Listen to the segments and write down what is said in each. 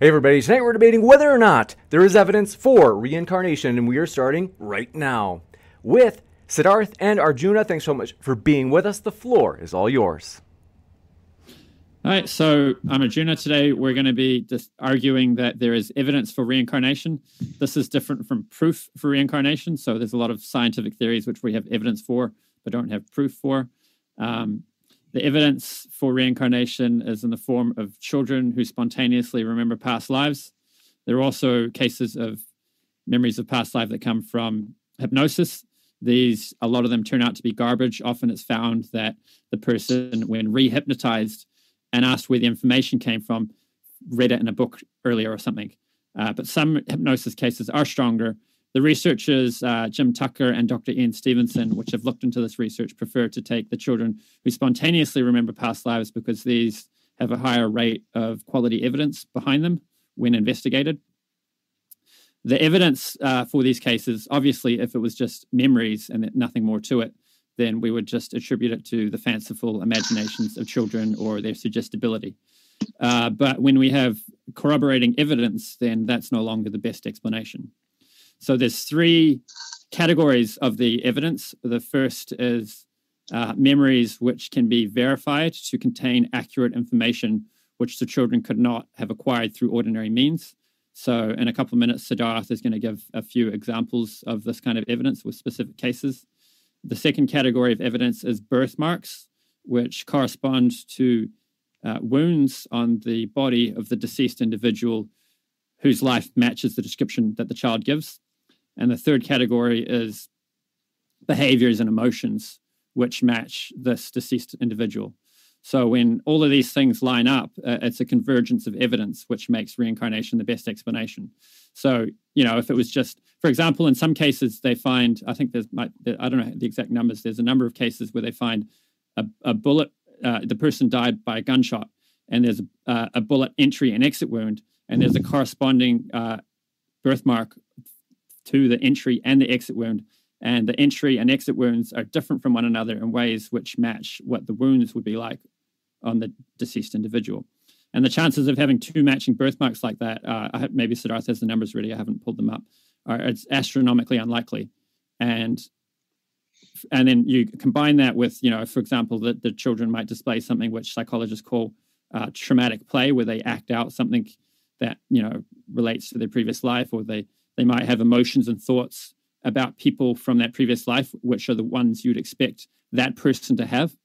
Hey everybody, tonight we're debating whether or not there is evidence for reincarnation, and we are starting right now with Siddharth and Arjuna. Thanks so much for being with us. The floor is all yours. All right, so I'm Arjuna. Today we're going to be just arguing that there is evidence for reincarnation. This is different from proof for reincarnation. So there's a lot of scientific theories which we have evidence for, but don't have proof for. Um, the evidence for reincarnation is in the form of children who spontaneously remember past lives. There are also cases of memories of past life that come from hypnosis. These, a lot of them turn out to be garbage. Often it's found that the person, when rehypnotized and asked where the information came from, read it in a book earlier or something. Uh, but some hypnosis cases are stronger the researchers, uh, Jim Tucker and Dr. Ian Stevenson, which have looked into this research, prefer to take the children who spontaneously remember past lives because these have a higher rate of quality evidence behind them when investigated. The evidence uh, for these cases, obviously, if it was just memories and nothing more to it, then we would just attribute it to the fanciful imaginations of children or their suggestibility. Uh, but when we have corroborating evidence, then that's no longer the best explanation. So there's three categories of the evidence. The first is uh, memories which can be verified to contain accurate information which the children could not have acquired through ordinary means. So, in a couple of minutes, Siddharth is going to give a few examples of this kind of evidence with specific cases. The second category of evidence is birthmarks, which correspond to uh, wounds on the body of the deceased individual whose life matches the description that the child gives. And the third category is behaviors and emotions which match this deceased individual. So when all of these things line up, uh, it's a convergence of evidence which makes reincarnation the best explanation. So you know, if it was just, for example, in some cases they find, I think there's, might, I don't know the exact numbers. There's a number of cases where they find a, a bullet, uh, the person died by a gunshot, and there's a, uh, a, bullet entry and exit wound, and there's a corresponding uh, birthmark to the entry and the exit wound. And the entry and exit wounds are different from one another in ways which match what the wounds would be like on the deceased individual. And the chances of having two matching birthmarks like that, uh, maybe Siddharth has the numbers ready, I haven't pulled them up, are it's astronomically unlikely. And and then you combine that with, you know, for example, that the children might display something which psychologists call uh, traumatic play, where they act out something that, you know, relates to their previous life or they they might have emotions and thoughts about people from that previous life, which are the ones you'd expect that person to have.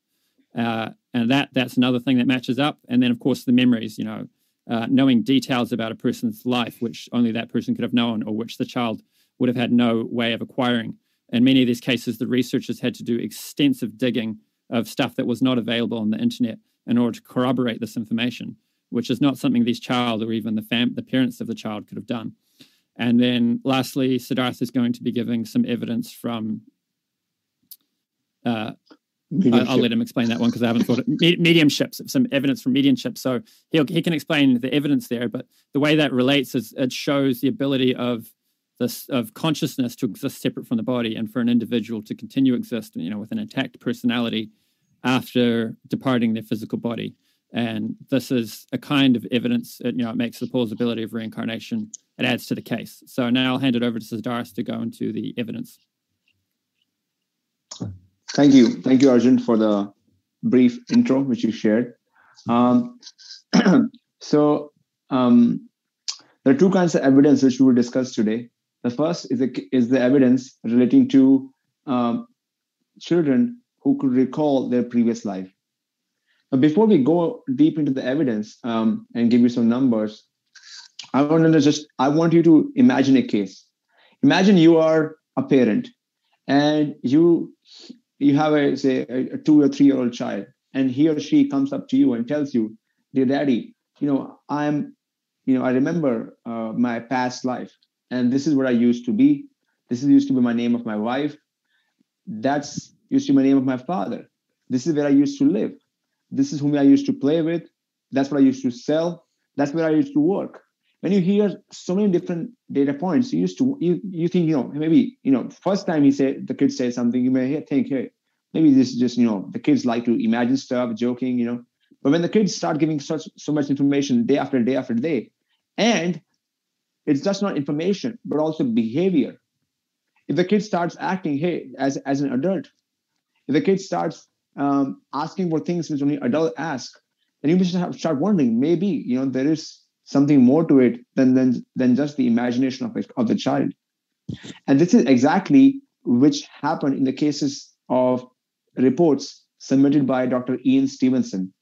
Uh, and that that's another thing that matches up. And then, of course, the memories, you know, uh, knowing details about a person's life, which only that person could have known, or which the child would have had no way of acquiring. In many of these cases, the researchers had to do extensive digging of stuff that was not available on the internet in order to corroborate this information, which is not something these child or even the fam- the parents of the child could have done. And then lastly, Siddharth is going to be giving some evidence from uh, I'll, I'll, let him explain that one because I haven't thought it. Me- mediumships, some evidence from mediumship. So he he can explain the evidence there, but the way that relates is it shows the ability of this of consciousness to exist separate from the body, and for an individual to continue exist, you know, with an intact personality after departing their physical body. And this is a kind of evidence. It, you know, it makes the plausibility of reincarnation. It adds to the case. So now I'll hand it over to Siddharth to go into the evidence. Thank you. Thank you, Arjun, for the brief intro which you shared. Um, so, um, there are two kinds of evidence which we will discuss today. The first is the, is the evidence relating to um, children who could recall their previous life. Before we go deep into the evidence um, and give you some numbers, I want to just I want you to imagine a case. Imagine you are a parent and you you have a say a two or three year old child and he or she comes up to you and tells you dear daddy you know i'm you know i remember uh, my past life and this is what i used to be. This is used to be my name of my wife. That's used to be my name of my father. This is where i used to live this is whom i used to play with that's what i used to sell that's where i used to work when you hear so many different data points, you used to you you think you know maybe you know first time he said the kid said something, you may think hey maybe this is just you know the kids like to imagine stuff, joking, you know. But when the kids start giving such so much information day after day after day, and it's just not information but also behavior. If the kid starts acting hey as as an adult, if the kid starts um, asking for things which only adult ask, then you must start wondering maybe you know there is something more to it than than, than just the imagination of, it, of the child. And this is exactly which happened in the cases of reports submitted by dr ian stevenson.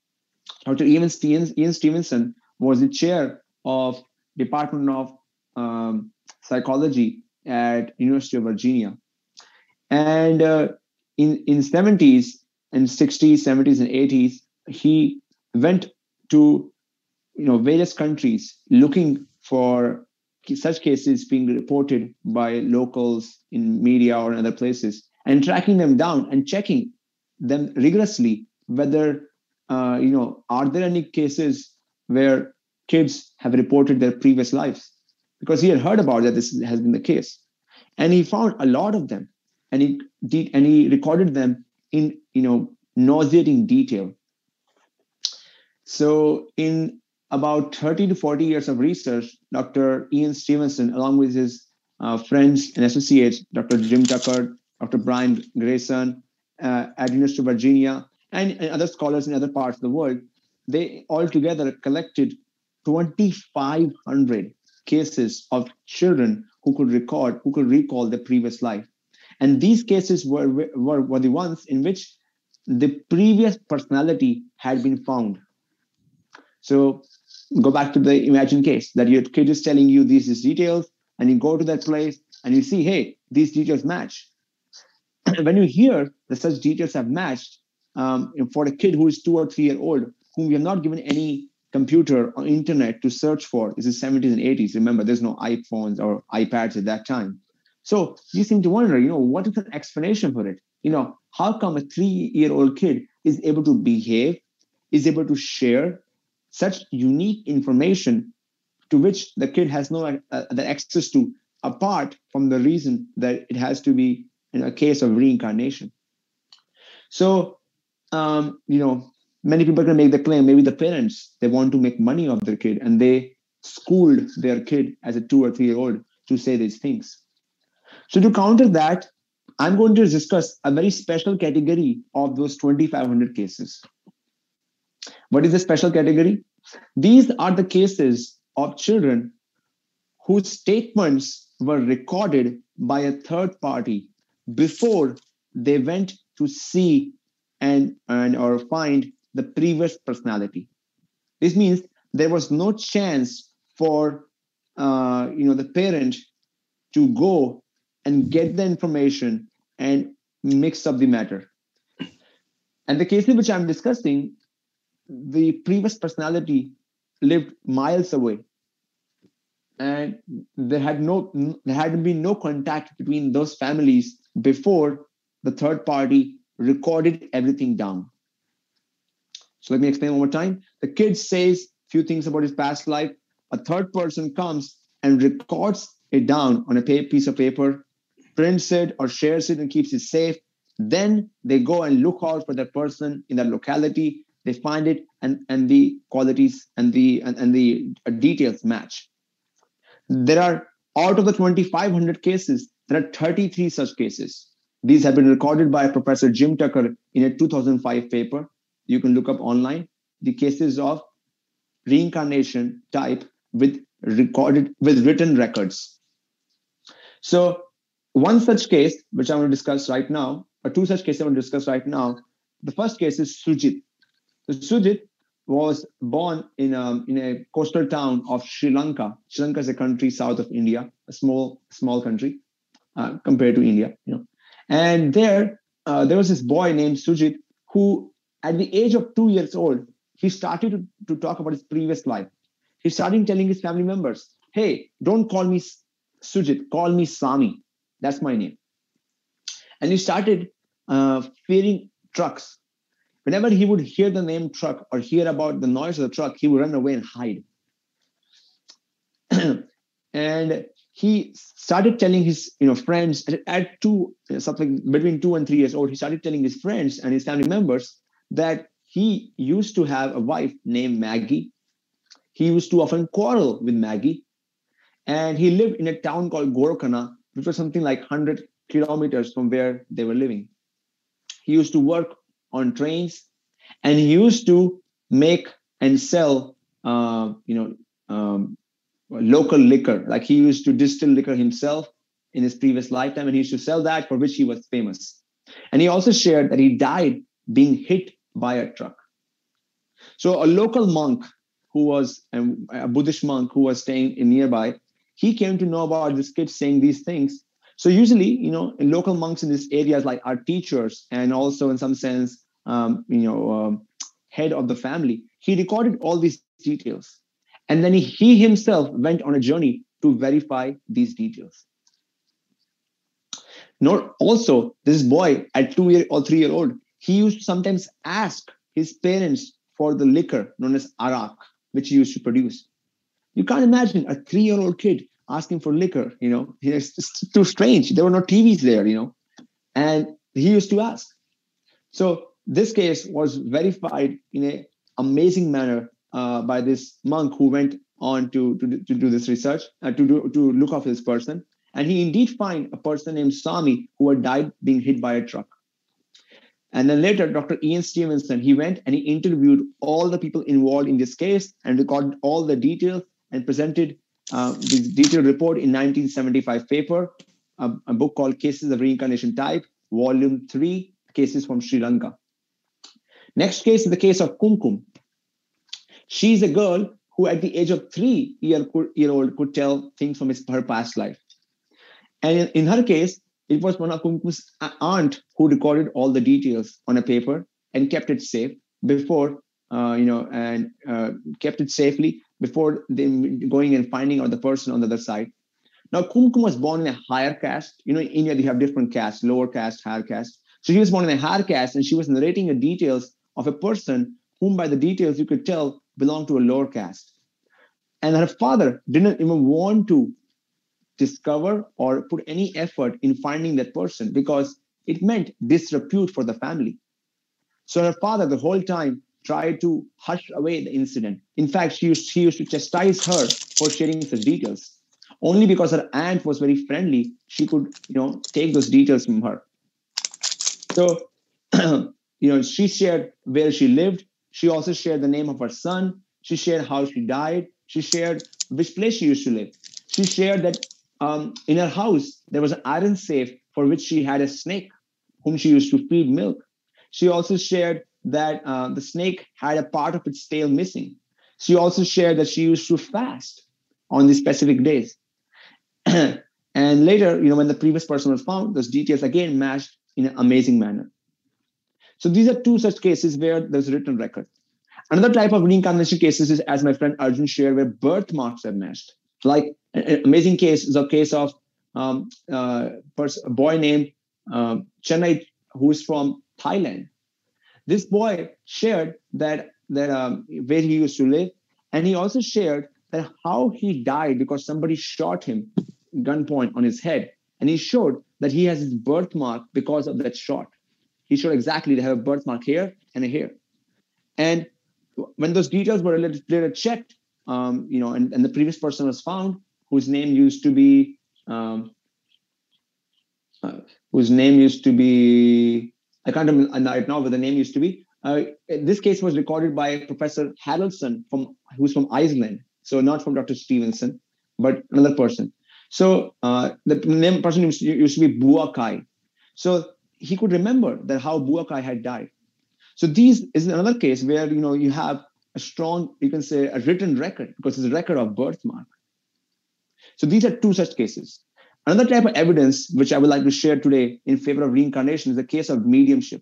Dr ian, ian stevenson was the chair of department of um, psychology at university of virginia. And uh, in in 70s and 60s 70s and 80s he went to you know various countries looking for such cases being reported by locals in media or in other places and tracking them down and checking them rigorously whether uh, you know are there any cases where kids have reported their previous lives? Because he had heard about that this has been the case. And he found a lot of them and he did and he recorded them in you know nauseating detail so in about 30 to 40 years of research, Dr. Ian Stevenson, along with his uh, friends and associates, Dr. Jim Tucker, Dr. Brian Greyson uh, at University of Virginia, and, and, other scholars in other parts of the world, they all together collected 2,500 cases of children who could record, who could recall their previous life. And these cases were, were, were the ones in which the previous personality had been found. So go back to the imagined case that your kid is telling you these, these details, and you go to that place and you see, hey, these details match. when you hear that such details have matched, um, for a kid who is two or three year old, whom we have not given any computer or internet to search for, this is 70s and 80s. Remember, there's no iPhones or iPads at that time. So you seem to wonder, you know, what is an explanation for it? You know, how come a three year old kid is able to behave, is able to share, such unique information to which the kid has no uh, the access to apart from the reason that it has to be in a case of reincarnation so um, you know many people can make the claim maybe the parents they want to make money of their kid and they schooled their kid as a two or three year old to say these things so to counter that i'm going to discuss a very special category of those 2500 cases what is the special category? These are the cases of children whose statements were recorded by a third party before they went to see and, and or find the previous personality. This means there was no chance for uh, you know the parent to go and get the information and mix up the matter. And the case in which I'm discussing the previous personality lived miles away and there had no there had been no contact between those families before the third party recorded everything down. So let me explain one more time. The kid says few things about his past life. A third person comes and records it down on a piece of paper, prints it or shares it and keeps it safe. Then they go and look out for that person in that locality. They find it and, and the qualities and the and, and the uh, details match. There are out of the 2,500 cases, there are 33 such cases. These have been recorded by Professor Jim Tucker in a 2005 paper. You can look up online the cases of reincarnation type with recorded with written records. So one such case, which I want to discuss right now, or two such cases I want to discuss right now. The first case is Sujit. So Sujit was born in a, in a coastal town of Sri Lanka. Sri Lanka is a country south of India, a small small country uh, compared to India. You know, and there uh, there was this boy named Sujit who, at the age of two years old, he started to, to talk about his previous life. He started telling his family members, "Hey, don't call me Sujit, call me Sami. That's my name." And he started uh, fearing trucks Whenever he would hear the name truck or hear about the noise of the truck, he would run away and hide. and he started telling his you know friends at, at two something between two and three years old he started telling his friends and his family members that he used to have a wife named maggie he used to often quarrel with maggie and he lived in a town called Gorakana which was something like 100 kilometers from where they were living he used to work on trains, and he used to make and sell, uh, you know, um, local liquor. Like he used to distill liquor himself in his previous lifetime, and he used to sell that for which he was famous. And he also shared that he died being hit by a truck. So a local monk who was a Buddhist monk who was staying in nearby, he came to know about this kid saying these things so usually, you know, local monks in these areas like are teachers and also in some sense, um, you know, um, head of the family. He recorded all these details, and then he, he himself went on a journey to verify these details. Not also this boy at two year or three year old, he used to sometimes ask his parents for the liquor known as arak, which he used to produce. You can't imagine a three year old kid asking for liquor. You know, it's too strange. There were no TVs there, you know, and he used to ask. So this case was verified in an amazing manner uh, by this monk who went on to, to, to do this research, uh, to, do, to look up this person. And he indeed find a person named Sami who had died being hit by a truck. And then later, Dr. Ian Stevenson, he went and he interviewed all the people involved in this case and recorded all the details and presented uh, this detailed report in 1975 paper, a, a book called Cases of Reincarnation Type, Volume 3, Cases from Sri Lanka. Next case is the case of Kumkum. She's a girl who, at the age of three year, year old, could tell things from his, her past life. And in, in her case, it was one of Kumkum's aunt who recorded all the details on a paper and kept it safe before, uh, you know, and uh, kept it safely before them going and finding out the person on the other side. Now, Kumkum was born in a higher caste. You know, in India, they have different castes, lower caste, higher caste. So she was born in a higher caste, and she was narrating the details of a person whom, by the details, you could tell belonged to a lower caste. And her father didn't even want to discover or put any effort in finding that person because it meant disrepute for the family. So her father, the whole time, tried to hush away the incident. In fact, she used, she used to chastise her for sharing such details. Only because her aunt was very friendly, she could, you know, take those details from her. So, you know, she shared where she lived. She also shared the name of her son. She shared how she died. She shared which place she used to live. She shared that um, in her house there was an iron safe for which she had a snake whom she used to feed milk. She also shared that uh, the snake had a part of its tail missing. She also shared that she used to fast on these specific days. and later, you know, when the previous person was found, those details again matched in an amazing manner. So these are two such cases where there's written record. Another type of reincarnation cases is, as my friend Arjun shared, where birthmarks are matched. Like an amazing case is a case of um, uh, a boy named uh, Chanai, who is from Thailand. This boy shared that that um, where he used to live, and he also shared that how he died because somebody shot him gunpoint on his head, and he showed that he has his birthmark because of that shot. He showed exactly to have a birthmark here and here, and when those details were later checked, um, you know, and, and the previous person was found, whose name used to be um, uh, whose name used to be I can't remember right now what the name used to be. Uh, this case was recorded by Professor Haraldsson from who's from Iceland, so not from Dr. Stevenson, but another person. So uh, the name person used to, used to be Buakai. So he could remember that how Buakai had died. So these is another case where you know you have a strong, you can say, a written record because it's a record of birthmark. So these are two such cases. Another type of evidence which I would like to share today in favor of reincarnation is the case of mediumship.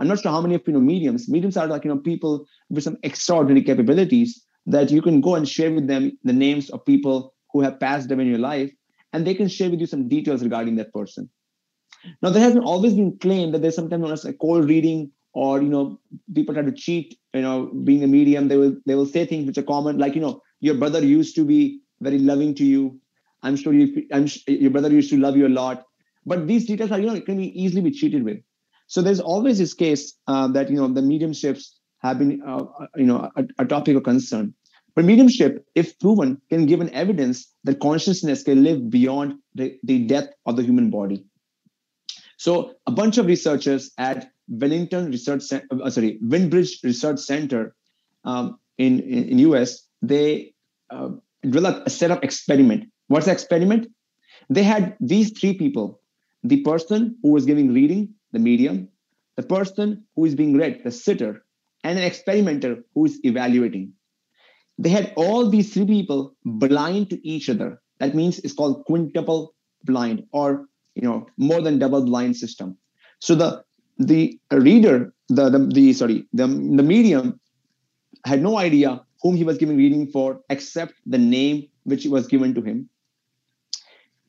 I'm not sure how many of you know mediums. Mediums are like you know people with some extraordinary capabilities that you can go and share with them the names of people who have passed them in your life, and they can share with you some details regarding that person. Now, there has always been claimed that there's sometimes known as a cold reading, or you know, people try to cheat. You know, being a medium, they will they will say things which are common, like you know, your brother used to be very loving to you, I'm sure you, I'm, your brother used to love you a lot. But these details are, you know, it can be easily be cheated with. So there's always this case uh, that, you know, the mediumships have been, uh, uh, you know, a, a topic of concern. But mediumship, if proven, can give an evidence that consciousness can live beyond the, the death of the human body. So a bunch of researchers at Wellington Research, uh, sorry, Windbridge Research Center um, in, in, in US, they uh, developed a set of experiment What's the experiment? They had these three people the person who was giving reading, the medium, the person who is being read, the sitter, and an experimenter who is evaluating. They had all these three people blind to each other. That means it's called quintuple blind or you know more than double blind system. So the the reader, the, the, the sorry, the, the medium had no idea whom he was giving reading for except the name which was given to him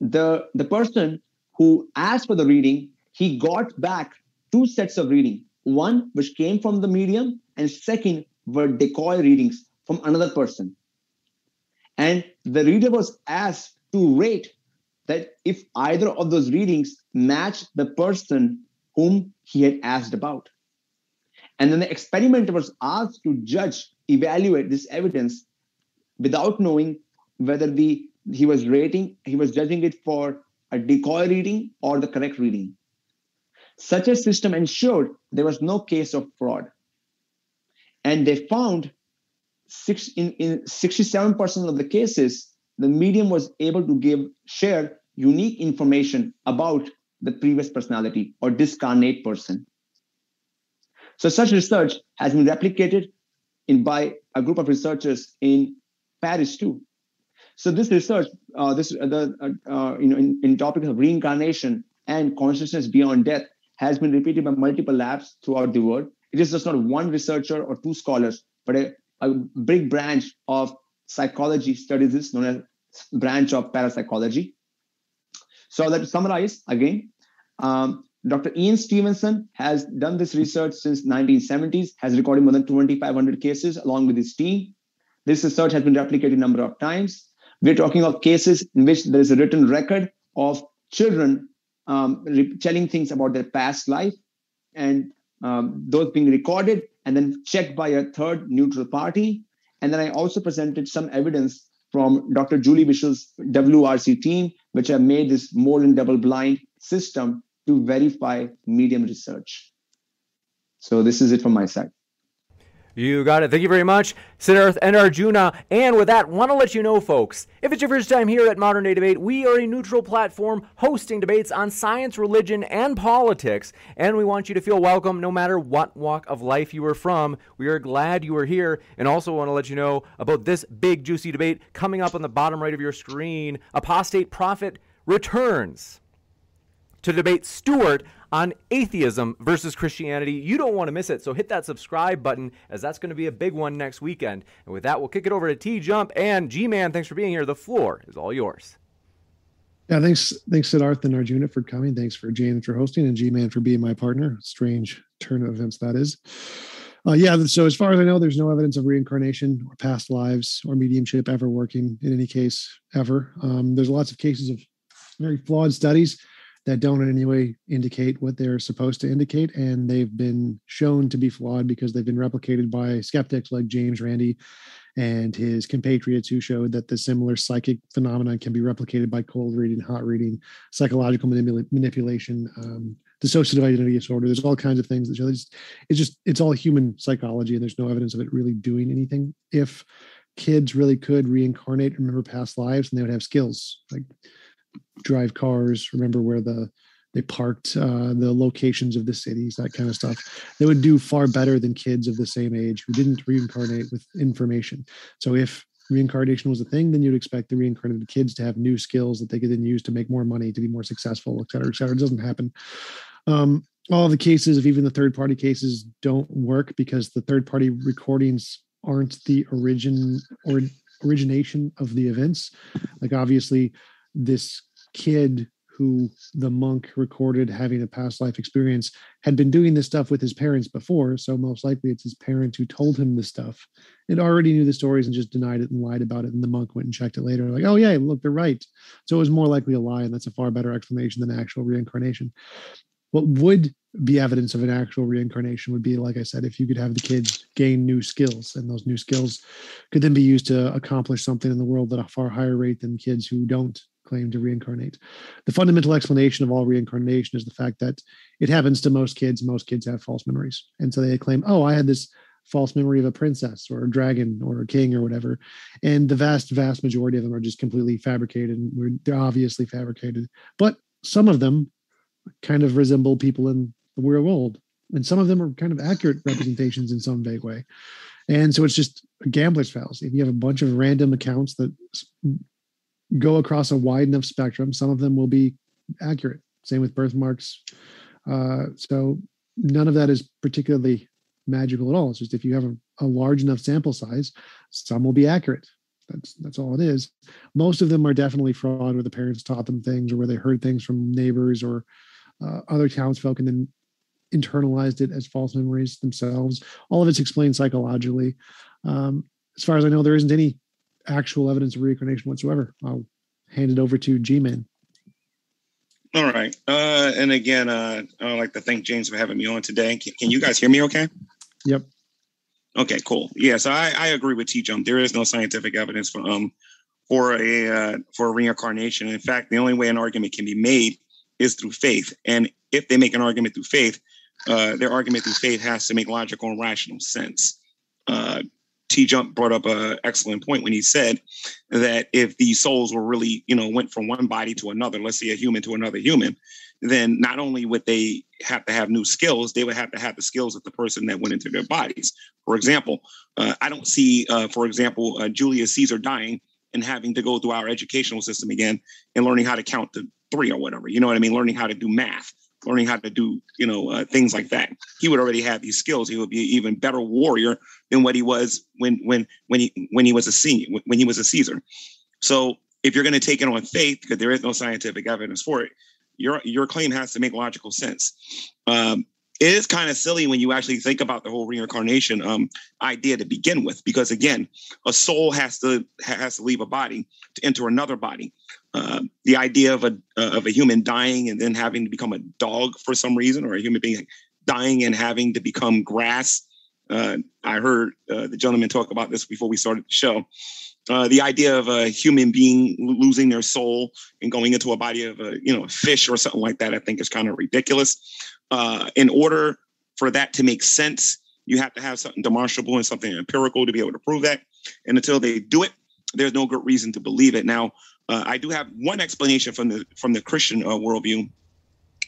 the the person who asked for the reading he got back two sets of reading. One which came from the medium and second were decoy readings from another person. And the reader was asked to rate that if either of those readings matched the person whom he had asked about. And then the experimenter was asked to judge evaluate this evidence without knowing whether the he was rating, he was judging it for a decoy reading or the correct reading. Such a system ensured there was no case of fraud. And they found six, in, in 67% of the cases, the medium was able to give share unique information about the previous personality or discarnate person. So such research has been replicated in by a group of researchers in Paris too. So this research, uh, this uh, the uh, uh, you know in, in topics of reincarnation and consciousness beyond death has been repeated by multiple labs throughout the world. It is just not one researcher or two scholars, but a, a big branch of psychology studies this, known as branch of parapsychology. So that to summarize again, um, Dr. Ian Stevenson has done this research since 1970s, has recorded more than 2,500 cases along with his team. This research has been replicated a number of times. We're talking of cases in which there is a written record of children um, re- telling things about their past life and um, those being recorded and then checked by a third neutral party. And then I also presented some evidence from Dr. Julie Bishop's WRC team, which have made this more than double blind system to verify medium research. So this is it from my side. You got it. Thank you very much, Siddharth and Arjuna. And with that, want to let you know, folks, if it's your first time here at Modern Day Debate, we are a neutral platform hosting debates on science, religion, and politics. And we want you to feel welcome no matter what walk of life you are from. We are glad you are here. And also want to let you know about this big, juicy debate coming up on the bottom right of your screen. Apostate Prophet returns to debate Stuart on atheism versus Christianity. You don't want to miss it, so hit that subscribe button as that's going to be a big one next weekend. And with that, we'll kick it over to T Jump and G Man. Thanks for being here. The floor is all yours. Yeah, thanks, thanks Siddharth and Arjuna for coming. Thanks for James for hosting and G-Man for being my partner. Strange turn of events that is. Uh, yeah, so as far as I know, there's no evidence of reincarnation or past lives or mediumship ever working in any case ever. Um, there's lots of cases of very flawed studies that don't in any way indicate what they're supposed to indicate, and they've been shown to be flawed because they've been replicated by skeptics like James Randi and his compatriots who showed that the similar psychic phenomenon can be replicated by cold reading, hot reading, psychological manipula- manipulation, um, dissociative identity disorder. There's all kinds of things that show it's, it's just it's all human psychology, and there's no evidence of it really doing anything. If kids really could reincarnate, remember past lives, and they would have skills like drive cars, remember where the they parked, uh, the locations of the cities, that kind of stuff. They would do far better than kids of the same age who didn't reincarnate with information. So if reincarnation was a thing, then you'd expect the reincarnated kids to have new skills that they could then use to make more money, to be more successful, et cetera, et cetera. It doesn't happen. Um, all the cases of even the third party cases don't work because the third party recordings aren't the origin or origination of the events. Like obviously, this kid who the monk recorded having a past life experience had been doing this stuff with his parents before. So most likely it's his parents who told him this stuff. It already knew the stories and just denied it and lied about it. And the monk went and checked it later, like, oh yeah, look, they're right. So it was more likely a lie, and that's a far better explanation than actual reincarnation. What would be evidence of an actual reincarnation would be, like I said, if you could have the kids gain new skills, and those new skills could then be used to accomplish something in the world at a far higher rate than kids who don't claim to reincarnate. The fundamental explanation of all reincarnation is the fact that it happens to most kids. Most kids have false memories. And so they claim, oh, I had this false memory of a princess or a dragon or a king or whatever. And the vast, vast majority of them are just completely fabricated and they're obviously fabricated. But some of them kind of resemble people in the real world. And some of them are kind of accurate representations in some vague way. And so it's just a gambler's fallacy. If you have a bunch of random accounts that go across a wide enough spectrum, some of them will be accurate. Same with birthmarks. Uh, so none of that is particularly magical at all. It's just if you have a, a, large enough sample size, some will be accurate. That's that's all it is. Most of them are definitely fraud, where the parents taught them things, or where they heard things from neighbors or uh, other townsfolk, and then internalized it as false memories themselves. All of it's explained psychologically. Um, as far as I know, there isn't any actual evidence of reincarnation whatsoever. I'll hand it over to G-Man. All right. Uh, and again, uh, I'd like to thank James for having me on today. Can, can you guys hear me okay? Yep. Okay, cool. Yeah, so I, I agree with T Jump. There is no scientific evidence for um for a uh, for a reincarnation. In fact, the only way an argument can be made is through faith. And if they make an argument through faith, uh, their argument through faith has to make logical and rational sense. Uh, T Jump brought up an excellent point when he said that if these souls were really, you know, went from one body to another, let's say a human to another human, then not only would they have to have new skills, they would have to have the skills of the person that went into their bodies. For example, uh, I don't see, uh, for example, uh, Julius Caesar dying and having to go through our educational system again and learning how to count to three or whatever. You know what I mean? Learning how to do math learning how to do you know uh, things like that. He would already have these skills. He would be even better warrior than what he was when when when he when he was a senior when he was a caesar. So if you're going to take it on faith because there is no scientific evidence for it your your claim has to make logical sense. Um, it is kind of silly when you actually think about the whole reincarnation um, idea to begin with, because again, a soul has to has to leave a body to enter another body. Uh, the idea of a uh, of a human dying and then having to become a dog for some reason, or a human being dying and having to become grass. Uh, I heard uh, the gentleman talk about this before we started the show. Uh, the idea of a human being losing their soul and going into a body of a you know a fish or something like that, I think is kind of ridiculous. Uh, in order for that to make sense, you have to have something demonstrable and something empirical to be able to prove that. And until they do it, there's no good reason to believe it. Now, uh, I do have one explanation from the from the Christian uh, worldview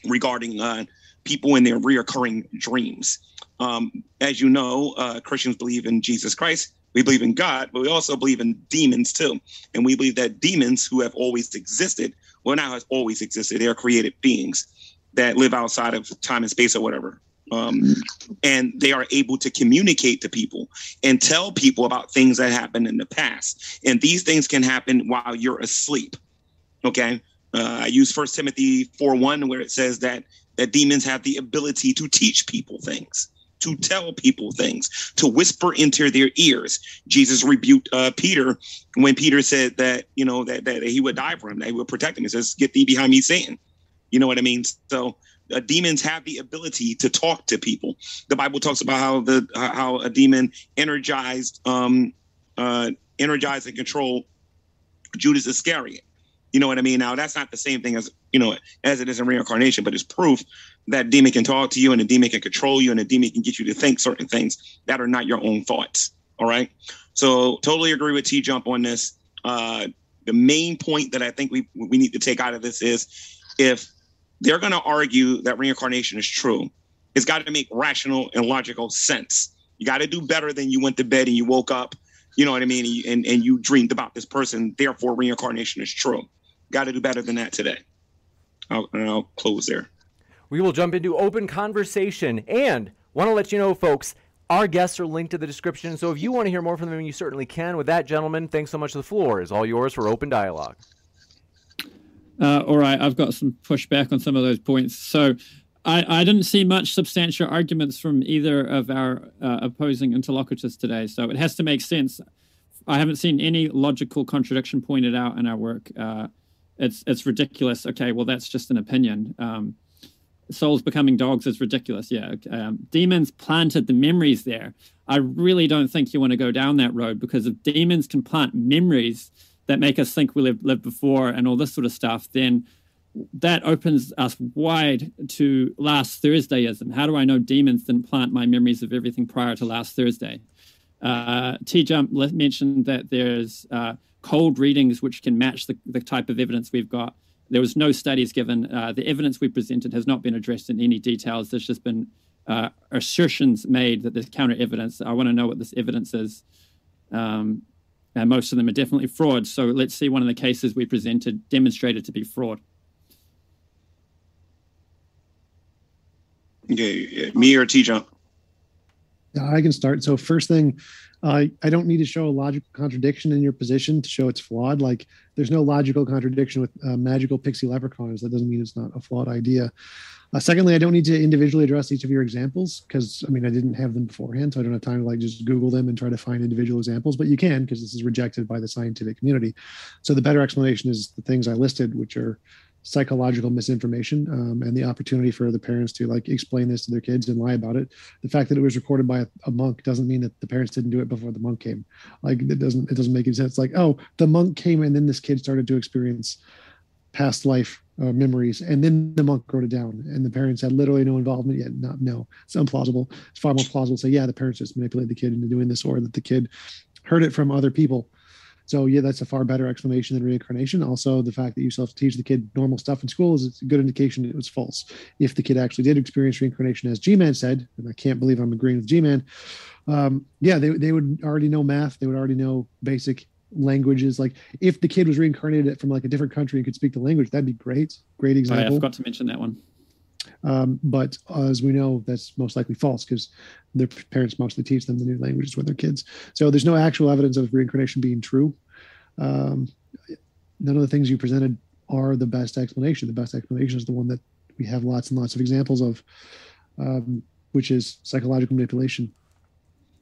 regarding uh, people in their reoccurring dreams. Um, as you know, Christians believe in Jesus Christ. We believe in God, but we also believe in demons too. And we believe that demons who have always existed, well, now has always existed, they are created beings that live outside of time and space or whatever. Um, and they are able to communicate to people and tell people about things that happened in the past. And these things can happen while you're asleep. Okay. Uh, I use First Timothy 4 1, where it says that that demons have the ability to teach people things, to tell people things, to whisper into their ears. Jesus rebuked uh, Peter when Peter said that, you know, that, that he would die for him, that he would protect him. He says, Get thee behind me, Satan. You know what I mean? So uh, demons have the ability to talk to people. The Bible talks about how the how a demon energized um uh energized and control Judas Iscariot. You know what I mean? Now that's not the same thing as you know as it is in reincarnation, but it's proof that demon can talk to you and a demon can control you and a demon can get you to think certain things that are not your own thoughts. All right. So totally agree with T Jump on this. Uh, the main point that I think we we need to take out of this is if they're going to argue that reincarnation is true, it's got to make rational and logical sense. You got to do better than you went to bed and you woke up, you know what I mean, and and you dreamed about this person. Therefore, reincarnation is true. Got to do better than that today. I'll, I'll close there. We will jump into open conversation and want to let you know, folks. Our guests are linked to the description, so if you want to hear more from them, you certainly can. With that, gentlemen, thanks so much. The floor is all yours for open dialogue. Uh, all right, I've got some pushback on some of those points. So I, I didn't see much substantial arguments from either of our uh, opposing interlocutors today. So it has to make sense. I haven't seen any logical contradiction pointed out in our work. Uh, it's it's ridiculous. Okay, well that's just an opinion. Um, souls becoming dogs is ridiculous. Yeah, um, demons planted the memories there. I really don't think you want to go down that road because if demons can plant memories that make us think we lived, lived before and all this sort of stuff, then that opens us wide to last Thursdayism. How do I know demons didn't plant my memories of everything prior to last Thursday? Uh, T Jump mentioned that there's uh, cold readings which can match the, the type of evidence we've got. There was no studies given. Uh, the evidence we presented has not been addressed in any details. There's just been uh, assertions made that there's counter evidence. I want to know what this evidence is. Um, and most of them are definitely fraud. So let's see one of the cases we presented demonstrated to be fraud. Okay, me or T Jump? Yeah, I can start. So first thing, uh, I don't need to show a logical contradiction in your position to show it's flawed. Like there's no logical contradiction with uh, magical pixie leprechauns. That doesn't mean it's not a flawed idea. Uh, secondly, I don't need to individually address each of your examples because I mean I didn't have them beforehand, so I don't have time to like just Google them and try to find individual examples. But you can because this is rejected by the scientific community. So the better explanation is the things I listed, which are psychological misinformation um, and the opportunity for the parents to like explain this to their kids and lie about it. The fact that it was recorded by a, a, monk doesn't mean that the parents didn't do it before the monk came. Like it doesn't it doesn't make any sense. Like oh the monk came and then this kid started to experience past life uh, memories and then the monk wrote it down and the parents had literally no involvement yet. Not no. It's implausible. It's far more plausible to say yeah the parents just manipulated the kid into doing this or that the kid heard it from other people so yeah, that's a far better explanation than reincarnation. Also, the fact that you still have to teach the kid normal stuff in school is a good indication it was false. If the kid actually did experience reincarnation, as G-Man said, and I can't believe I'm agreeing with G-Man, um, yeah, they, they would already know math. They would already know basic languages. Like if the kid was reincarnated from like a different country and could speak the language, that'd be great. Great example. Oh, yeah, I forgot to mention that one. Um, but as we know, that's most likely false because their parents mostly teach them the new languages when they're kids. So there's no actual evidence of reincarnation being true. Um, none of the things you presented are the best explanation. The best explanation is the one that we have lots and lots of examples of, um, which is psychological manipulation.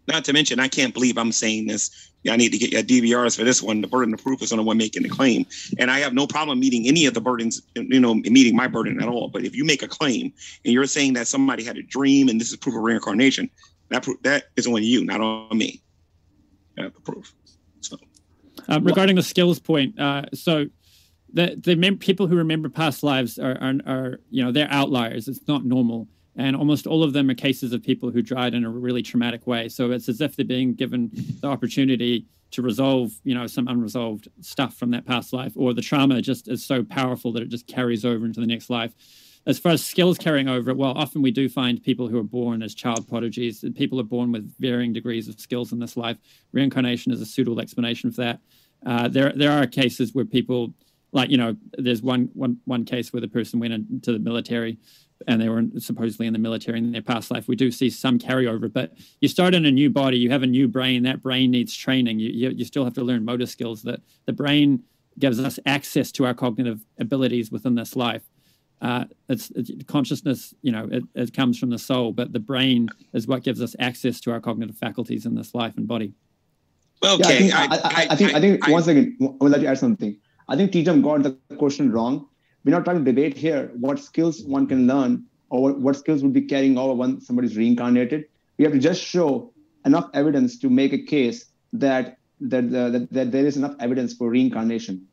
Not to mention, I can't believe I'm saying this. I need to get your DVRs for this one. The burden of proof is on the one making the claim, and I have no problem meeting any of the burdens. You know, meeting my burden at all. But if you make a claim and you're saying that somebody had a dream and this is proof of reincarnation, that that is on you, not on me. I have the proof. So, um, regarding the skills point, uh, so the the mem- people who remember past lives are, are are you know they're outliers. It's not normal and almost all of them are cases of people who died in a really traumatic way. So it's as if they're being given the opportunity to resolve, you know, some unresolved stuff from that past life, or the trauma just is so powerful that it just carries over into the next life. As far as skills carrying over, well, often we do find people who are born as child prodigies. People are born with varying degrees of skills in this life. Reincarnation is a suitable explanation for that. Uh, there, there are cases where people, like you know, there's one, one, one case where the person went into the military and they were supposedly in the military in their past life. We do see some carryover, but you start in a new body, you have a new brain. That brain needs training. You, you, you still have to learn motor skills. That the brain gives us access to our cognitive abilities within this life. Uh, it's, it's, consciousness, you know, it, it comes from the soul, but the brain is what gives us access to our cognitive faculties in this life and body. Okay, yeah, I think, I, I, I, think, I think one second. I would like to add something. I think T-Jump got the question wrong. We're not trying to debate here what skills one can learn or what, skills would be carrying over when somebody's reincarnated. We have to just show enough evidence to make a case that that, uh, that, that there is enough evidence for reincarnation.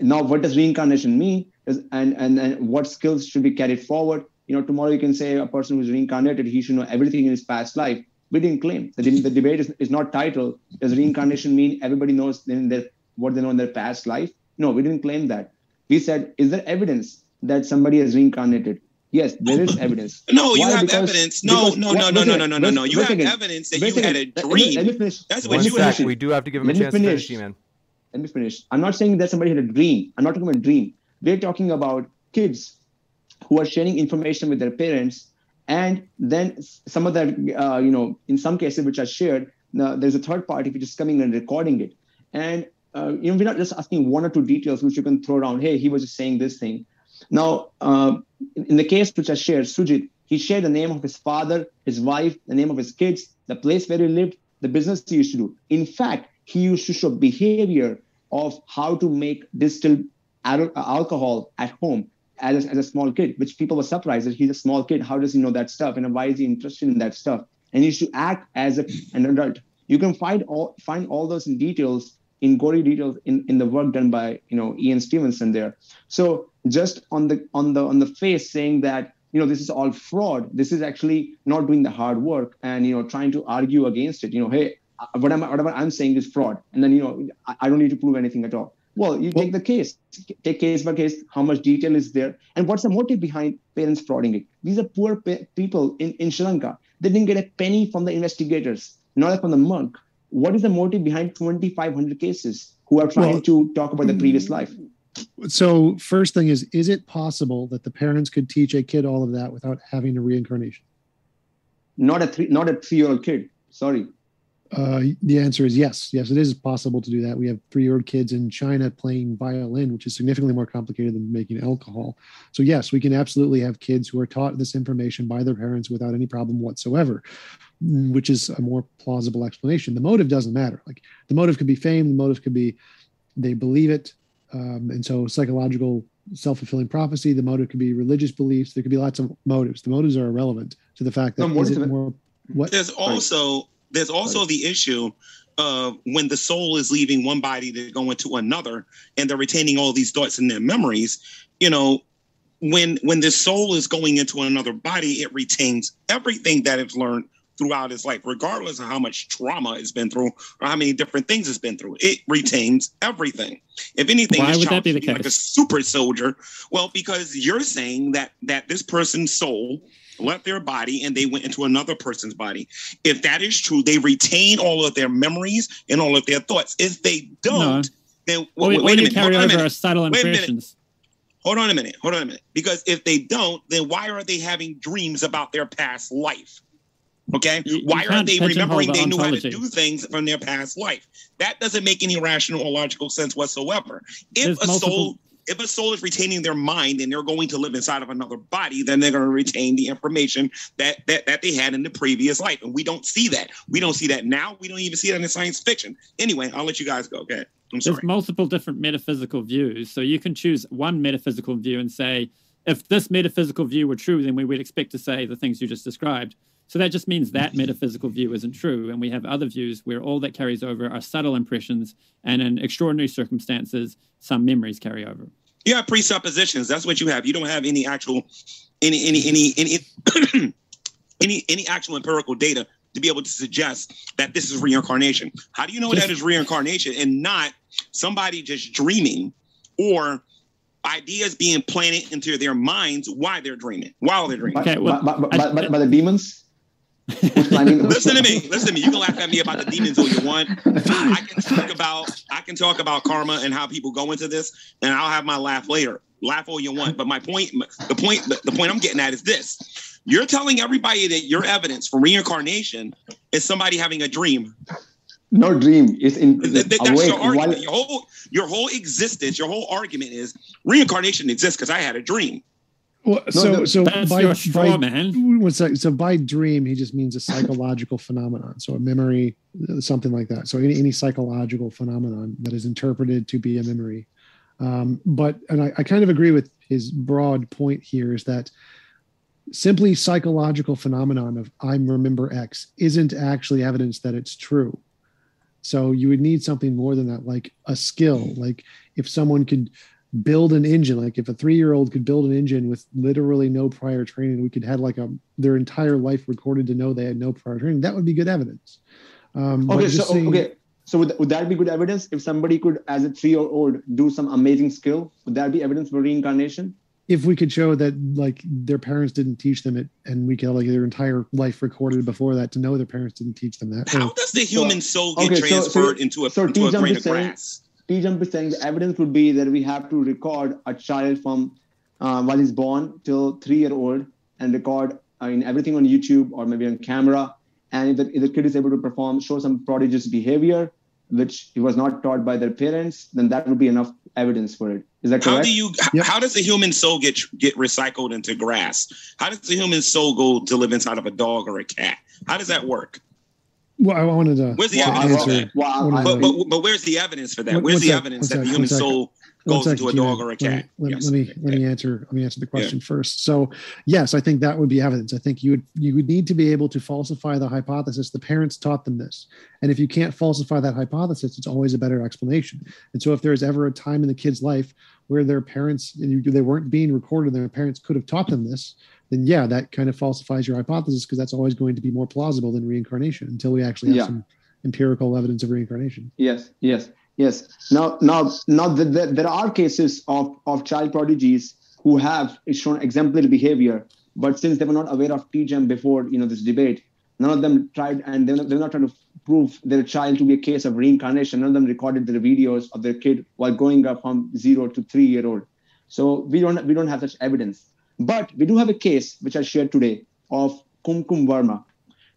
Now, what does reincarnation mean? And, and and what skills should be carried forward? You know, tomorrow you can say a person who's reincarnated, he should know everything in his past life. We didn't claim the, the debate is, is not titled. Does reincarnation mean everybody knows in their, what they know in their past life? No, we didn't claim that. We said, is there evidence that somebody has reincarnated? Yes, there is evidence. No, Why? you have because, evidence. No, no, no, no, no, no, no, no, no. You have evidence that you had a dream. Let me finish. That's what One you sec, we do have to give him a chance to finish, man. Let me finish. I'm not saying that somebody had a dream. I'm not talking about a dream. We're talking about kids who are sharing information with their parents, and then some of that, uh, you know, in some cases which are shared, now there's a third party which is coming and recording it, and uh, you know, we're not just asking one or two details which you can throw around. Hey, he was just saying this thing. Now, uh, in the case which I shared, Sujit, he shared the name of his father, his wife, the name of his kids, the place where he lived, the business he used to do. In fact, he used to show behavior of how to make distilled alcohol at home as a, as a small kid, which people were surprised that he's a small kid. How does he know that stuff? And why is he interested in that stuff? And he used to act as a, an adult. You can find all find all those in details in gory details in, in the work done by you know Ian Stevenson there. So just on the on the on the face saying that you know this is all fraud, this is actually not doing the hard work and you know trying to argue against it. You know, hey, uh, whatever whatever I'm saying is fraud, and then you know I, I don't need to prove anything at all. Well, you well, take the case, take case by case, how much detail is there, and what's the motive behind parents frauding it? These are poor people in, in Sri Lanka. They didn't get a penny from the investigators, not from the monk what is the motive behind 2500 cases who are trying well, to talk about the previous life? So first thing is is it possible that the parents could teach a kid all of that without having a reincarnation? Not a three not a three year old kid. Sorry uh, the answer is yes. Yes, it is possible to do that. We have three-year-old kids in China playing violin, which is significantly more complicated than making alcohol. So yes, we can absolutely have kids who are taught this information by their parents without any problem whatsoever, mm, which is a more plausible explanation. The motive doesn't matter. Like the motive could be fame, the motive could be they believe it, um, and so psychological self-fulfilling prophecy. The motive could be religious beliefs. There could be lots of motives. The motives are irrelevant to the fact that no, is it more what there's also there's also the issue of when the soul is leaving one body to go into another and they're retaining all these thoughts and their memories you know when when the soul is going into another body it retains everything that it's learned throughout its life regardless of how much trauma it's been through or how many different things it's been through. It retains everything. If anything why would that be the case like a super soldier. Well because you're saying that that this person's soul left their body and they went into another person's body. If that is true, they retain all of their memories and all of their thoughts. If they don't, no. then well, wait, wait, a minute. Carry Hold over subtle impressions. Hold on a minute. Hold on a minute. Because if they don't, then why are they having dreams about their past life? Okay. You, why you are they remembering they knew how to do things from their past life? That doesn't make any rational or logical sense whatsoever. If There's a multiple- soul if a soul is retaining their mind and they're going to live inside of another body, then they're going to retain the information that, that that they had in the previous life. And we don't see that. We don't see that now. We don't even see that in science fiction. Anyway, I'll let you guys go. Okay. I'm sorry. There's multiple different metaphysical views. So you can choose one metaphysical view and say, if this metaphysical view were true, then we would expect to say the things you just described. So that just means that metaphysical view isn't true. And we have other views where all that carries over are subtle impressions, and in extraordinary circumstances, some memories carry over. You have presuppositions. That's what you have. You don't have any actual, any, any, any, any, any, any actual empirical data to be able to suggest that this is reincarnation. How do you know that is reincarnation and not somebody just dreaming or ideas being planted into their minds while they're dreaming, while they're dreaming? Okay, well, by, by, by, by the demons? Listen to me. Listen to me. You can laugh at me about the demons all you want. I can talk about I can talk about karma and how people go into this, and I'll have my laugh later. Laugh all you want. But my point, the point, the point I'm getting at is this: you're telling everybody that your evidence for reincarnation is somebody having a dream. No dream. It's in. Th- th- that's awake your argument. while- Your whole your whole existence, your whole argument is reincarnation exists because I had a dream. Well, so no, so That's by, your straw by- man. One sec. So by dream, he just means a psychological phenomenon. So a memory, uh, something like that. So any, any psychological phenomenon that is interpreted to be a memory. Um, but and I, I kind of agree with his broad point here is that simply psychological phenomenon of I remember X isn't actually evidence that it's true. So you would need something more than that, like a skill. Like if someone could build an engine, like if a three-year-old could build an engine with literally no prior training, we could have like a their entire life recorded to know they had no prior training. That would be good evidence. Um, Okay, so saying- okay, so would, would that be good evidence if somebody could, as a three-year-old, do some amazing skill? Would that be evidence for reincarnation? if we could show that like their parents didn't teach them it, and we could have like their entire life recorded before that to know their parents didn't teach them that. How or- does the human soul get okay, so- so- transferred into a, so into a T-Jump grain of saying- grass? T Jump is saying the evidence would be that we have to record a child from uh, while he's born till three year old and record I mean, everything on YouTube or maybe on camera. And if the, if the kid is able to perform, show some prodigious behavior, which he was not taught by their parents, then that would be enough evidence for it. Is that correct? How correct? do you? Yep. How does the human soul get get recycled into grass? How does the human soul go to live inside of a dog or a cat? How does that work? Well, I wanted to Where's the Well, evidence for that? well, One But, but but where's the evidence for that? One- Where's the sec, evidence one that the human one soul goes into a dog or a Let me- cat? Let, Yes. let me let me answer. Let me answer the question first. So, yes, I think that would be evidence. I think you would you would need to be able to falsify the hypothesis. The parents taught them this, and if you can't falsify that hypothesis, it's always a better explanation. And so, if there is ever a time in the kid's life where their parents and you- they weren't being recorded, their parents could have taught them this, then yeah, that kind of falsifies your hypothesis because that's always going to be more plausible than reincarnation until we actually have Yeah. some empirical evidence of reincarnation. Yes, yes, yes. Now, now, now, the, the, there are cases of of child prodigies who have shown exemplary behavior, but since they were not aware of T Jump before, you know, this debate, none of them tried, and they're not, they're not trying to prove their child to be a case of reincarnation. None of them recorded their videos of their kid while growing up from zero to three year old. So we don't we don't have such evidence, but we do have a case which I shared today of Kumkum Verma.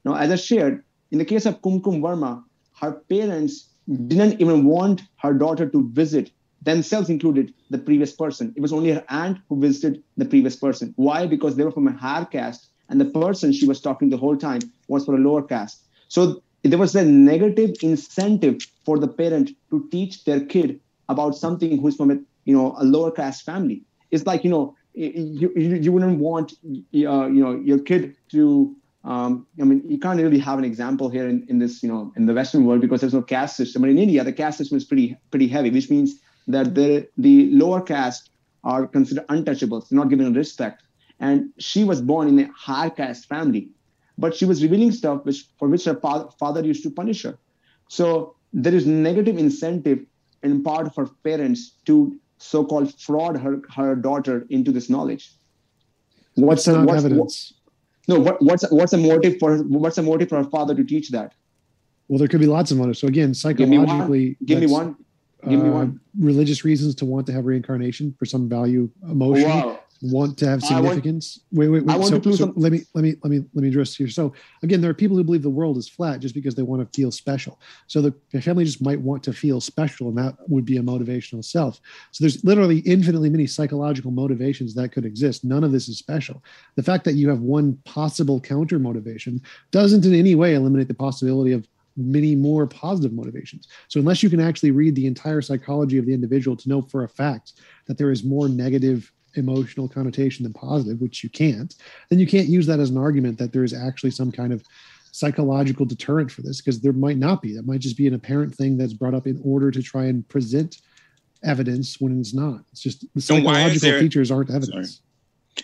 Now, as I shared, in the case of Kumkum Verma, her parents didn't even want her daughter to visit, themselves included, the previous person. It was only her aunt who visited the previous person. Why? Because they were from a higher caste, and the person she was talking the whole time was from a lower caste. So there was a negative incentive for the parent to teach their kid about something who's from a you know a lower caste family. It's like you know you you, wouldn't want uh, you know your kid to um, I mean, you can't really have an example here in, in this, you know, in the Western world because there's no caste system. But in India, the caste system is pretty pretty heavy, which means that the the lower caste are considered untouchables, not given respect. And she was born in a higher caste family, but she was revealing stuff which for which her fa- father used to punish her. So there is negative incentive in part of her parents to so-called fraud her her daughter into this knowledge. What's the what's, evidence. no, what, what's what's a motive for what's a motive for her father to teach that? Well, there could be lots of motives. So again, psychologically, Give me one. Give me one. Give me one. Religious reasons to want to have reincarnation for some value, emotion, Wow. Want to have I want- significance. wait, wait, wait. So, so some- let me let me let me let me address here. So again, there are people who believe the world is flat just because they want to feel special. So the, the family just might want to feel special, and that would be a motivational self. So there's literally infinitely many psychological motivations that could exist. None of this is special. The fact that you have one possible counter motivation doesn't in any way eliminate the possibility of many more positive motivations. So unless you can actually read the entire psychology of the individual to know for a fact that there is more negative emotional connotation than positive, which you can't, then you can't use that as an argument that there is actually some kind of psychological deterrent for this because there might not be. That might just be an apparent thing that's brought up in order to try and present evidence when it's not. It's just the And why is psychological there- features aren't evidence.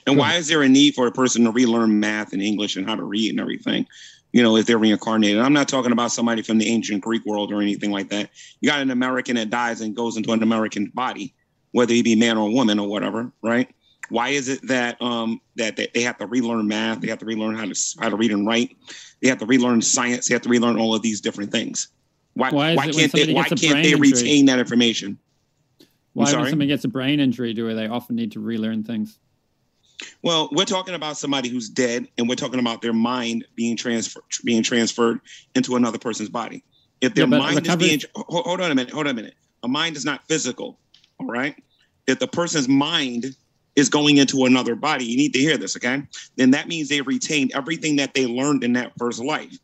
And Go why is there a need for a person to relearn math and English and how to read and everything? You know, if they're reincarnated. I'm not talking about somebody from the ancient Greek world or anything like that. You got an American that dies and goes into an American body, whether he be man or woman or whatever, right? Why is it that um that they, they have to relearn math, they have to relearn how to how to read and write, they have to relearn science, they have to relearn all of these different things? Why Why why can't they why can't they injury? retain that information? Why, when somebody gets a brain injury, do they often need to relearn things? Well, we're talking about somebody who's dead, and we're talking about their mind being transferred being transferred into another person's body. If their Yeah, mind recovery- is being hold, hold on a minute, hold on a minute. A mind is not physical. All right. If the person's mind is going into another body, you need to hear this, okay? Then that means they retained everything that they learned in that first life.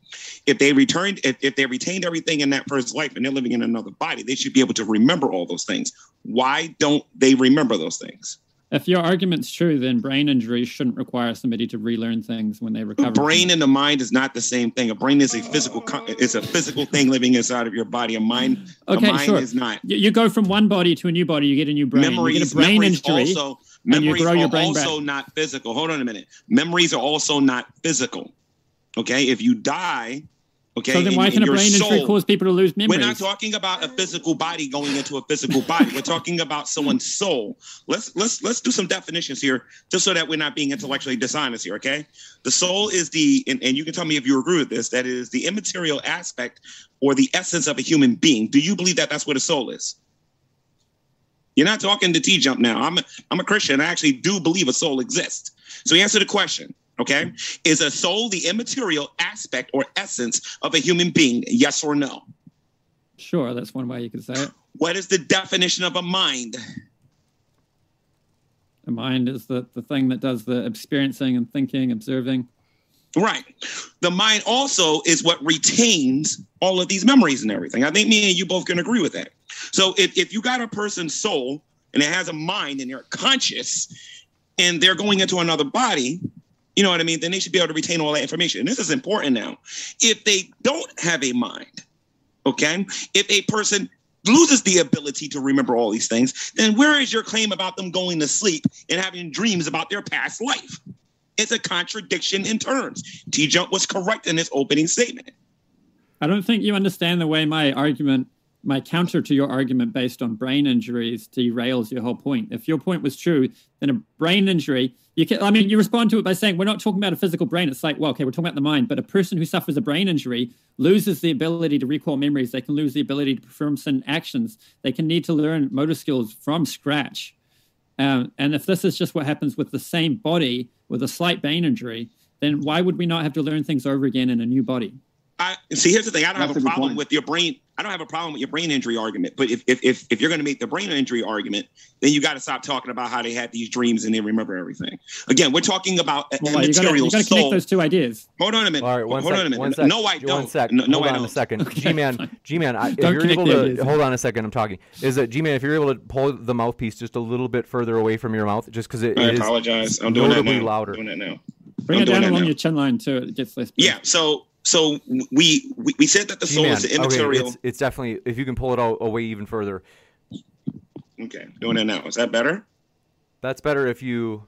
If they returned, if, if they retained everything in that first life and they're living in another body, they should be able to remember all those things. Why don't they remember those things? If your argument's true, then brain injury shouldn't require somebody to relearn things when they recover. brain and the mind is not the same thing. A brain is a physical, it's a physical thing living inside of your body. A mind, Okay, a mind sure. is not. You, you go from one body to a new body, you get a new brain. you get a brain memories injury. also and you memories your are also back. not physical. Hold on a minute. Memories are also not physical. Okay, if you die, okay, so then why can a brain injury cause people to lose memory? We're not talking about a physical body going into a physical body. We're talking about someone's soul. Let's let's let's do some definitions here, just so that we're not being intellectually dishonest here. Okay, the soul is the and, and you can tell me if you agree with this. That is the immaterial aspect or the essence of a human being. Do you believe that that's what a soul is? You're not talking to T Jump now. I'm a, I'm a Christian. I actually do believe a soul exists. So answer the question. Okay, is a soul the immaterial aspect or essence of a human being? Yes or no? Sure, that's one way you could say it. What is the definition of a mind? A mind is the, the thing that does the experiencing and thinking, observing. Right. The mind also is what retains all of these memories and everything. I think me and you both can agree with that. So if, if you got a person's soul and it has a mind and they're conscious and they're going into another body, you know what I mean? Then they should be able to retain all that information. And this is important now. If they don't have a mind, okay, if a person loses the ability to remember all these things, then where is your claim about them going to sleep and having dreams about their past life? It's a contradiction in terms. T Jump was correct in his opening statement. I don't think you understand the way my argument, my counter to your argument based on brain injuries derails your whole point. If your point was true, then a brain injury, you can, I mean, you respond to it by saying, we're not talking about a physical brain. It's like, well, okay, we're talking about the mind, but a person who suffers a brain injury loses the ability to recall memories. They can lose the ability to perform certain actions. They can need to learn motor skills from scratch. Um, and if this is just what happens with the same body with a slight brain injury, then why would we not have to learn things over again in a new body? I see. Here's the thing. I don't That's have a a problem point. with your brain. I don't have a problem with your brain injury argument. But if if if, if you're going to make the brain injury argument, then you got to stop talking about how they had these dreams and they remember everything. Again, we're talking about a Well, you got to immaterial connect soul. those two ideas. Hold on a minute. All right, one hold sec, on a minute. One sec. No, I don't. sec. No, no, hold I don't. a second. Okay, G-Man. G-Man, I, if you're able to ideas. hold on a second, I'm talking. Is that G-Man? If you're able to pull the mouthpiece just a little bit further away from your mouth, just because it, I it is apologize. I'm doing that notably now. louder. I'm doing that now. Bring I'm it down along now. your chin line too. It gets less. Yeah. So so we we, we said that the soul G-Man, is the okay, immaterial. it's, it's definitely if you can pull it out away even further. Okay, doing that now. Is that better? That's better if you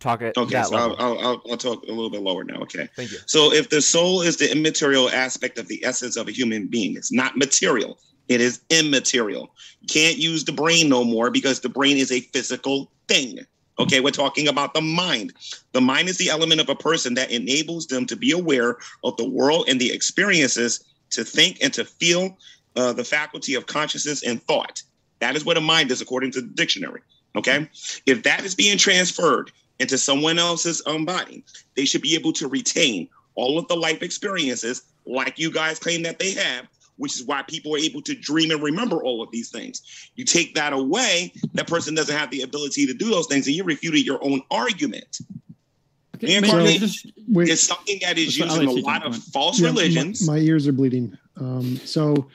talk it. Okay, that so I'll, I'll, I'll talk a little bit lower now. Okay. Thank you. So if the soul is the immaterial aspect of the essence of a human being, it's not material. It is immaterial. Can't use the brain no more because the brain is a physical thing. Okay, we're talking about the mind. The mind is the element of a person that enables them to be aware of the world and the experiences, to think and to feel uh, the faculty of consciousness and thought. That is what a mind is, according to the dictionary. Okay, if that is being transferred into someone else's um, body, they should be able to retain all of the life experiences, like you guys claim that they have, which is why people are able to dream and remember all of these things. You take that away, that person doesn't have the ability to do those things, and you refuted your own argument. Okay, Man, maybe Carly, just- Wait, It's something that is That's used in I a like lot of false yeah, my- religions. My, ears are bleeding. Um, so,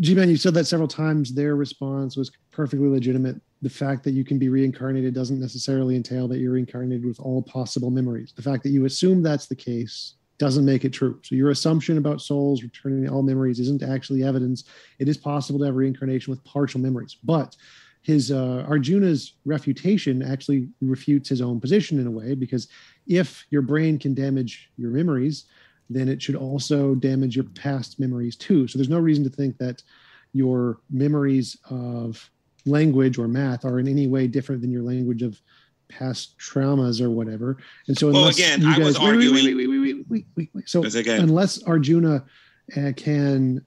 G-Man, you said that several times. Their response was perfectly legitimate. The fact that you can be reincarnated doesn't necessarily entail that you're reincarnated with all possible memories. The fact that you assume that's the case doesn't make it true. So your assumption about souls returning all memories isn't actually evidence. It is possible to have reincarnation with partial memories, but his uh, Arjuna's refutation actually refutes his own position in a way because if your brain can damage your memories, then it should also damage your past memories too. So there's no reason to think that your memories of language or math are in any way different than your language of past traumas or whatever. And so, Well, again, I was guys, wait, wait, arguing- wait, wait, wait, wait, wait, wait, wait. So unless Arjuna uh, can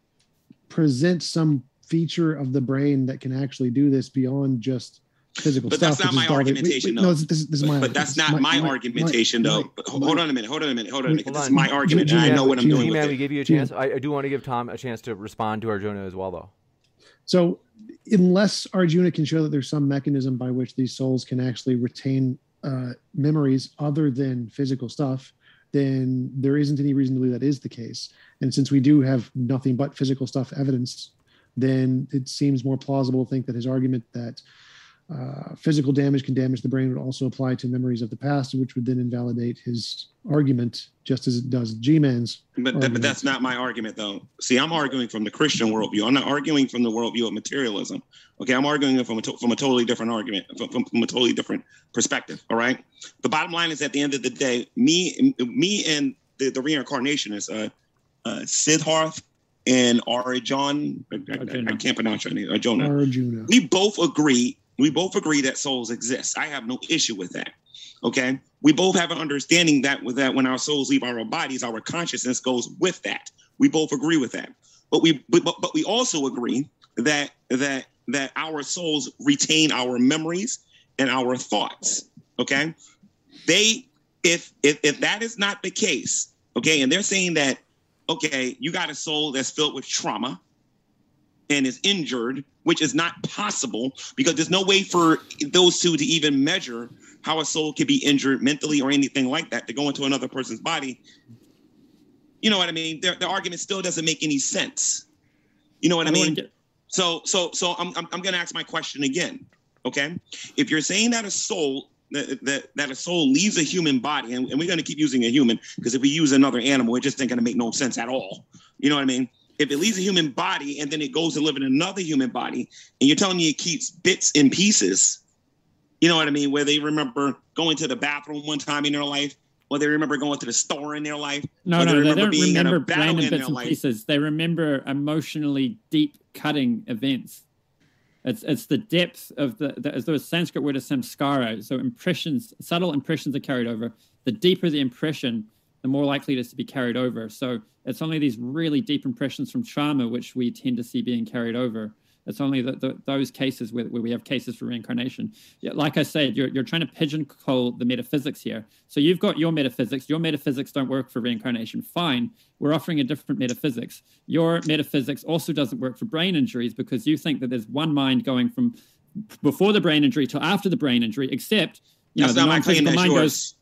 present some feature of the brain that can actually do this beyond just physical But stuff. that's not is my all argumentation, though. No, this, this, this is my. But that's not my, argumentation, my- though. my- hold on a minute. Hold on a minute. Hold on a minute. Hold This is my argument, and I know what I'm G-Man, doing with we give you a chance. I, I do want to give Tom a chance to respond to Arjuna as well, though. So, unless Arjuna can show that there's some mechanism by which these souls can actually retain uh, memories other than physical stuff, then there isn't any reason to believe that is the case. And since we do have nothing but physical stuff evidence, then it seems more plausible to think that his argument that uh, physical damage can damage the brain would also apply to memories of the past, which would then invalidate his argument, just as it does G-Man's. But, that, but that's not my argument, though. See, I'm arguing from the Christian worldview. I'm not arguing from the worldview of materialism. Okay, I'm arguing from a, to- from a totally different argument, from, from, from a totally different perspective. All right. The bottom line is, at the end of the day, me, me, and the, the reincarnationists, uh, uh, Siddharth and Arjun, I, I, I can't pronounce your name, Arjuna. Arjuna. We both agree. We both agree that souls exist. I have no issue with that. Okay. We both have an understanding that with that when our souls leave our bodies, our consciousness goes with that. We both agree with that. But we but, but, we also agree that that that our souls retain our memories and our thoughts. Okay. They if if if that is not the case, okay, and they're saying that, okay, you got a soul that's filled with trauma and is injured, which is not possible because there's no way for those two to even measure how a soul could be injured mentally or anything like that to go into another person's body. You know what I mean? Their, their argument still doesn't make any sense. You know what I, I mean? So, so, so I'm, I'm, I'm going to ask my question again. Okay, if you're saying that a soul that that, that a soul leaves a human body, and, and we're going to keep using a human because if we use another animal, it just ain't going to make no sense at all. You know what I mean? If it leaves a human body and then it goes to live in another human body, and you're telling me it keeps bits and pieces, you know what I mean? Where they remember going to the bathroom one time in their life, or they remember going to the store in their life. No, no, they remember don't being in a remember battle random in bits and life. pieces. They remember emotionally deep cutting events. It's it's the depth of the, the the Sanskrit word is samskara. So impressions, subtle impressions are carried over. The deeper the impression, the more likely it is to be carried over. So it's only these really deep impressions from trauma which we tend to see being carried over. It's only the, the, those cases where, where we have cases for reincarnation. Like I said, you're, you're trying to pigeonhole the metaphysics here. So you've got your metaphysics. Your metaphysics don't work for reincarnation. Fine. We're offering a different metaphysics. Your metaphysics also doesn't work for brain injuries because you think that there's one mind going from before the brain injury to after the brain injury, except you know, the my claim. non-physical mind goes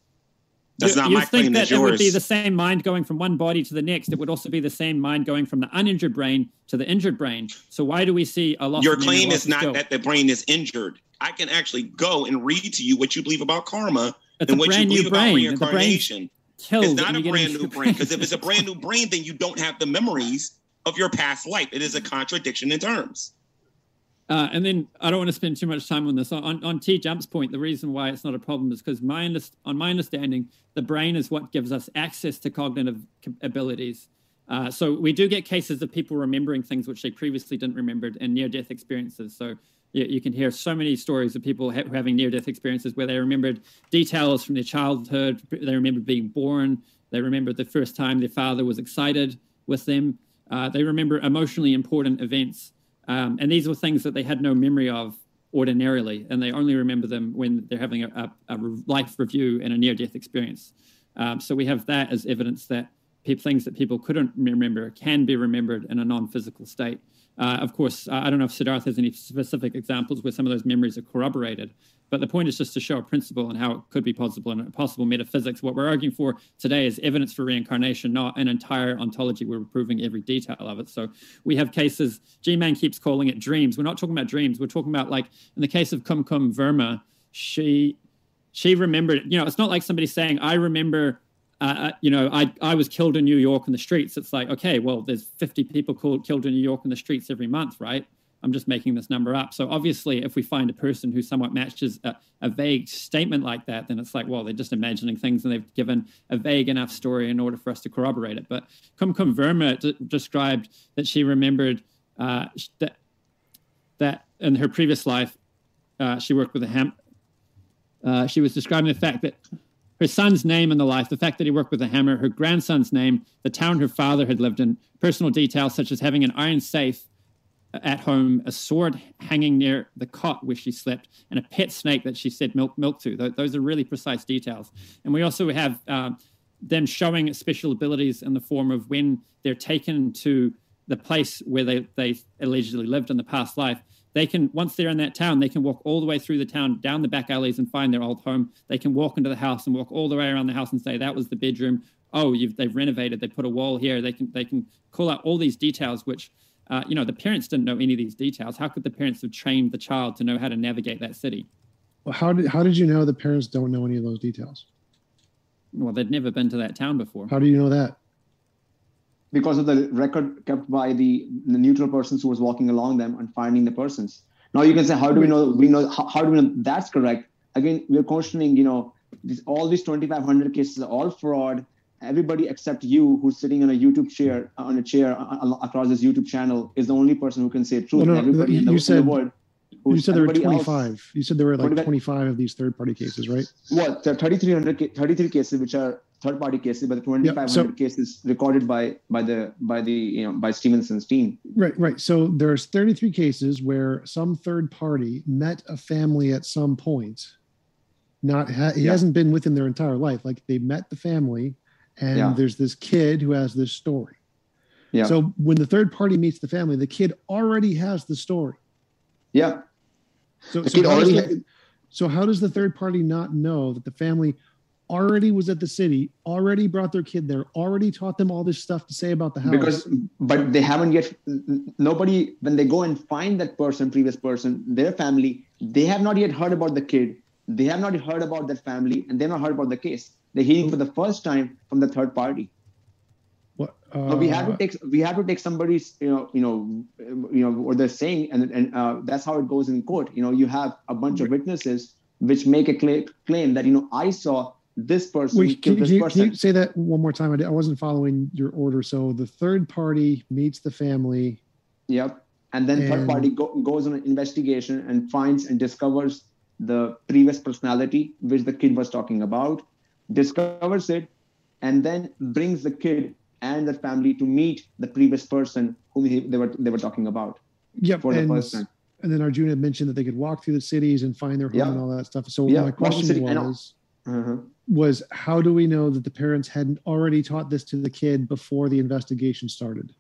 That's you, not you my think claim. that it would be the same mind going from one body to the next. It would also be the same mind going from the uninjured brain to the injured brain. So why do we see a loss? Your claim is not that the brain is injured. I can actually go and read to you what you believe about karma It's and what you believe about reincarnation. It's not a brand new brain because if it's a brand new brain, then you don't have the memories of your past life. It is a contradiction in terms. Uh, and then I don't want to spend too much time on this. On, on T Jump's point, the reason why it's not a problem is because my underst- on my understanding, the brain is what gives us access to cognitive abilities. Uh, so we do get cases of people remembering things which they previously didn't remember and near-death experiences. So you, you can hear so many stories of people ha- having near-death experiences where they remembered details from their childhood. They remembered being born. They remembered the first time their father was excited with them. Uh, they remember emotionally important events. Um, and these were things that they had no memory of ordinarily, and they only remember them when they're having a, a, a life review and a near death experience. Um, so we have that as evidence that pe- things that people couldn't remember can be remembered in a non physical state. Uh, of course, I don't know if Siddharth has any specific examples where some of those memories are corroborated, but the point is just to show a principle and how it could be possible and a possible metaphysics. What we're arguing for today is evidence for reincarnation, not an entire ontology. We're proving every detail of it. So we have cases, G Man keeps calling it dreams. We're not talking about dreams. We're talking about, like, in the case of Kum Kum Verma, she she remembered, you know, it's not like somebody saying, I remember you know, I, I was killed in New York in the streets. It's like, okay, well, there's 50 people called, killed in New York in the streets every month, right? I'm just making this number up. So obviously, if we find a person who somewhat matches a, a vague statement like that, then it's like, well, they're just imagining things and they've given a vague enough story in order for us to corroborate it. But Kum Kum Verma d- described that she remembered uh, that, that in her previous life, uh, she worked with a ham. Uh, she was describing the fact that her son's name in the life, the fact that he worked with a hammer, her grandson's name, the town her father had lived in, personal details such as having an iron safe at home, a sword hanging near the cot where she slept, and a pet snake that she said milk milk to. Those are really precise details. And we also have uh, them showing special abilities in the form of when they're taken to the place where they, they allegedly lived in the past life. They can, once they're in that town, they can walk all the way through the town, down the back alleys, and find their old home. They can walk into the house and walk all the way around the house and say, "That was the bedroom." Oh, they've renovated. They put a wall here. They can they can call out all these details, which uh, you know, the parents didn't know any of these details. How could the parents have trained the child to know how to navigate that city? Well, how did how did you know the parents don't know any of those details? Well, they'd never been to that town before. How do you know that? Because of the record kept by the, the neutral persons who was walking along them and finding the persons. Now you can say, how do we know? We know how, how do we know that's correct? Again, we're questioning. You know, this, all these 2,500 cases are all fraud everybody except you who's sitting on a youtube chair on a chair across this youtube channel is the only person who can say truth no, no, everybody you, in the, you said, in the world you said there were 25 else, you said there were like 25 of these third party cases right what there are 3300 33 cases which are third party cases but the 2500 yeah, so, cases recorded by by the by the you know by stevenson's team right right so there's 33 cases where some third party met a family at some point not ha- he yeah. hasn't been with them their entire life like they met the family and yeah. there's this kid who has this story. Yeah. So when the third party meets the family, the kid already has the story. Yeah. So, so how, the, so how does the third party not know that the family already was at the city, already brought their kid there, already taught them all this stuff to say about the house? Because, but they haven't yet. Nobody, when they go and find that person, previous person, their family, they have not yet heard about the kid. They have not heard about that family, and they've not heard about the case. They're hearing for the first time from the third party. What, uh, we have to take we have to take somebody's you know you know you know what they're saying and and uh, that's how it goes in court. You know you have a bunch of witnesses which make a cl- claim that you know I saw this person Wait, can, this can, person. Can you say that one more time? I, I wasn't following your order. So the third party meets the family. Yep, and then and... third party go, goes on an investigation and finds and discovers the previous personality which the kid was talking about discovers it, and then brings the kid and the family to meet the previous person whom he, they were they were talking about. Yep. For and, the first time. And then Arjuna had mentioned that they could walk through the cities and find their home yeah. and all that stuff. So yeah. my question was, uh-huh. Was how do we know that the parents hadn't already taught this to the kid before the investigation started?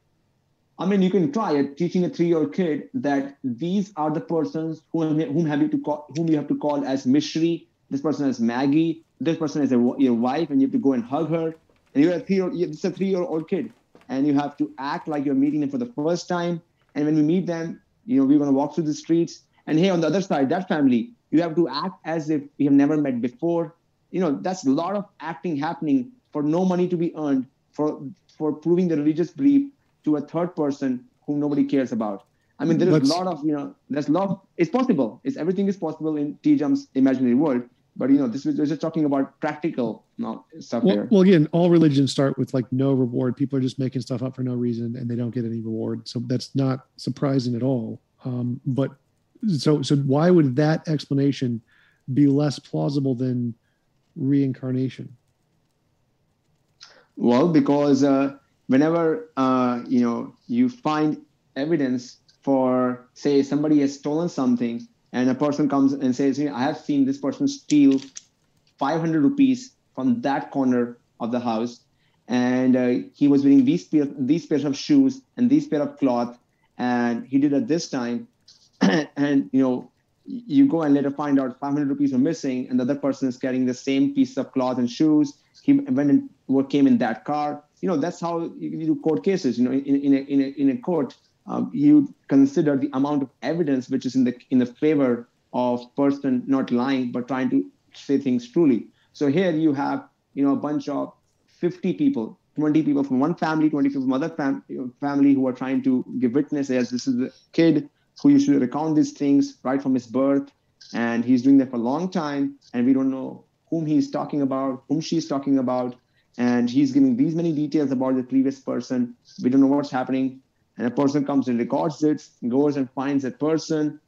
I mean, you can try it, teaching a three-year-old kid that these are the persons whom, whom have you to call, whom you have to call as Mishri. This person is Maggie. This person is a, your wife and you have to go and hug her. And you're a three year it's a three year old kid and you have to act like you're meeting them for the first time. And when we meet them you know we're going to walk through the streets. And hey on the other side that family you have to act as if we have never met before you know that's a lot of acting happening for no money to be earned for for proving the religious belief to a third person whom nobody cares about. I mean there is a lot of you know there's a lot of, it's possible. It's everything is possible in t jump's imaginary world but you know this was just talking about practical not stuff well, here well again all religions start with like no reward. People are just making stuff up for no reason and they don't get any reward. So that's not surprising at all. Um, but so so why would that explanation be less plausible than reincarnation? Well because uh, whenever uh, you know you find evidence for say somebody has stolen something and a person comes and says, I have seen this person steal 500 rupees from that corner of the house, and uh, he was wearing these pair, these pairs of shoes and these pair of cloth, and he did it this time, and you know, you go and later find out 500 rupees are missing, and the other person is carrying the same piece of cloth and shoes. He went and what came in that car. You know, that's how you do court cases. You know, in, in, a, in, a, in a court, um, you consider the amount of evidence which is in the in the favor of person not lying but trying to say things truly. So here you have you know a bunch of 50 people, 20 people from one family, 20 people from other fam- family who are trying to give witness as this is the kid who used to recount these things right from his birth, and he's doing that for a long time, and we don't know whom he's talking about, whom she's talking about, and he's giving these many details about the previous person. We don't know what's happening. And a person comes and records it, goes and finds that person,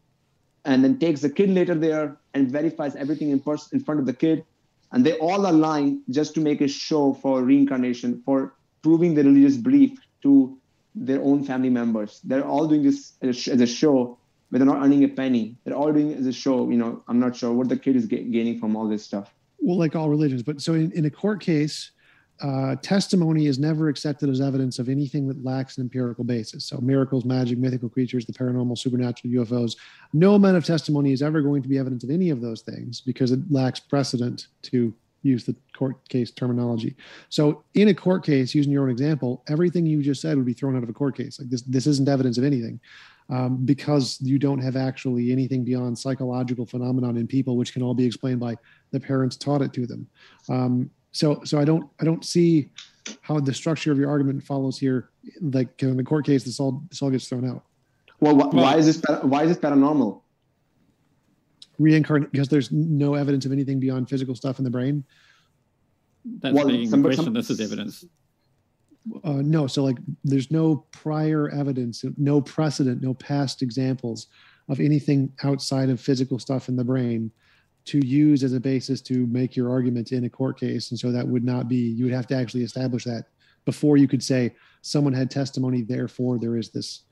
and then takes the kid later there and verifies everything in person in front of the kid, and they all are lying just to make a show for reincarnation, for proving the religious belief to their own family members. They're all doing this as a show, but they're not earning a penny. They're all doing it as a show. You know, I'm not sure what the kid is gaining from all this stuff. Well, like all religions, but so in, in a court case, uh, testimony is never accepted as evidence of anything that lacks an empirical basis. So, miracles, magic, mythical creatures, the paranormal, supernatural, UFOs. No amount of testimony is ever going to be evidence of any of those things because it lacks precedent to use the court case terminology. So, in a court case, using your own example, everything you just said would be thrown out of a court case. Like this, this isn't evidence of anything. Um, because you don't have actually anything beyond psychological phenomenon in people, which can all be explained by the parents taught it to them. Um, so so I don't I don't see how the structure of your argument follows here. Like in the court case, this all this all gets thrown out. Well, wh- why is this why is this paranormal? Reincarnate because there's no evidence of anything beyond physical stuff in the brain. That's well, being some, question. Some, this is evidence. Uh, no, so like there's no prior evidence, no precedent, no past examples of anything outside of physical stuff in the brain to use as a basis to make your argument in a court case. And so that would not be, you would have to actually establish that before you could say someone had testimony, therefore there is this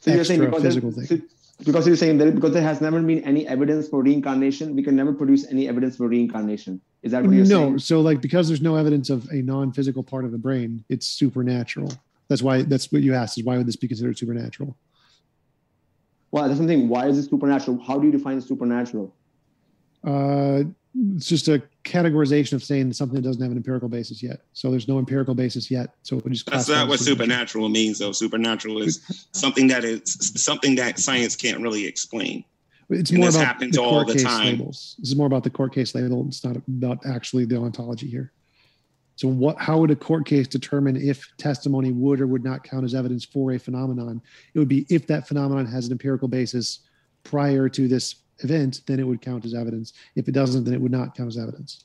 so extra you're saying physical thing. So, because you're saying that because there has never been any evidence for reincarnation, we can never produce any evidence for reincarnation. Is that what you're no, saying? No. So like because there's no evidence of a non-physical part of the brain, it's supernatural. That's why that's what you asked is why would this be considered supernatural? Well, that's something. Why is it supernatural? How do you define supernatural? Uh, it's just a categorization of saying something that doesn't have an empirical basis yet. So there's no empirical basis yet. So it just that's not what supernatural means, though. Supernatural is something that is something that science can't really explain. It's more about happens the all the time. Labels. This is more about the court case label. It's not about actually the ontology here. So, what? How would a court case determine if testimony would or would not count as evidence for a phenomenon? It would be if that phenomenon has an empirical basis prior to this event, then it would count as evidence. If it doesn't, then it would not count as evidence.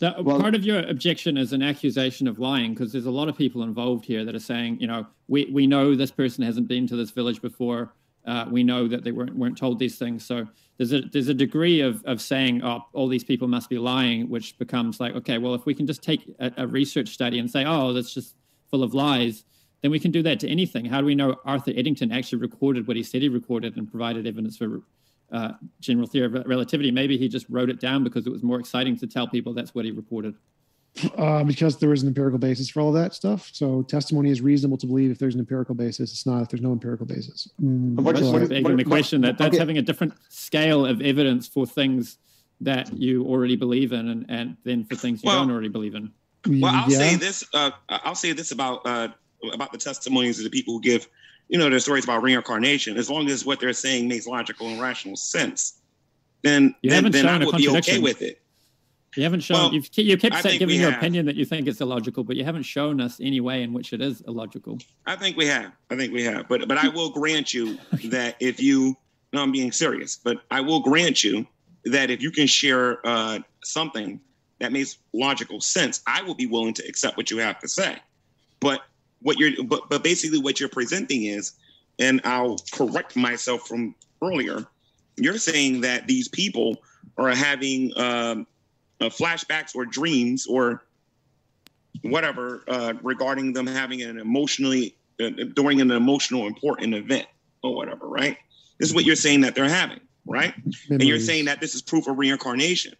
That, well, part of your objection is an accusation of lying because there's a lot of people involved here that are saying, you know, we, we know this person hasn't been to this village before. Uh, we know that they weren't weren't told these things. So there's a there's a degree of of saying, oh, all these people must be lying, which becomes like, okay, well, if we can just take a, a research study and say, oh, that's just full of lies, then we can do that to anything. How do we know Arthur Eddington actually recorded what he said he recorded and provided evidence for uh, general theory of relativity? Maybe he just wrote it down because it was more exciting to tell people that's what he reported. Uh, because there is an empirical basis for all that stuff. So testimony is reasonable to believe if there's an empirical basis. It's not if there's no empirical basis. Mm, what, what, begging what, the question that that's okay. having a different scale of evidence for things that you already believe in, and, and then for things you well, don't already believe in. Well, I'll yeah. say this. Uh, I'll say this about uh, about the testimonies of the people who give, you know, their stories about reincarnation, as long as what they're saying makes logical and rational sense, then you then, then I would be okay with it. You haven't shown well, you've, you kept saying, giving your have. opinion that you think it's illogical, but you haven't shown us any way in which it is illogical. I think we have. I think we have. But but I will grant you that if you no, I'm being serious, but I will grant you that if you can share uh, something that makes logical sense, I will be willing to accept what you have to say. But what you're but, but basically what you're presenting is and i'll correct myself from earlier you're saying that these people are having um, uh, flashbacks or dreams or whatever uh, regarding them having an emotionally uh, during an emotional important event or whatever right? This is what you're saying that they're having right? Memories. and you're saying that this is proof of reincarnation.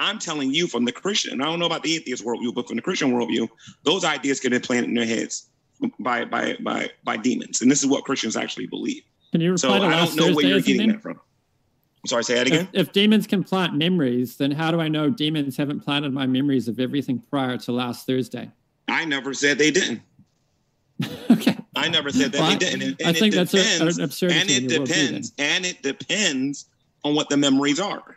I'm telling you from the christian i don't know about the atheist worldview but from the christian worldview those ideas get implanted in their heads by by by by demons, and this is what Christians actually believe. Can you reply so to I don't know where you're getting that from. I'm sorry, say that again. If, if, demons can plant memories, then how do I know demons haven't planted my memories of everything prior to last Thursday? I never said they didn't. okay. I never said that they didn't. And, and I think depends, that's an absurdity. And it depends. And it depends on what the memories are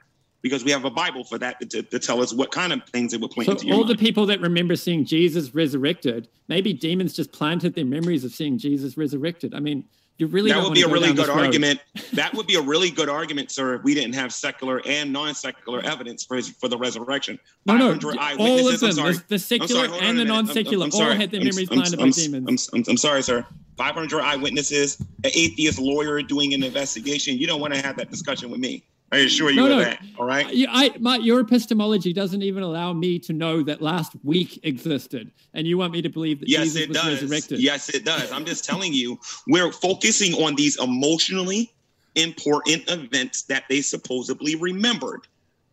because we have a Bible for that to, to tell us what kind of things it would plant so into your all mind. the people that remember seeing Jesus resurrected, maybe demons just planted their memories of seeing Jesus resurrected. I mean, you really that would be a really good argument. that would be a really good argument, sir, if we didn't have secular and non-secular evidence for his, for the resurrection. No, no, all of them, sorry, the secular sorry, and the non-secular, I'm, I'm all had their memories I'm, planted by demons. I'm, I'm sorry, sir. 500 eyewitnesses, an atheist lawyer doing an investigation. You don't want to have that discussion with me. I assure you No, of no. that. All right. You- I, my, your epistemology doesn't even allow me to know that last week existed, and you want me to believe that Yes, Jesus it was does. resurrected. Yes, it does. I'm just telling you, we're focusing on these emotionally important events that they supposedly remembered.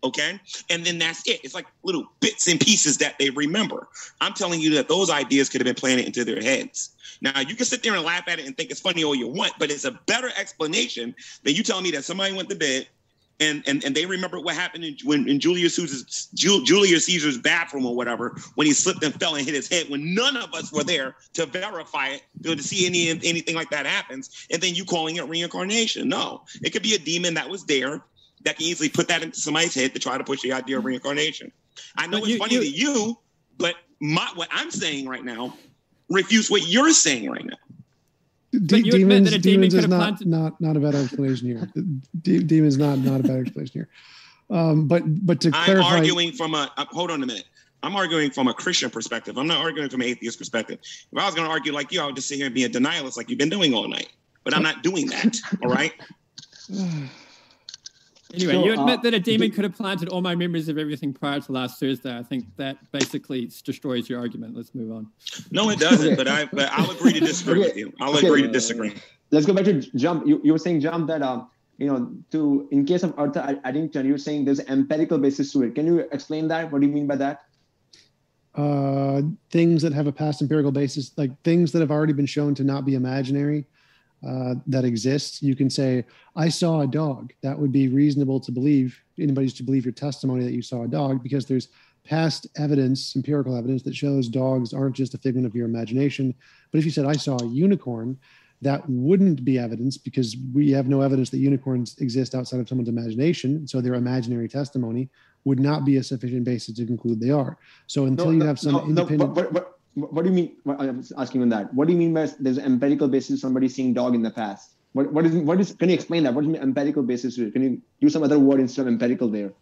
Okay. And then that's it. It's like little bits and pieces that they remember. I'm telling you that those ideas could have been planted into their heads. Now, you can sit there and laugh at it and think it's funny all you want, but it's a better explanation than you telling me that somebody went to bed and and, and they remember what happened in, when, in Julius Caesar's Ju- Julius Caesar's bathroom or whatever when he slipped and fell and hit his head when none of us were there to verify it to, to see any anything like that happens and then you calling it reincarnation. No. It could be a demon that was there that can easily put that into somebody's head to try to push the idea of reincarnation. I know But it's you- funny you- to you but my what I'm saying right now refutes what you're saying right now De- you admit demons, that a demon demons could is have not, planted- not not a better explanation here. De- demons not not a better explanation here. Um, but but to clarify, I'm clarify, arguing from a uh, hold on a minute. I'm arguing from a Christian perspective. I'm not arguing from an atheist perspective. If I was going to argue like you, I would just sit here and be a denialist like you've been doing all night. But I'm not doing that. All right. Anyway, So, you admit uh, that a demon could have planted all my memories of everything prior to last Thursday. I think that basically destroys your argument. Let's move on. No, it doesn't. But I but I'll agree to disagree Okay. with you. I'll Okay. agree to disagree. let's go back to jump. You, you were saying jump that um you know to in case of Arthur Ad- Addington, you're saying there's empirical basis to it. Can you explain that? What do you mean by that? uh, things that have a past empirical basis, like things that have already been shown to not be imaginary, uh, that exists. You can say, "I saw a dog." That would be reasonable to believe. Anybody's to believe your testimony that you saw a dog because there's past evidence, empirical evidence that shows dogs aren't just a figment of your imagination. But if you said, "I saw a unicorn," that wouldn't be evidence because we have no evidence that unicorns exist outside of someone's imagination. So their imaginary testimony would not be a sufficient basis to conclude they are. So until you have some no, no, independent, what, what, what, do you mean? I'm asking on that. What do you mean by there's an empirical basis somebody seeing dog in the past? What, what is what is? Can you explain that? What do empirical basis? Can you use some other word instead of empirical there?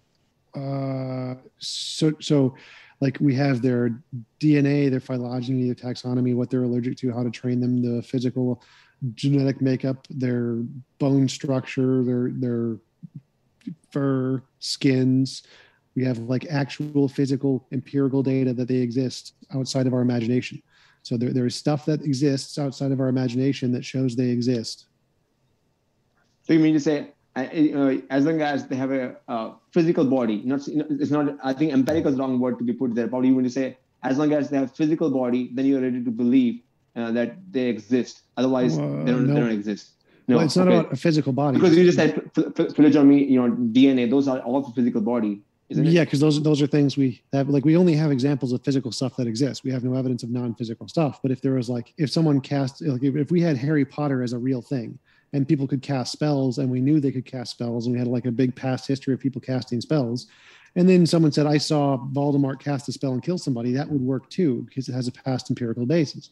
uh, so so like we have their DNA, their phylogeny, their taxonomy, what they're allergic to, how to train them, the physical genetic makeup, their bone structure, their their fur, skins. We have like actual physical empirical data that they exist outside of our imagination. So there, there is stuff that exists outside of our imagination that shows they exist. So you mean to say, as long as they have a uh, physical body, not it's not. I think empirical is the wrong word to be put there. Probably you want to say, as long as they have physical body, then you're ready to believe uh, that they exist. Otherwise, Uh, they don't. no. They don't exist. No, well, it's not okay. about a physical body. because you just said ph- ph- phylogeny, you know, DNA. Those are all physical body? Yeah, because those those are things we have. Like we only have examples of physical stuff that exists. We have no evidence of non-physical stuff. But if there was like, if someone cast, like if, if we had Harry Potter as a real thing, and people could cast spells, and we knew they could cast spells, and we had like a big past history of people casting spells, and then someone said, "I saw Voldemort cast a spell and kill somebody," that would work too because it has a past empirical basis.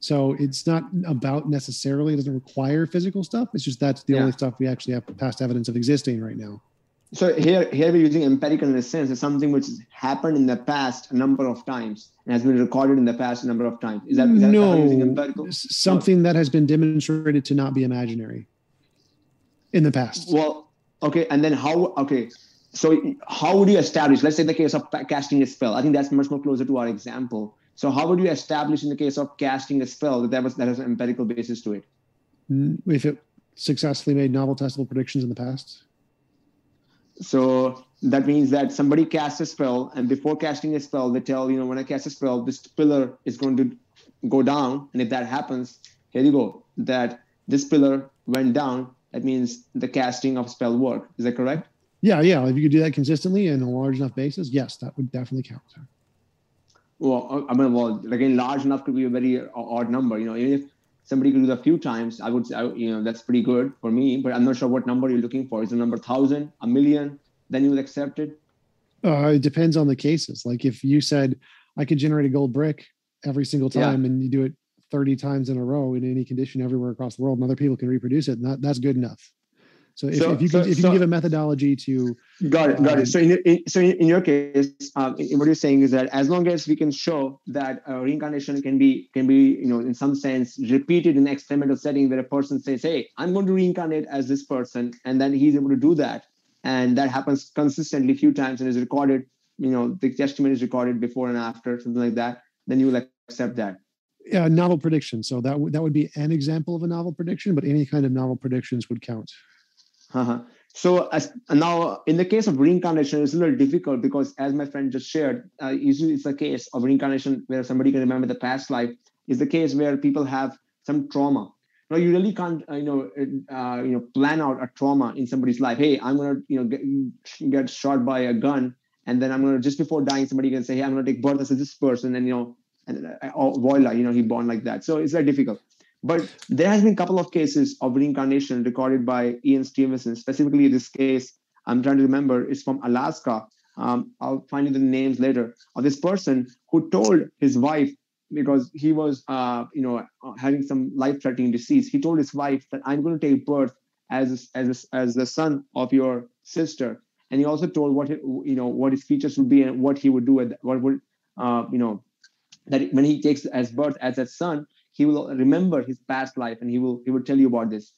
So it's not about necessarily it doesn't require physical stuff. It's just that's the Yeah. only stuff we actually have past evidence of existing right now. So here, here we're using empirical in a sense. It's something which has happened in the past a number of times and has been recorded in the past a number of times. Is that, is that no using empirical? s- something that has been demonstrated to not be imaginary in the past. Well, okay, and then how? Okay, so how would you establish? Let's say the case of casting a spell. I think that's much more closer to our example. So how would you establish in the case of casting a spell that that was that has an empirical basis to it? Mm, if it successfully made novel testable predictions in the past. So that means that somebody casts a spell, and before casting a spell, they tell you know when I cast a spell, this pillar is going to go down, and if that happens, here you go. That this pillar went down. That means the casting of spell worked. Is that correct? Yeah, yeah. If you could do that consistently and a large enough basis, yes, that would definitely count. Well, I mean, well, again, large enough could be a very odd number. You know, even if somebody could do that a few times, I would say, I- you know, that's pretty good for me. But I'm not sure what number you're looking for. Is the number thousand, a million? Then you would accept it. Uh, it depends on the cases. Like if you said I could generate a gold brick every single Yeah. time and you do it 30 times in a row in any condition everywhere across the world and other people can reproduce it, that, that's good enough. So if, So- if you so- can, if you so- give a methodology to Got it. Got Um, it. So, in, your- in, so in, your case, um, what you're saying is that as long as we can show that uh, reincarnation can be can be you know in some sense repeated in experimental setting where a person says, "Hey, I'm going to reincarnate as this person," and then he's able to do that, and that happens consistently a few times and is recorded you know the testimony is recorded before and after something like that then you will accept that yeah novel prediction so that would that would be an example of a novel prediction but any kind of novel predictions would count uh-huh. so as, now in the case of reincarnation it's a little difficult because as my friend just shared uh, usually it's a case of reincarnation where somebody can remember the past life. Is the case where people have some trauma. Now you really can't uh, you know uh, you know plan out a trauma in somebody's life. Hey i'm to you know get, get shot by a gun and then i'm to just before dying somebody can say hey i'm to take birth as this person and you know and uh, voila you know he born like that. So it's very difficult but there has been a couple of cases of reincarnation recorded by ian stevenson specifically this case i'm trying to remember is from alaska. Um, i'll find you the names later. Of this person who told his wife because he was uh, you know uh, having some life-threatening disease he told his wife that i'm going to take birth as as as the son of your sister. And he also told what you know what his features would be and what he would do and what would uh, you know that when he takes as birth as a son he will remember his past life and he will he will tell you about this.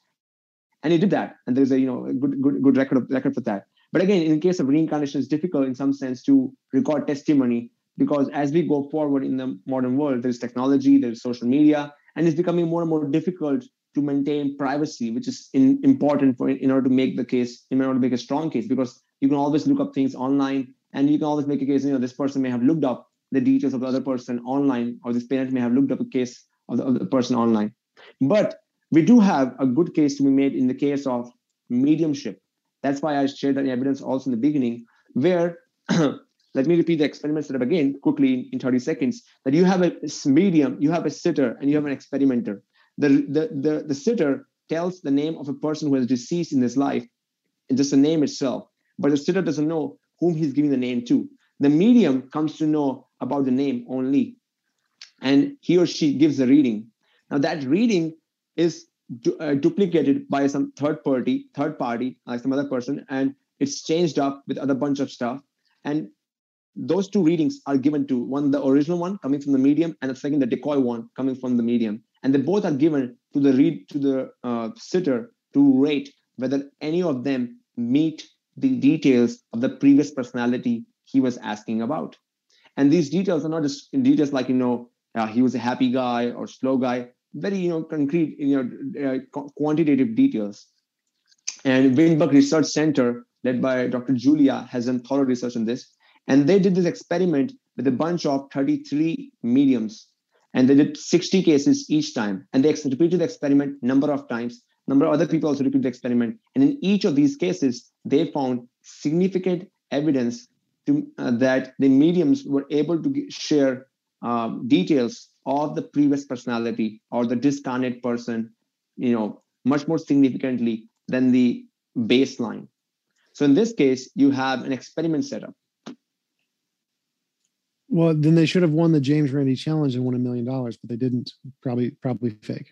And he did that. And there's a you know a good good good record of, record for that. But again in case of reincarnation it's difficult in some sense to record testimony because as we go forward in the modern world there's technology there's social media and it's becoming more and more difficult to maintain privacy which is in, important for in order to make the case in order to make a strong case because you can always look up things online and you can always make a case you know this person may have looked up the details of the other person online or this parent may have looked up a case of the other person online. But we do have a good case to be made in the case of mediumship. That's why i shared that evidence also in the beginning where let me repeat the experiment setup again quickly in 30 seconds that you have a medium you have a sitter and you have an experimenter. The, the, the, the sitter tells the name of a person who has deceased in his life just the name itself but the sitter doesn't know whom he's giving the name to. The medium comes to know about the name only, and he or she gives the reading. Now that reading is du- uh, duplicated by some third party, third party, like some other person, and it's changed up with other bunch of stuff. And those two readings are given to one, the original one coming from the medium, and the second, the decoy one coming from the medium. And they both are given to the read to the uh, sitter to rate whether any of them meet the details of the previous personality he was asking about. And these details are not just details like, you know, uh, he was a happy guy or slow guy, very, you know, concrete, you know, uh, quantitative details. And Windbridge Research Center, led by Dr. Julia, has done thorough research on this. And they did this experiment with a bunch of 33 mediums. And they did 60 cases each time. And they repeated the experiment number of times number of other people also repeated the experiment. And in each of these cases, they found significant evidence to, uh, that the mediums were able to share um, details of the previous personality or the discarnate person, you know, much more significantly than the baseline. So in this case, you have an experiment setup. Well, then they should have won the James Randi challenge and won a million dollars, but they didn't. Probably, probably fake.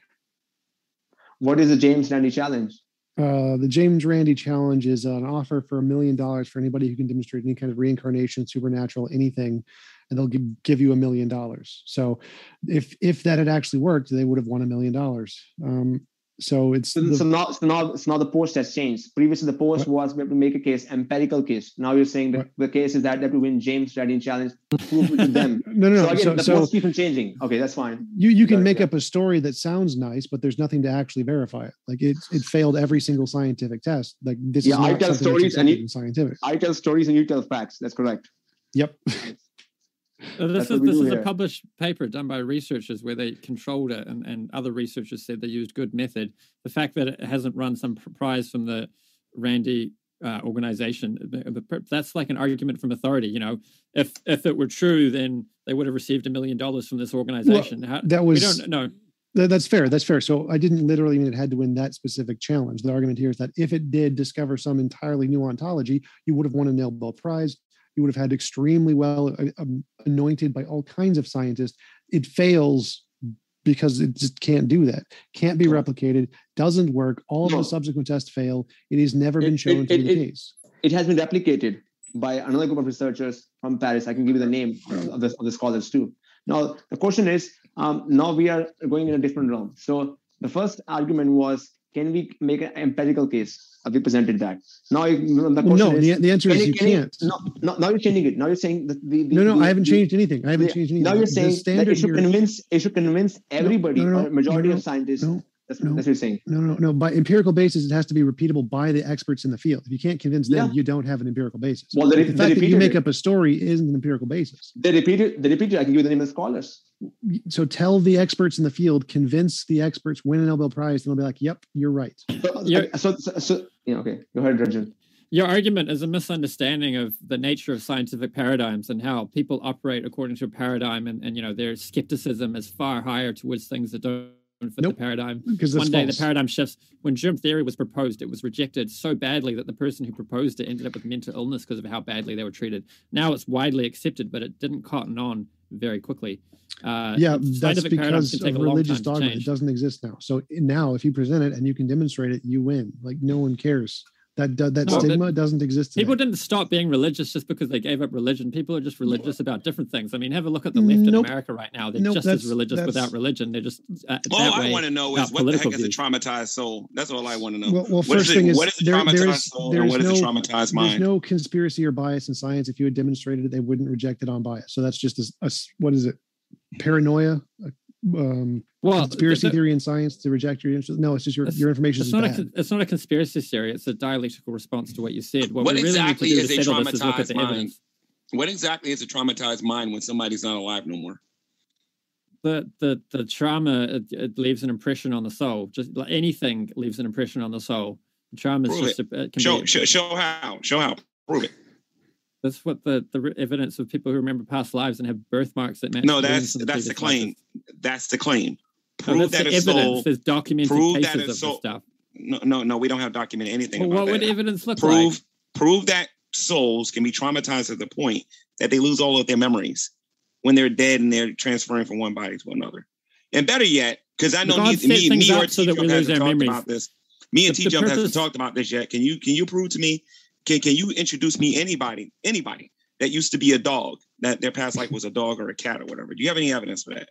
What is the James Randi Challenge? Uh, the James Randi Challenge is an offer for a million dollars for anybody who can demonstrate any kind of reincarnation, supernatural, anything, and they'll give, give you a million dollars. So, if if that had actually worked, they would have won a million dollars. Um, so it's so, the, so not so now so now the post has changed. Previously, the post what? was we have to make a case, empirical case. Now you're saying that what? the case is that they have to win James Randi challenge, prove it to them. no, no, so no. Again, so, the so, post keeps on changing. Okay, that's fine. You you can make yeah. up a story that sounds nice, but there's nothing to actually verify it. Like it it failed every single scientific test. Like this yeah, is I tell stories and you, scientific. I tell stories and you tell facts. That's correct. Yep. Uh, this is this is here. a published paper done by researchers where they controlled it, and, and other researchers said they used good method. The fact that it hasn't run some prize from the Randi uh, organization, the, the, that's like an argument from authority. You know, if if it were true, then they would have received a million dollars from this organization. Well, How, that was we don't know. That's fair. That's fair. So I didn't literally mean it had to win that specific challenge. The argument here is that if it did discover some entirely new ontology, you would have won a Nobel Prize you would have had extremely well uh, um, anointed by all kinds of scientists. It fails because it just can't do that. Can't be replicated. Doesn't work. All no. the subsequent tests fail. It has never been shown it, to be the case. It has been replicated by another group of researchers from Paris. I can give you the name of the, of the scholars too. Now the question is, um, now we are going in a different realm. So the first argument was can we make an empirical case? Have we presented that? Now, the question no, is, the, the answer is you can can't. no, no, now you're changing it. Now you're saying that the, the No, no, the- I haven't changed anything. I haven't changed anything. Now you're saying that it should here- convince it should convince everybody, no, no, or majority no, no, of scientists. No, that's, no. that's what you're saying. No, no, no. By empirical basis, it has to be repeatable by the experts in the field. If you can't convince them, Yeah. you don't have an empirical basis. Well, they, the they fact that you make up a story isn't an empirical basis. They repeated. They repeated. I can give you the name of the scholars. So tell the experts in the field, convince the experts, win a Nobel Prize, and they'll be like, "Yep, you're right." So, You're- so, so, so yeah. Okay, go ahead, Rajan. Your argument is a misunderstanding of the nature of scientific paradigms and how people operate according to a paradigm, and, and you know their skepticism is far higher towards things that don't fit Nope, the paradigm. Because One day false. the paradigm shifts. When germ theory was proposed, it was rejected so badly that the person who proposed it ended up with mental illness because of how badly they were treated. Now it's widely accepted, but it didn't cotton on very quickly. Uh, yeah, that's because of religious dogma. It doesn't exist now. So now, if you present it and you can demonstrate it, you win. Like no one cares. That that, that No, stigma doesn't exist. Today. People didn't stop being religious just because they gave up religion. People are just religious about different things. I mean, have a look at the left Nope. in America right now. They're Nope, just as religious that's- without religion. They're just uh, All that I want to know is about what the heck political is a traumatized soul? That's all I want to know. Well, well What first is thing it, is what is a there, traumatized there's, soul there's and what is no, a traumatized mind? There's no conspiracy or bias in science. If you had demonstrated it, they wouldn't reject it on bias. So that's just a, s- a s- what is it? Paranoia, a, um, Well, conspiracy the- theory in science to reject your interest. No, it's just your, It's- your information It's is not, a, bad. it's not a conspiracy theory. It's a dialectical response to what you said. What, What we really exactly need to do is to a settle this is look at traumatized the mind? evidence. What exactly is a traumatized mind when somebody's not alive no more? The, the, the trauma, it, it leaves an impression on the soul. Just like anything leaves an impression on the soul. Trauma is Prove just it. a, it can Show, be, show, show how. Show how. Prove it. That's what the, the evidence of people who remember past lives and have birthmarks that match. No, that's the that's the claim. lives. That's the claim. Prove that's that the a evidence. soul. There's documented prove that cases a of this stuff. No, no, no. We don't have documented anything Well, what would evidence look prove like? prove that souls can be traumatized to the point that they lose all of their memories when they're dead and they're transferring from one body to another. And better yet, because I know God me, me, me or so T that Jump hasn't talked memories. about this. Me and T the Jump hasn't talked about this yet. Can you can you prove to me? Can can you introduce me anybody anybody that used to be a dog that their past life was a dog or a cat or whatever? Do you have any evidence for that?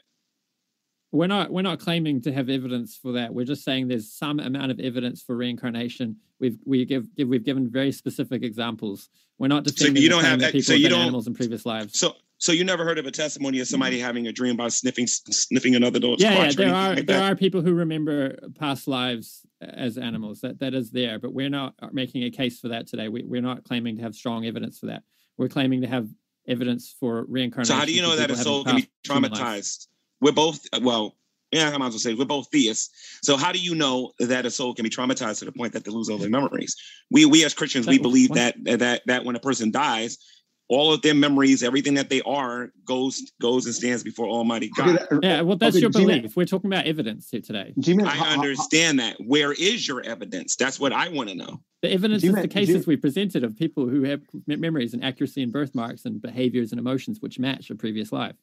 We're not we're not claiming to have evidence for that. We're just saying there's some amount of evidence for reincarnation. We've we give, give we've given very specific examples. We're not So defending you don't have that people so you don't- animals in previous lives. So so you never heard of a testimony of somebody mm-hmm. having a dream about sniffing sniffing another dog's yeah, yeah, there are like there that? are people who remember past lives as animals. That that is there, but we're not making a case for that today. We, we're not claiming to have strong evidence for that. We're claiming to have evidence for reincarnation. So how do you know that a soul can be past human lives. traumatized? We're both well, yeah, I might as well say we're both theists. So how do you know that a soul can be traumatized to the point that they lose all their memories? We we as Christians we believe that that that when a person dies, all of their memories, everything that they are, goes goes and stands before Almighty God. Okay, Yeah, well, that's okay, your G-Man- belief. We're talking about evidence here today. G-Man, I how- how- understand that. Where is your evidence? That's what I want to know. The evidence G-Man- is the cases G- we presented of people who have me- memories and accuracy and birthmarks and behaviors and emotions which match a previous life.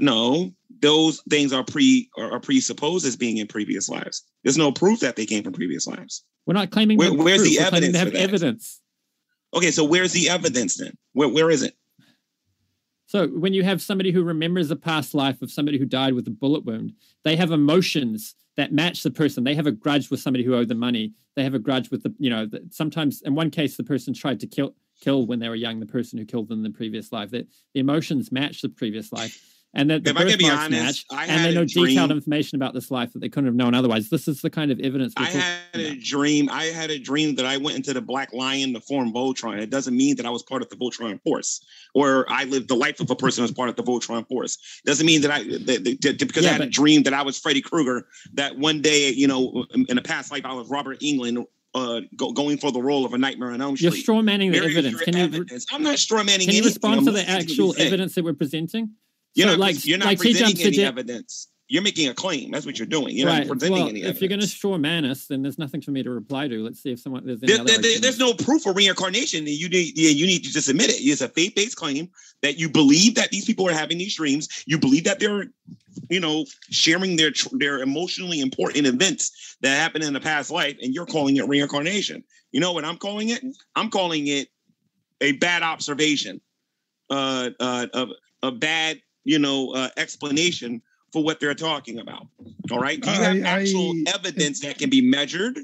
No, those things are pre are, are presupposed as being in previous lives. There's no proof that they came from previous lives. We're not claiming Where- to where's proof. the We're claiming evidence to for have that? evidence. Okay, so where's the evidence then? Where where is it? So when you have somebody who remembers a past life of somebody who died with a bullet wound, they have emotions that match the person. They have a grudge with somebody who owed them money. They have a grudge with the, you know, the, sometimes in one case the person tried to kill kill when they were young the person who killed them in the previous life. That the emotions match the previous life. And that the If I can be birthmarks honest, match, I and they know detailed information about this life that they couldn't have known otherwise. This is the kind of evidence I had a about. dream. I had a dream that I went into the Black Lion to form Voltron. It doesn't mean that I was part of the Voltron Force, or I lived the life of a person who was part of the Voltron Force. Doesn't mean that I that, that- that- because Yeah, I had a dream that I was Freddy Krueger. That one day, you know, in a past life, I was Robert Englund, uh, go, going for the role of a Nightmare on Elm You're Street. straw manning the evidence. Can you evidence? I'm not straw manning can you respond to the actual evidence that we're presenting? You're So, not, like- you're not like presenting any evidence. You're making a claim. That's what you're doing. You're not presenting well, any if evidence. you're going to straw man us, then there's nothing for me to reply to. Let's see if someone there's any There- other there- there- there's no proof of reincarnation. and You need, yeah, you need to just admit it. It's a faith-based claim that you believe that these people are having these dreams. You believe that they're, you know, sharing their their emotionally important events that happened in the past life, and you're calling it reincarnation. You know what I'm calling it? I'm calling it a bad observation, uh, uh, of a bad, you know, uh, explanation for what they're talking about. All right. Do you have I- actual I- evidence that can be measured,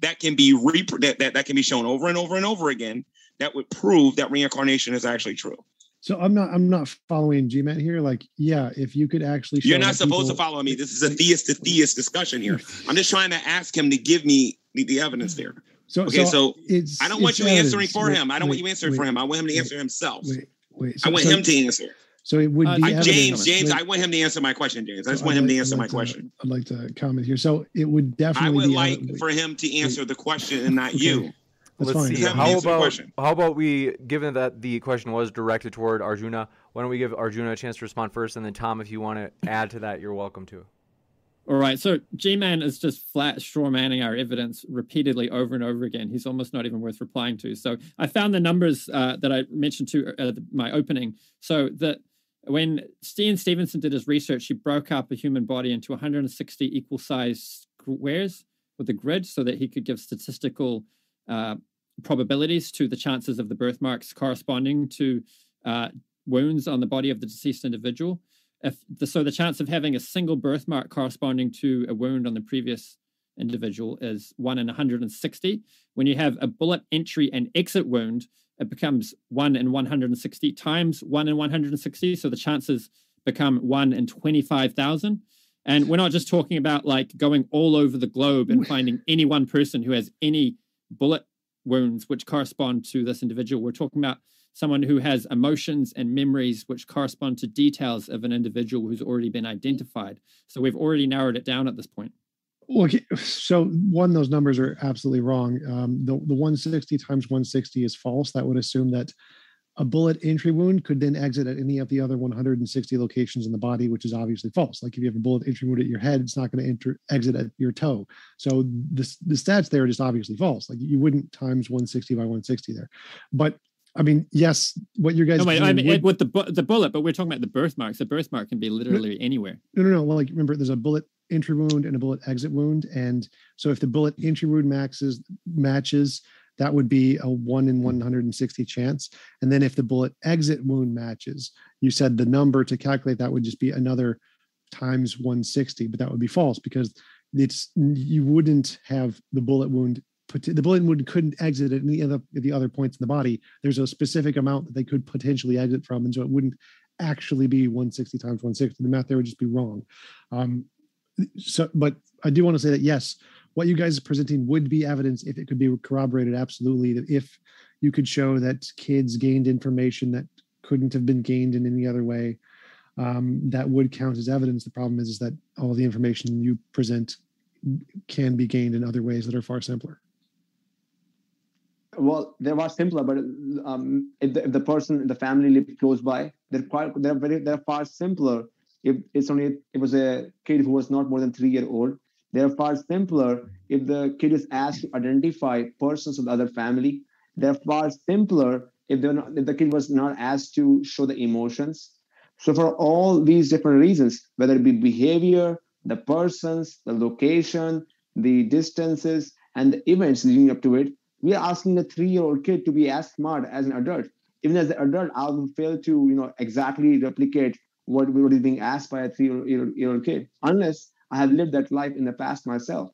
that can be that, that that can be shown over and over and over again that would prove that reincarnation is actually true? So I'm not I'm not following G-Man here. Like, yeah, if you could actually You're not supposed to follow me. This is a theist to theist discussion here. I'm just trying to ask him to give me the, the evidence there. So Okay, so it's I don't want you answering for Wait, him. I don't want you answering for him. I want him to wait, answer himself. Wait, wait. I want so, him to answer. So it would Uh, be I- I. James, James, I want him to answer my question, James. I just so want I'd him to answer I'd my like to- question. I'd like to comment here. So it would definitely I would be like evidence- for him to answer the question and not Okay. you. That's Let's fine. see. Have How about how about we, given that the question was directed toward Arjuna, why don't we give Arjuna a chance to respond first, and then Tom, if you want to add to that, you're welcome to. All right. So G Man is just flat straw manning our evidence repeatedly over and over again. He's almost not even worth replying to. So I found the numbers uh, that I mentioned to uh, my opening. So that when Stian Stevenson did his research, he broke up a human body into 160 equal sized squares with a grid so that he could give statistical uh, probabilities to the chances of the birthmarks corresponding to uh, wounds on the body of the deceased individual. If the, so the chance of having a single birthmark corresponding to a wound on the previous individual is 1 in 160 when you have a bullet entry and exit wound it becomes 1 in 160 times 1 in 160 so the chances become 1 in 25000 and we're not just talking about like going all over the globe and finding any one person who has any bullet wounds which correspond to this individual we're talking about someone who has emotions and memories which correspond to details of an individual who's already been identified. So we've already narrowed it down at this point. Well, okay, so one, those numbers are absolutely wrong. Um, the the 160 times 160 is false. That would assume that a bullet entry wound could then exit at any of the other 160 locations in the body, which is obviously false. Like if you have a bullet entry wound at your head, it's not going to enter exit at your toe. So the the stats there are just obviously false. Like you wouldn't times 160 by 160 there. But I mean, yes, what you guys No, wait, I mean, would- with the bu- the bullet, but we're talking about the birthmarks. The birthmark can be literally anywhere. No, no, no. Well, like remember, there's a bullet entry wound and a bullet exit wound, and so if the bullet entry wound maxes matches, that would be a one in 160 chance. And then if the bullet exit wound matches, you said the number to calculate that would just be another times 160, but that would be false because it's you wouldn't have the bullet wound. put The bullet wound couldn't exit at any other the other points in the body. There's a specific amount that they could potentially exit from, and so it wouldn't actually be 160 times 160. The math there would just be wrong. Um, so, but I do want to say that yes, what you guys are presenting would be evidence if it could be corroborated. Absolutely, that if you could show that kids gained information that couldn't have been gained in any other way, um, that would count as evidence. The problem is, is that all the information you present can be gained in other ways that are far simpler. Well, they were simpler, but um, if, the, if the person, the family lived close by, they're quite, they're very, they're far simpler. If it's only, it was a kid who was not more than three year old, they're far simpler. If the kid is asked to identify persons of the other family, they're far simpler. If they're not, if the kid was not asked to show the emotions. So for all these different reasons, whether it be behavior, the persons, the location, the distances, and the events leading up to it, we are asking a three-year-old kid to be as smart as an adult. Even as an adult, I will fail to, you know, exactly replicate what, what is being asked by a three-year-old kid, unless I have lived that life in the past myself.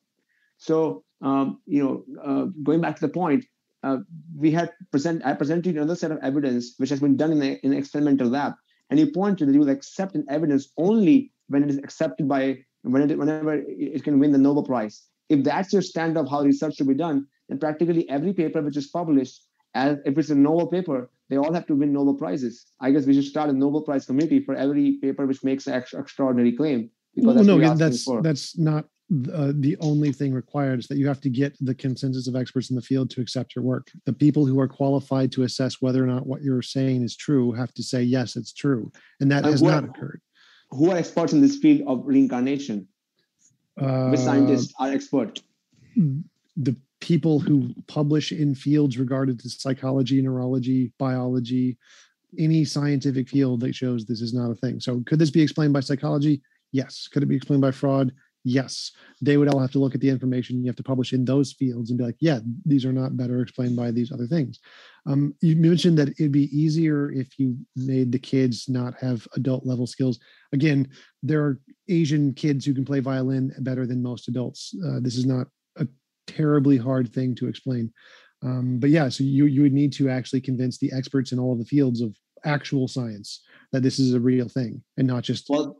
So, um, you know, uh, going back to the point, uh, we had present. I presented another set of evidence which has been done in, in an experimental lab, and you pointed that you will accept an evidence only when it is accepted by when it, whenever it can win the Nobel Prize. If that's your standard of how research should be done, then practically every paper which is published, as if it's a Nobel paper, they all have to win Nobel prizes. I guess we should start a Nobel Prize committee for every paper which makes an ex- extraordinary claim. Well, that's no, what we're yeah, asking that's for. that's not uh, the only thing required. Is that you have to get the consensus of experts in the field to accept your work. The people who are qualified to assess whether or not what you're saying is true have to say yes, it's true, and that And has not are- occurred. Who are experts in this field of reincarnation? Which Uh, scientists are expert? the people who publish in fields regarded to psychology, neurology, biology, any scientific field that shows this is not a thing. So, could this be explained by psychology? Yes. Could it be explained by fraud? yes, they would all have to look at the information you have to publish in those fields and be like, yeah, these are not better explained by these other things. Um, you mentioned that it'd be easier if you made the kids not have adult level skills. Again, there are Asian kids who can play violin better than most adults. Uh, this is not terribly hard thing to explain. Um, but yeah, so you you would need to actually convince the experts in all the fields of actual science that this is a real thing and not just well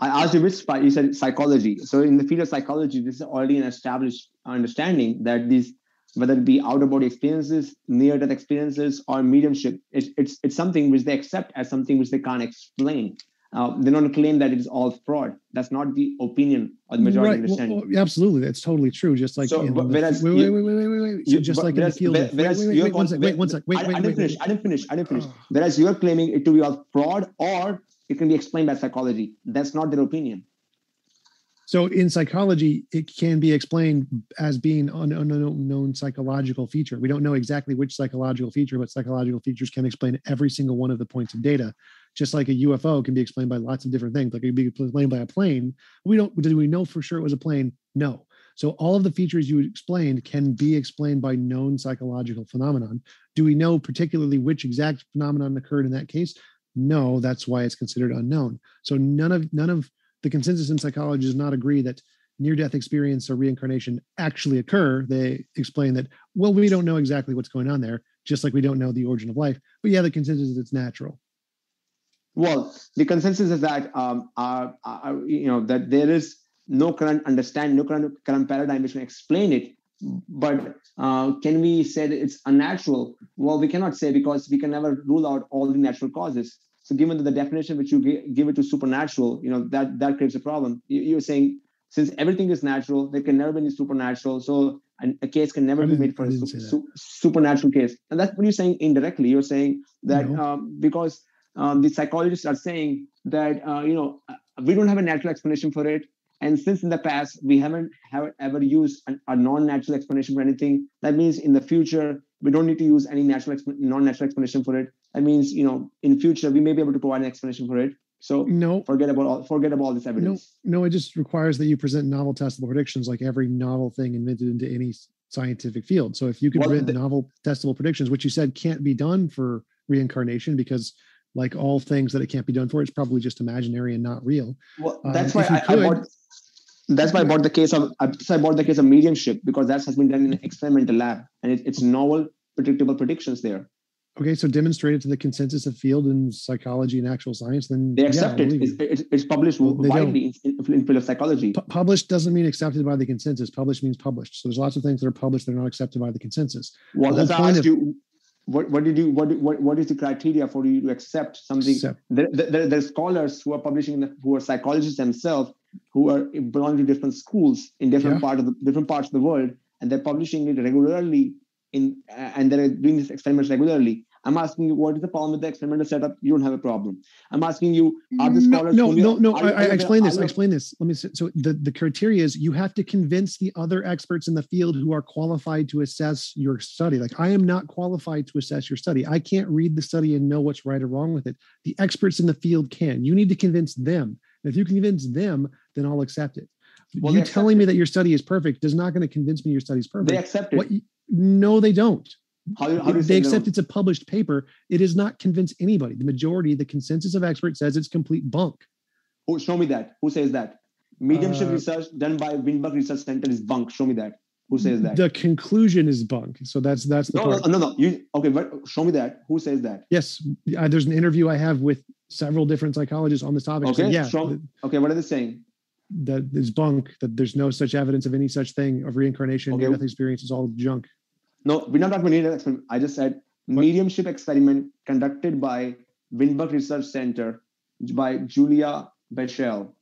I asked you which part. You said psychology. So in the field of psychology, this is already an established understanding that these, whether it be out of body experiences, near death experiences, or mediumship, it's, it's it's something which they accept as something which they can't explain. Uh, they don't claim that it is all fraud. That's not the opinion of the majority right. understanding. Well, well, absolutely, that's totally true. Just like So, in the- whereas wait, wait, wait, wait, wait, wait, wait. So just like in the whereas- field. whereas wait, wait, you're wait, one sec, wait, one sec, wait, I, wait, I didn't wait, finish. I didn't finish. I didn't finish. Whereas you're claiming it to be all fraud, or it can be explained by psychology. That's not their opinion. So in psychology, it can be explained as being an unknown psychological feature. We don't know exactly which psychological feature, but psychological features can explain every single one of the points of data. Just like a UFO can be explained by lots of different things. Like it could be explained by a plane. We don't. Do we know for sure it was a plane? No. So all of the features you explained can be explained by known psychological phenomenon. Do we know particularly which exact phenomenon occurred in that case? No. That's why it's considered unknown. So none of none of the consensus in psychology does not agree that near death experience or reincarnation actually occur. They explain that, well, we don't know exactly what's going on there, just like we don't know the origin of life. But yeah, the consensus is it's natural. Well, the consensus is that um, you know that there is no current understanding, no current current paradigm which can explain it. But uh, can we say that it's unnatural? Well, we cannot say because we can never rule out all the natural causes. So, given the definition which you give it to supernatural, you know that that creates a problem. You- You're saying since everything is natural, there can never be any supernatural. So, an, a case can never be made for a su- su- supernatural case. And that's what you're saying indirectly. You're saying that No. um, because um, the psychologists are saying that uh, you know uh, we don't have a natural explanation for it and since in the past we haven't have ever used an, a non-natural explanation for anything that means in the future we don't need to use any natural exp- non-natural explanation for it that means you know in future we may be able to provide an explanation for it so No, forget about all forget about all this evidence no. no, It just requires that you present novel testable predictions, like every novel thing invented into any scientific field. So if you could Well, the- novel testable predictions, which you said can't be done for reincarnation because like all things that it can't be done for, it's probably just imaginary and not real. well Um, that's why if you I, I bought that's why I bought the case of I, so I bought the case of mediumship because that has been done in an experimental lab and it, it's novel predictable predictions there Okay, so demonstrate it to the consensus of field in psychology and actual science, then they accept I'll it. It's, it's, it's published Well, widely in, in, field of psychology. Pu- published doesn't mean accepted by the consensus. Published means published. So there's lots of things that are published that are not accepted by the consensus. Well, the as whole I point asked of- you, what, what did you what, what what is the criteria for you to accept something? Accept- There, there, there's scholars who are publishing, in the, who are psychologists themselves, who are belong to different schools in different Yeah. part of the different parts of the world, and they're publishing it regularly in and they're doing this experiments regularly. I'm asking you, what is the problem with the experimental setup? You don't have a problem. I'm asking you, are the no, scholars? no, you- no, no. I, I explain this. I explain this. Let me. So the the criteria is you have to convince the other experts in the field who are qualified to assess your study. Like I am not qualified to assess your study. I can't read the study and know what's right or wrong with it. The experts in the field can. You need to convince them. And if you convince them, then I'll accept it. Well, you telling me that your study is perfect does not going to convince me your study is perfect. They accept it. What no, they don't. How, how do you they accept it's a published paper. It does not convince anybody. The majority, the consensus of experts says it's complete bunk. Who, show me that. Who says that? Mediumship Uh, research done by Windbridge Research Center is bunk. Show me that. Who says that? The conclusion is bunk. So that's that's the no, part. no, no, no. You okay? But show me that. Who says that? Yes, uh, there's an interview I have with several different psychologists on this topic. Okay, So yeah, show- Okay, what are they saying? that is bunk. That there's no such evidence of any such thing of reincarnation, Okay. near-death experience. It's all junk. No, we're not talking about experiment. I just said mediumship experiment conducted by Windbridge Research Center by Julia Beischel.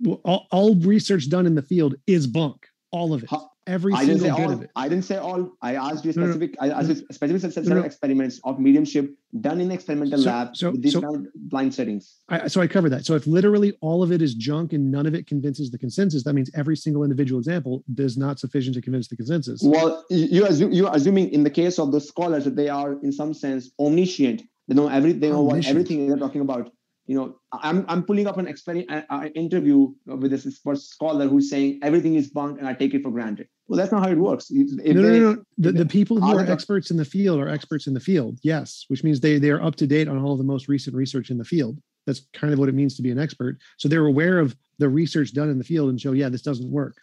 Well, all, all research done in the field is bunk. All of it. How- Every I didn't single say bit all. of it. I didn't say all. I asked you a No, no, specific. I asked you specific set, set No, no. of experiments of mediumship done in experimental So- lab so- with these so- kind of blind settings. I, so I covered that. So if literally all of it is junk and none of it convinces the consensus, that means every single individual example is not sufficient to convince the consensus. Well, you you assume, you're assuming in the case of the scholars that they are in some sense omniscient. They know every they know what everything they're talking about. You know, I'm I'm pulling up an experiment, an interview with this scholar who's saying everything is bunk and I take it for granted. Well, that's not how it works. If no, no, no, no. The, the people who are experts in the field are experts in the field. Yes, which means they they are up to date on all of the most recent research in the field. That's kind of what it means to be an expert. So they're aware of the research done in the field and show, yeah, this doesn't work.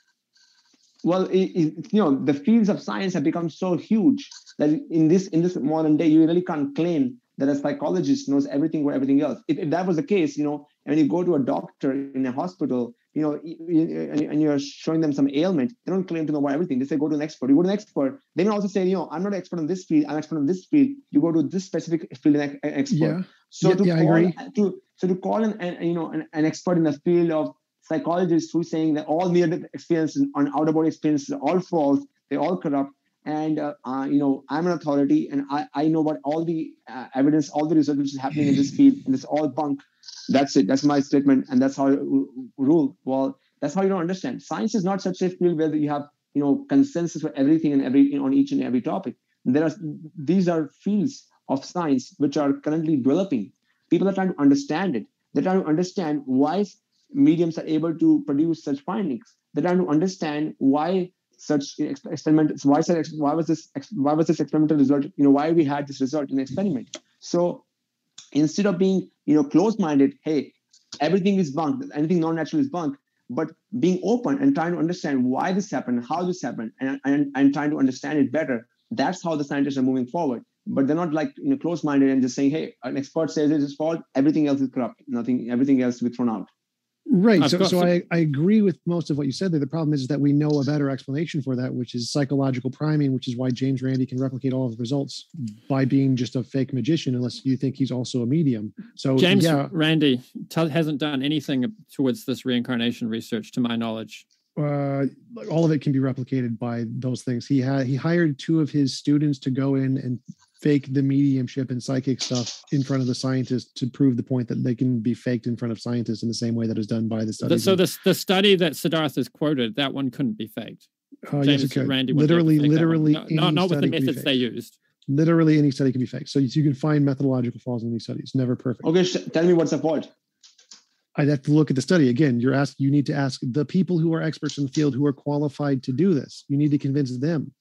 Well, it, it, you know, the fields of science have become so huge that in this in this modern day, you really can't claim that a psychologist knows everything about everything else. If, if that was the case, you know, and when you go to a doctor in a hospital, you know, and you're showing them some ailment, they don't claim to know about everything. They say, go to an expert. You go to an expert. They may also say, you know, I'm not an expert in this field. I'm an expert in this field. You go to this specific field and expert. Yeah. So yeah, to yeah, call, I agree. To, so to call an, an you know an, an expert in the field of psychologists who's saying that all near-death experiences and out-of-body experiences are all false, they're all corrupt, and uh, uh, you know i'm an authority and i, I know about all the uh, evidence all the research which is happening in this field and it's all bunk. That's it. That's my statement and that's how I rule. Well that's how you don't understand. Science is not such a field where you have you know consensus for everything and every on each and every topic. There are these are fields of science which are currently developing. People are trying to understand it. They're trying to understand why mediums are able to produce such findings. They're trying to understand why such experiment why why was this why was this experimental result you know why we had this result in the experiment? So instead of being you know closed-minded hey everything is bunk anything non-natural is bunk but being open and trying to understand why this happened how this happened and, and, and trying to understand it better that's how the scientists are moving forward. But they're not like you know close-minded and just saying hey an expert says it is fault everything else is corrupt nothing everything else to be thrown out Right. I've so, so some- I, I agree with most of what you said there. The problem is that we know a better explanation for that, which is psychological priming, which is why James Randi can replicate all of the results by being just a fake magician, unless you think he's also a medium. So James yeah, Randi t- hasn't done anything towards this reincarnation research, to my knowledge. uh, all of it can be replicated by those things. He had he hired two of his students to go in and fake the mediumship and psychic stuff in front of the scientists to prove the point that they can be faked in front of scientists in the same way that is done by the The- studies. so the the study that Siddhartha is quoted, that one couldn't be faked. uh, James it could. Randi wouldn't be able to literally, fake that one. literally, No- any not, not with the study can be methods they faked. used. literally any study can be fake. So you, you can find methodological flaws in these studies. Never perfect. okay sh- tell me what's the fault I'd have to look at the study again. You're asked. You need to ask the people who are experts in the field who are qualified to do this. You need to convince them.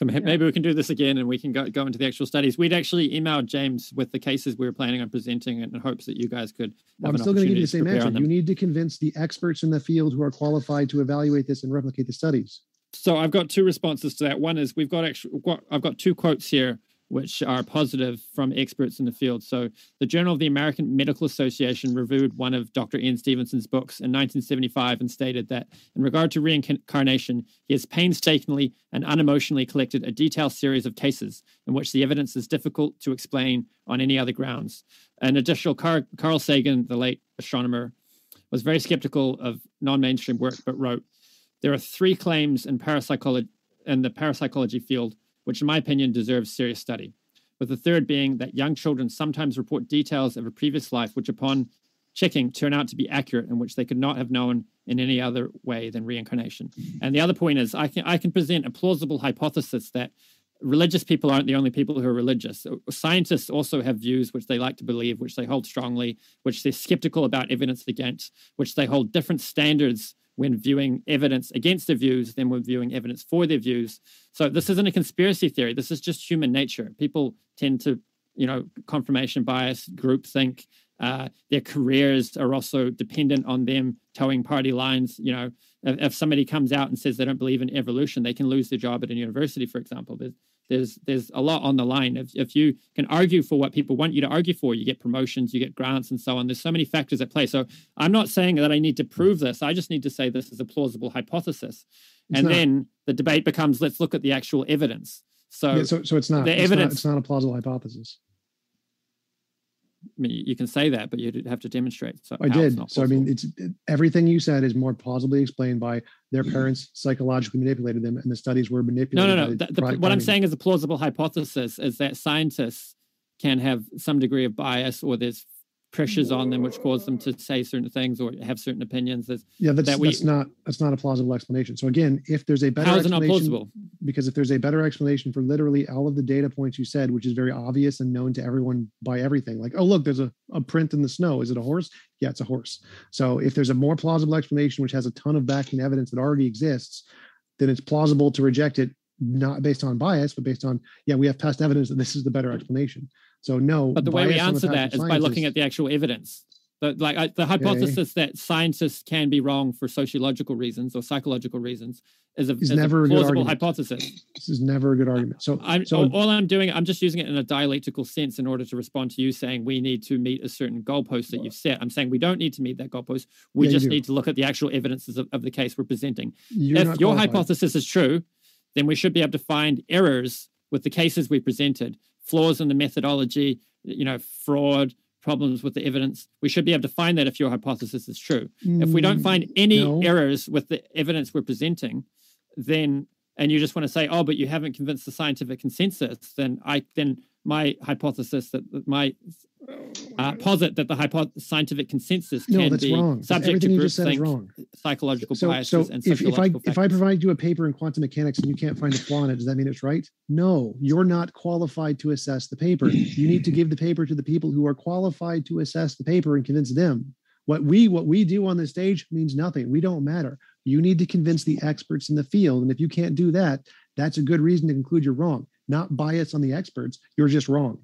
Maybe we can do this again and we can go, go into the actual studies. We'd actually emailed James with the cases we were planning on presenting in hopes that you guys could have I'm an still going to give you the same answer. You need to convince the experts in the field who are qualified to evaluate this and replicate the studies. So I've got two responses to that. One is we've got actually I've got two quotes here which are positive from experts in the field. So the Journal of the American Medical Association reviewed one of Dr. Ian Stevenson's books in 1975 and stated that in regard to reincarnation, he has painstakingly and unemotionally collected a detailed series of cases in which the evidence is difficult to explain on any other grounds. An additional Car- Carl Sagan, the late astronomer, was very skeptical of non-mainstream work, but wrote, "There are three claims in parapsychology in the parapsychology field, which, in my opinion, deserves serious study. With the third being that young children sometimes report details of a previous life, which, upon checking, turn out to be accurate and which they could not have known in any other way than reincarnation. And the other point is, I can I can present a plausible hypothesis that." Religious people aren't the only people who are religious. Scientists also have views which they like to believe, which they hold strongly, which they're skeptical about evidence against, which they hold different standards when viewing evidence against their views than when viewing evidence for their views. So this isn't a conspiracy theory. This is just human nature. People tend to, you know, confirmation bias, groupthink. Uh, their careers are also dependent on them toeing party lines. You know, if, if somebody comes out and says they don't believe in evolution, they can lose their job at a university, for example. There's there's there's a lot on the line. If if you can argue for what people want you to argue for, you get promotions, you get grants, and so on. There's so many factors at play. So I'm not saying that I need to prove this. I just need to say this is a plausible hypothesis, It's and not. then the debate becomes let's look at the actual evidence. So, yeah, so, so it's not. the it's evidence- Not, it's not a plausible hypothesis. I mean, you can say that, but you'd have to demonstrate. So I did. So I mean, it's it, everything you said is more plausibly explained by their mm-hmm. parents psychologically manipulated them, and the studies were manipulated. no, no. by The, the, what I'm saying is a plausible hypothesis is that scientists can have some degree of bias, or there's pressures on them which cause them to say certain things or have certain opinions. There's, Yeah, that's, that we- that's not that's not a plausible explanation. So again, if there's a better how is it not explanation, plausible? because if there's a better explanation for literally all of the data points you said, which is very obvious and known to everyone by everything, like, oh look, there's a, a print in the snow. Is it a horse? Yeah, it's a horse. So if there's a more plausible explanation which has a ton of backing evidence that already exists, then it's plausible to reject it, not based on bias, but based on, yeah, we have past evidence that this is the better explanation. So no. But the way we bias on the answer that is by looking at the actual evidence. The, like I, the hypothesis that scientists can be wrong for sociological reasons or psychological reasons is a, is never a plausible hypothesis. This is never a good argument. So, I'm, so all, I'm doing, I'm just using it in a dialectical sense in order to respond to you saying we need to meet a certain goalpost that you've set. I'm saying we don't need to meet that goalpost. We Yeah, just need to look at the actual evidences of, of the case we're presenting. you're if your hypothesis is true, then we should be able to find errors with the cases we presented, flaws in the methodology, you know, fraud, problems with the evidence. We should be able to find that if your hypothesis is true. If we don't Mm, find any no. errors with the evidence we're presenting, then and you just want to say, oh, but you haven't convinced the scientific consensus, then I then my hypothesis that that my uh, posit that the hypo- scientific consensus No, can that's be wrong. subject to Everything you just said is groupthink, wrong. psychological So, biases, so and if, if I sociological if I provide you a paper in quantum mechanics and you can't find a flaw in it, does that mean it's right? No, you're not qualified to assess the paper. You need to give the paper to the people who are qualified to assess the paper and convince them. What we what we do on the stage means nothing. We don't matter. You need to convince the experts in the field, and if you can't do that, that's a good reason to conclude you're wrong. Not bias on the experts. You're just wrong.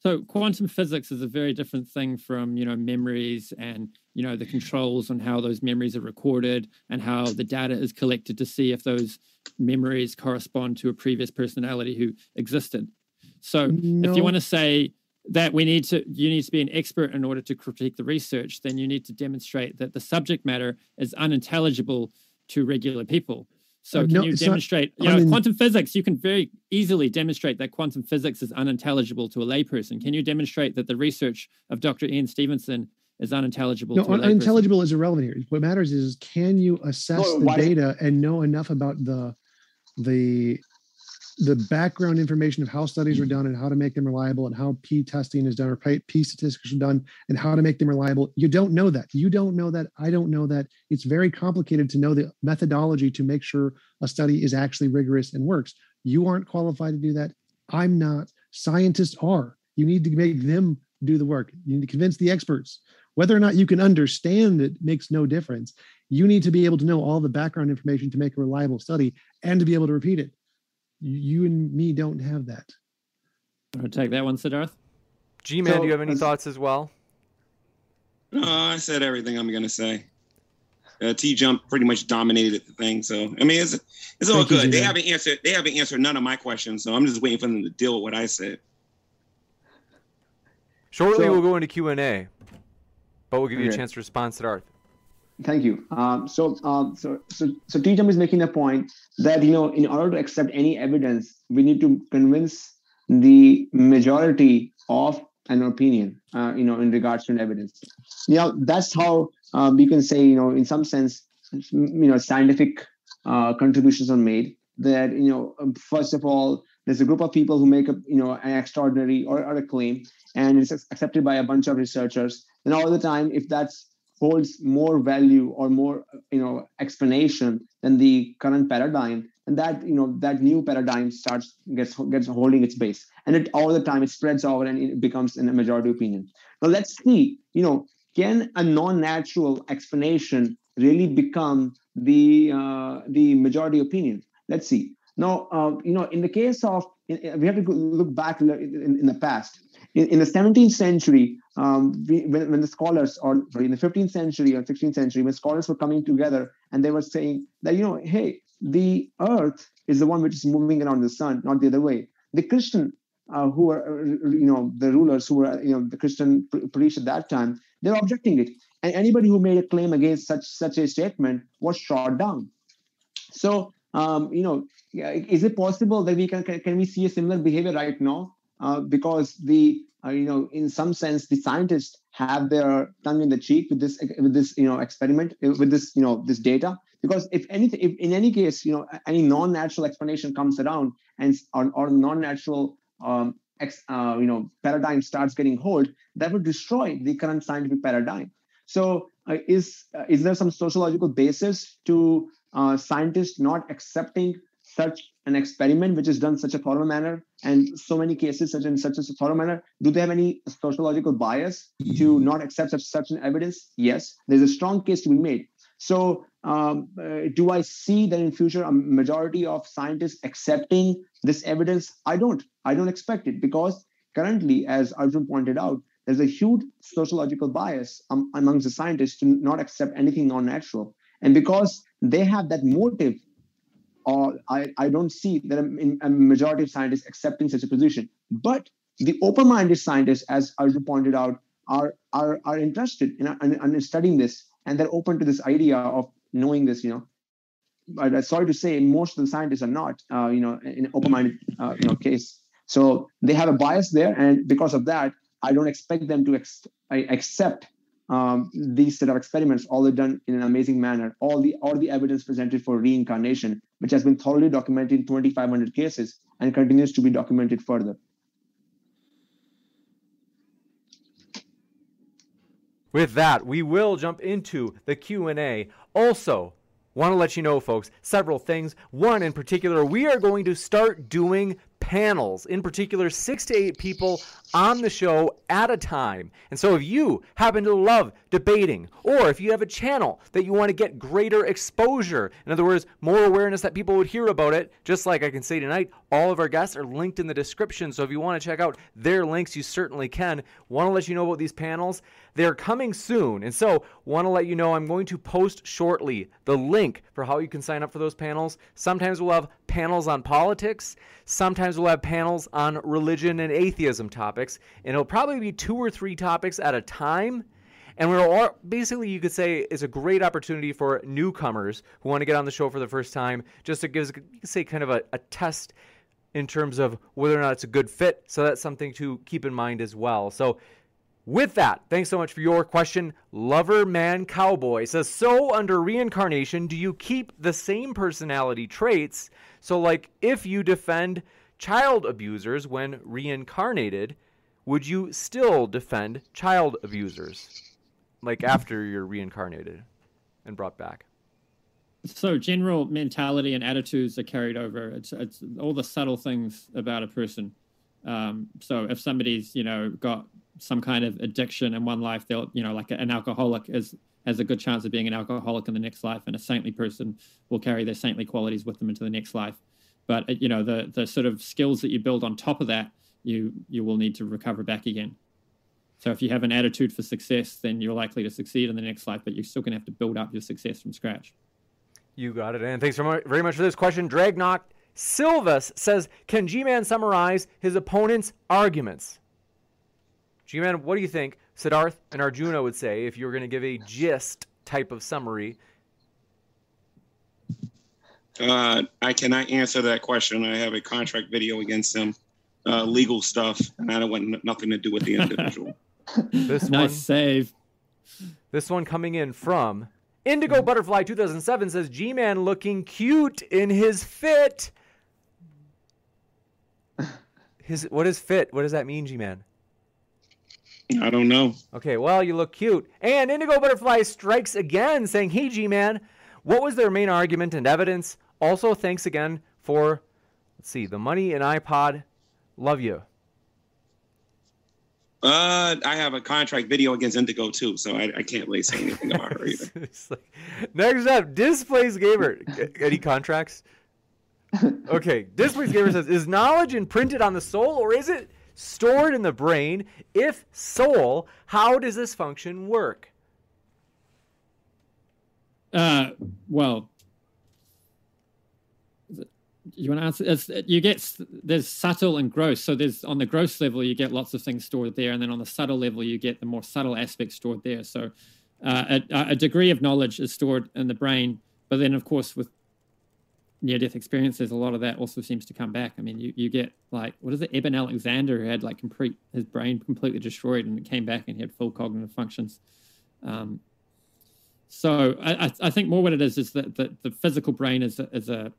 So quantum physics is a very different thing from you know memories and you know the controls on how those memories are recorded and how the data is collected to see if those memories correspond to a previous personality who existed. So if you want to say that we need to you need to be an expert in order to critique the research, then you need to demonstrate that the subject matter is unintelligible to regular people. So can no, you it's not demonstrate, you know, unin- quantum physics, you can very easily demonstrate that quantum physics is unintelligible to a layperson. Can you demonstrate that the research of Dr. Ian Stevenson is unintelligible No, to a un- layperson? unintelligible is irrelevant here. What matters is can you assess No, the data and know enough about the the the background information of how studies are done and how to make them reliable and how p testing is done or p P statistics are done and how to make them reliable. You don't know that. You don't know that. I don't know that. It's very complicated to know the methodology to make sure a study is actually rigorous and works. You aren't qualified to do that. I'm not. Scientists are. You need to make them do the work. You need to convince the experts. Whether or not you can understand it makes no difference. You need to be able to know all the background information to make a reliable study and to be able to repeat it you you and me don't have that I'll take that one, Siddharth. G-Man, So, do you have any as- thoughts as well? No, I said everything I'm gonna say. Uh, T Jump pretty much dominated the thing, so I mean it's it's all Thank you, good. They haven't answered they haven't answered none of my questions, so I'm just waiting for them to deal with what I said. Shortly, So- we'll go into Q and A, but we'll give you a chance to respond, Siddharth. Thank you. Um, so, um, so, so, so T-Jump is making a point that you know, in order to accept any evidence, we need to convince the majority of an opinion. Uh, you know, in regards to an evidence. Now, that's how uh, we can say, you know, in some sense, you know, scientific uh, contributions are made. That you know, um, first of all, there's a group of people who make a you know an extraordinary or, or a claim, and it's accepted by a bunch of researchers. And all the time, if that's holds more value or more you know explanation than the current paradigm. And that you know that new paradigm starts gets gets holding its base. And it all the time it spreads over and it becomes a majority opinion. Now let's see you know can a non-natural explanation really become the uh, the majority opinion? Let's see. Now uh, you know in the case of we have to look back in, in, in the past. In, in the 17th century, um, we, when, when the scholars, or sorry, in the 15th century or 16th century, when scholars were coming together and they were saying that, you know, hey, the earth is the one which is moving around the sun, not the other way. The Christian uh, who were, uh, you know, the rulers who were, you know, the Christian priests at that time, they were objecting it. And anybody who made a claim against such such a statement was shot down. So, um, you know, is it possible that we can, can, we see a similar behavior right now? Uh, because the uh, you know in some sense the scientists have their tongue in the cheek with this with this you know experiment uh, with this you know this data because if anything if in any case you know any non-natural explanation comes around and or, or non-natural um, ex, uh, you know paradigm starts getting hold, that would destroy the current scientific paradigm. So, uh, is uh, is there some sociological basis to uh, scientists not accepting such an experiment which is done such a thorough manner and so many cases such in such a thorough manner do they have any sociological bias to not accept such, such an evidence? Yes. There's a strong case to be made. So um, uh, do i see that in future a majority of scientists accepting this evidence? I don't. I don't expect it because currently as arjun pointed out there's a huge sociological bias um, amongst the scientists to not accept anything non-natural. And because they have that motive I, I don't see that a, a majority of scientists accepting such a position. But the open-minded scientists, as Arjun pointed out, are are are interested in, in, in, studying this, and they're open to this idea of knowing this. You know, but uh, sorry to say, most of the scientists are not. Uh, you know, in open-minded uh, you know case. So they have a bias there, and because of that, I don't expect them to ex- accept um, these set of experiments, all are done in an amazing manner. All the all the evidence presented for reincarnation, which has been thoroughly documented in 2,500 cases and continues to be documented further. With that, we will jump into the Q&A. Also, want to let you know folks, several things. One in particular, we are going to start doing panels, in particular, six to eight people on the show at a time. And so, if you happen to love debating, or if you have a channel that you want to get greater exposure, in other words, more awareness that people would hear about it, just like I can say tonight, all of our guests are linked in the description. So, if you want to check out their links, you certainly can. Want to let you know about these panels? They're coming soon. And so, want to let you know I'm going to post shortly the link for how you can sign up for those panels. Sometimes we'll have panels on politics. Sometimes we'll have panels on religion and atheism topics, and it'll probably be two or three topics at a time. And we're all, basically, you could say, is a great opportunity for newcomers who want to get on the show for the first time, just to give, say, kind of a, a test in terms of whether or not it's a good fit. So that's something to keep in mind as well. So with that, thanks so much for your question. Lover Man Cowboy says, So, under reincarnation, do you keep the same personality traits? So, like, if you defend child abusers when reincarnated, would you still defend child abusers? Like, after you're reincarnated and brought back? So, general mentality and attitudes are carried over. It's, it's all the subtle things about a person. Um, so, if somebody's, you know, got some kind of addiction in one life, they'll, you know, like an alcoholic is has a good chance of being an alcoholic in the next life, and a saintly person will carry their saintly qualities with them into the next life. But uh, you know, the the sort of skills that you build on top of that, you you will need to recover back again. So if you have an attitude for success, then you're likely to succeed in the next life, but you're still going to have to build up your success from scratch. You got it. And thanks very much for this question. Dragnock Silvas says, Can G Man summarize his opponent's arguments? G-Man, what do you think Siddharth and Arjuna would say if you were going to give a gist type of summary? Uh, I cannot answer that question. I have a contract video against them, uh, legal stuff, and I don't want nothing to do with the individual. this nice one, save. This one coming in from Indigo Butterfly 2007 says G-Man looking cute in his fit. His what is fit? What does that mean, G-Man? I don't know. Okay, well, you look cute. And Indigo Butterfly strikes again, saying, Hey, G Man, what was their main argument and evidence? Also, thanks again for, let's see, the money and iPod. Love you. Uh, I have a contract video against Indigo too, so I, I can't really say anything about her either. like, next up, Displaced Gamer. Any contracts? Okay, Displaced Gamer says, is knowledge imprinted on the soul or is it stored in the brain? If soul, how does this function work? Uh, well, you want to answer? It's, you get there's subtle and gross. So there's on the gross level you get lots of things stored there, and then on the subtle level you get the more subtle aspects stored there. So uh, a, a degree of knowledge is stored in the brain, but then of course with near death experiences, a lot of that also seems to come back. I mean, you, you get like, what is it? Eben Alexander, who had like complete, his brain completely destroyed and it came back and he had full cognitive functions. Um, so I, I think more what it is is that the, the physical brain is a, is a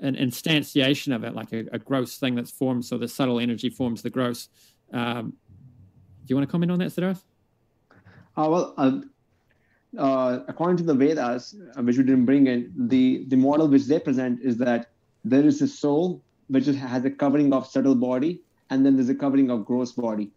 an instantiation of it, like a, a, gross thing that's formed. So the subtle energy forms the gross. Um, do you want to comment on that, Siddharth? Uh, well, uh, uh, according to the Vedas, uh, which we didn't bring in, the, the model which they present is that there is a soul which has a covering of subtle body, and then there's a covering of gross body.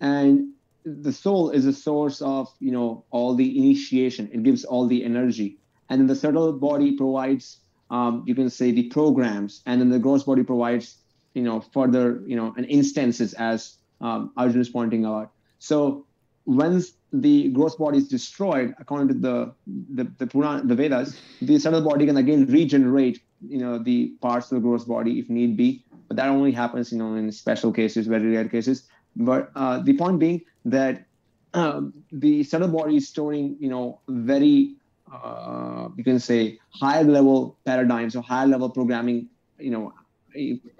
And the soul is a source of, you know, all the initiation. It gives all the energy. And then the subtle body provides, um, you can say, the programs, and then the gross body provides, you know, further, you know, an instances as um, Arjun is pointing out. So once the gross body is destroyed, according to the the the, Puran, the Vedas, the subtle body can again regenerate, you know, the parts of the gross body if need be. But that only happens, you know, in special cases, very rare cases. But uh, the point being that um, the subtle body is storing, you know, very uh, you can say higher level paradigms or higher level programming, you know,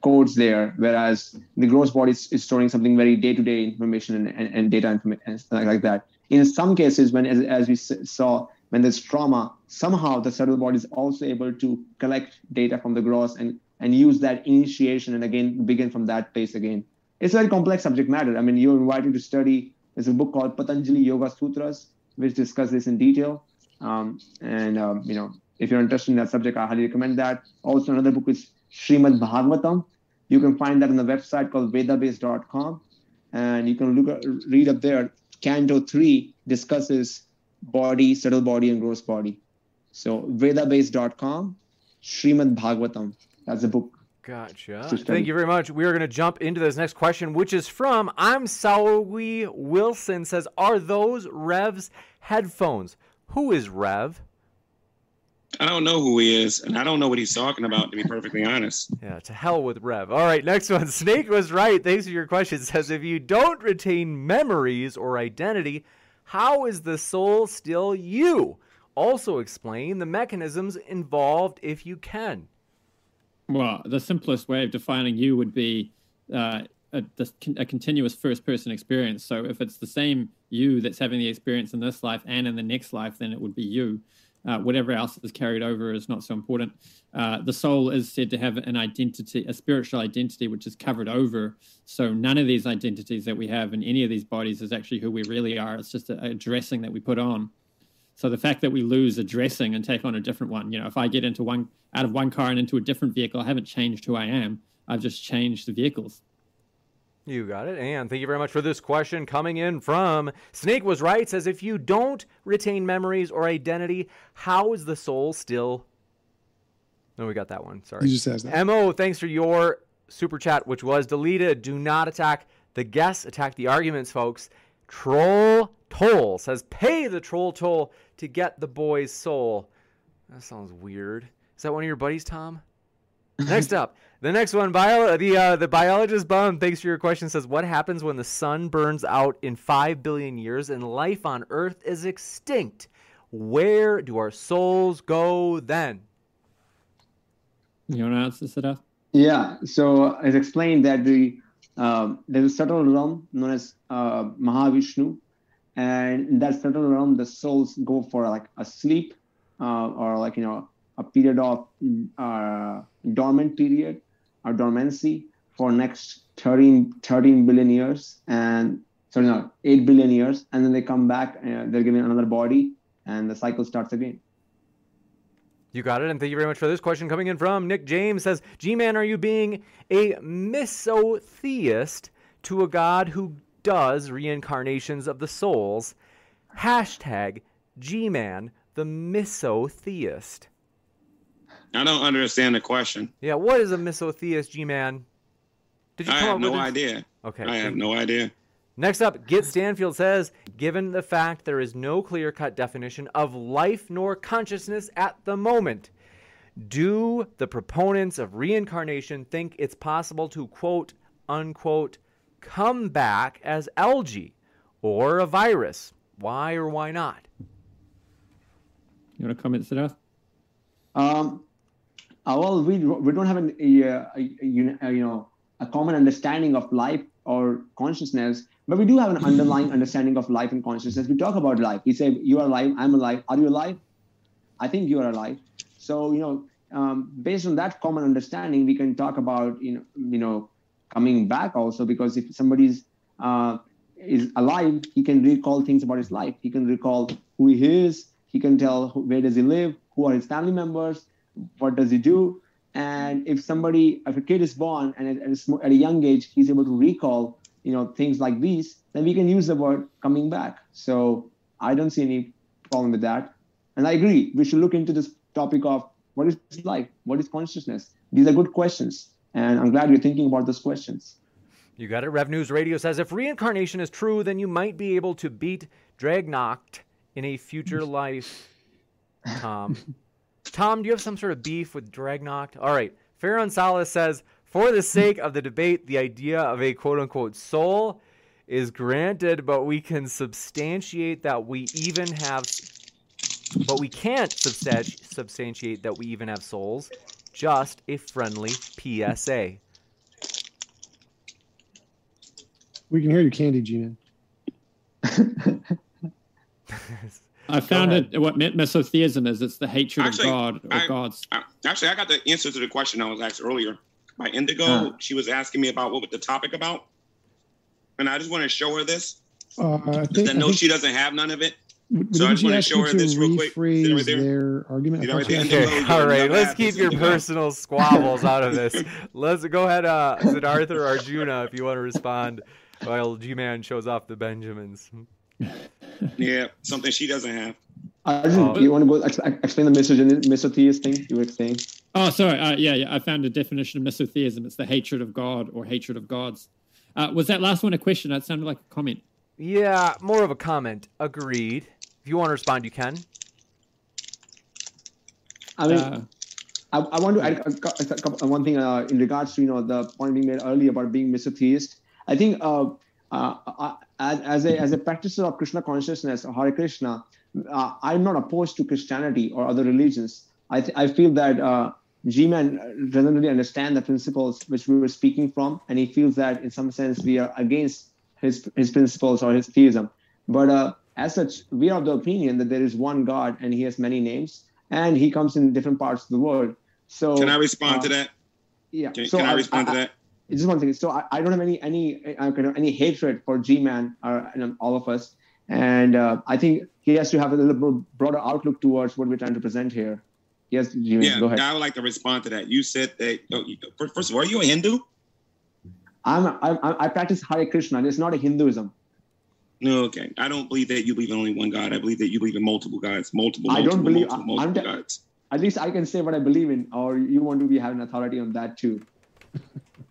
codes there, whereas the gross body is, is storing something very day-to-day information and, and, and data information and like that. In some cases, when as, as we saw, when there's trauma, somehow the subtle body is also able to collect data from the gross and and use that initiation and again begin from that place again. It's a very complex subject matter. I mean, you're invited to study. There's a book called Patanjali Yoga Sutras, which discuss this in detail. Um, and um, you know, if you're interested in that subject, I highly recommend that. Also, another book is Srimad Bhagavatam. You can find that on the website called vedabase.com. And you can look read up there. Canto 3 discusses body, subtle body, and gross body. So vedabase.com, Srimad Bhagavatam. That's the book. Gotcha. Thank you very much. We are going to jump into this next question, which is from I'm Sawi Wilson says, Are those Revs headphones? Who is Rev? I don't know who he is, and I don't know what he's talking about, to be perfectly honest. Yeah, to hell with Rev. All right, next one. Snake was right. Thanks for your question. It says if you don't retain memories or identity, how is the soul still you? Also, explain the mechanisms involved if you can. Well, the simplest way of defining you would be uh, a, a continuous first person experience. So if it's the same you that's having the experience in this life and in the next life, then it would be you. Uh, whatever else is carried over is not so important. Uh, the soul is said to have an identity, a spiritual identity, which is covered over. So none of these identities that we have in any of these bodies is actually who we really are. It's just a, a dressing that we put on. So the fact that we lose a dressing and take on a different one, you know, if I get into one out of one car and into a different vehicle, I haven't changed who I am. I've just changed the vehicles. You got it. And thank you very much for this question coming in from Snake was right says if you don't retain memories or identity, how is the soul still No, we got that one. Sorry. You just asked that. Mo, thanks for your super chat which was deleted. Do not attack the guests, attack the arguments, folks. Troll Toll says pay the troll toll to get the boy's soul. That sounds weird. Is that one of your buddies, Tom? Next up, the next one, bio, the uh, the biologist bum. Thanks for your question. Says, what happens when the sun burns out in five billion years and life on Earth is extinct? Where do our souls go then? You want to answer, Siddharth? Yeah. So it's explained that the um, there's a subtle realm known as uh, Mahavishnu, and in that subtle realm, the souls go for like a sleep uh, or like you know a period of uh, dormant period or dormancy for next 13, 13 billion years and sorry no 8 billion years. And then they come back and they're given another body and the cycle starts again. You got it. And thank you very much for this question coming in from nick james. Says g-man are you being a misotheist to a god who does reincarnations of the souls? Hashtag g-man the misotheist I don't understand the question. Yeah, what is a misotheist, G man? Did you I have no idea. Okay. I have no idea. Next up, Git Stanfield says, given the fact there is no clear cut definition of life nor consciousness at the moment, do the proponents of reincarnation think it's possible to quote unquote come back as algae or a virus? Why or why not? You want to comment, Siddharth? Um, uh, well, we, we don't have an, a, a, a, you know a common understanding of life or consciousness, but we do have an underlying understanding of life and consciousness. We talk about life. We say you are alive, I'm alive. Are you alive? I think you are alive. So you know, um, based on that common understanding, we can talk about you know you know coming back also because if somebody's uh, is alive, he can recall things about his life. He can recall who he is. He can tell where does he live, who are his family members, what does he do, and if somebody, if a kid is born and at, at, a, at a young age he's able to recall, you know, things like these, then we can use the word coming back. So I don't see any problem with that. And I agree, we should look into this topic of what is life, what is consciousness. These are good questions, and I'm glad you're thinking about those questions. You got it. Rev News Radio says if reincarnation is true, then you might be able to beat Dragnoct in a future life. Tom. Tom, do you have some sort of beef with Dragnoct? All right. Farron Salas says, for the sake of the debate, the idea of a quote unquote soul is granted, but we can substantiate that we even have, but we can't substantiate that we even have souls. Just a friendly PSA. We can hear you, Candy G I found it. What misotheism is? It's the hatred actually, of God or I, gods. I, actually, I got the answer to the question I was asked earlier by Indigo. Huh. She was asking me about what was the topic about, and I just want to show her this. Uh, I, think, I know she doesn't have none of it. So I just want to show her this real quick. Right their argument. right okay, all right. Let's keep your personal squabbles out of this. Let's go ahead, uh, Siddhartha or Arjuna, if you want to respond while G-Man shows off the Benjamins. Yeah, something she doesn't have. Arjun, uh, you want to go explain the misotheist thing you were saying? Oh, sorry. Uh, yeah, yeah. I found a definition of misotheism. It's the hatred of God or hatred of gods. Uh, was that last one a question? That sounded like a comment. Yeah, more of a comment. Agreed. If you want to respond, you can. I mean, uh, I, I, want to add a, a, one thing uh, in regards to you know the point being made earlier about being misotheist. I think uh, uh, as a as a practitioner of Krishna consciousness, or Hare Krishna, uh, I'm not opposed to Christianity or other religions. I th- I feel that uh, G-Man doesn't really understand the principles which we were speaking from, and he feels that in some sense we are against his his principles or his theism. But uh, as such, we are of the opinion that there is one God and He has many names, and He comes in different parts of the world. So can I respond to uh, that? Yeah. Can, so can I, I respond I, to that? Just one thing. So I, I don't have any any uh, kind of any hatred for G-Man or you know, all of us, and uh, I think he has to have a little broader outlook towards what we're trying to present here. Yes, G-Man, yeah, go ahead. I would like to respond to that. You said that. First of all, are you a Hindu? I'm, I'm I practice Hare Krishna. It's not a Hinduism. No, okay. I don't believe that you believe in only one God. I believe that you believe in multiple gods, multiple. I don't believe. Multiple, multiple gods. At least I can say what I believe in, or you want to be having authority on that too.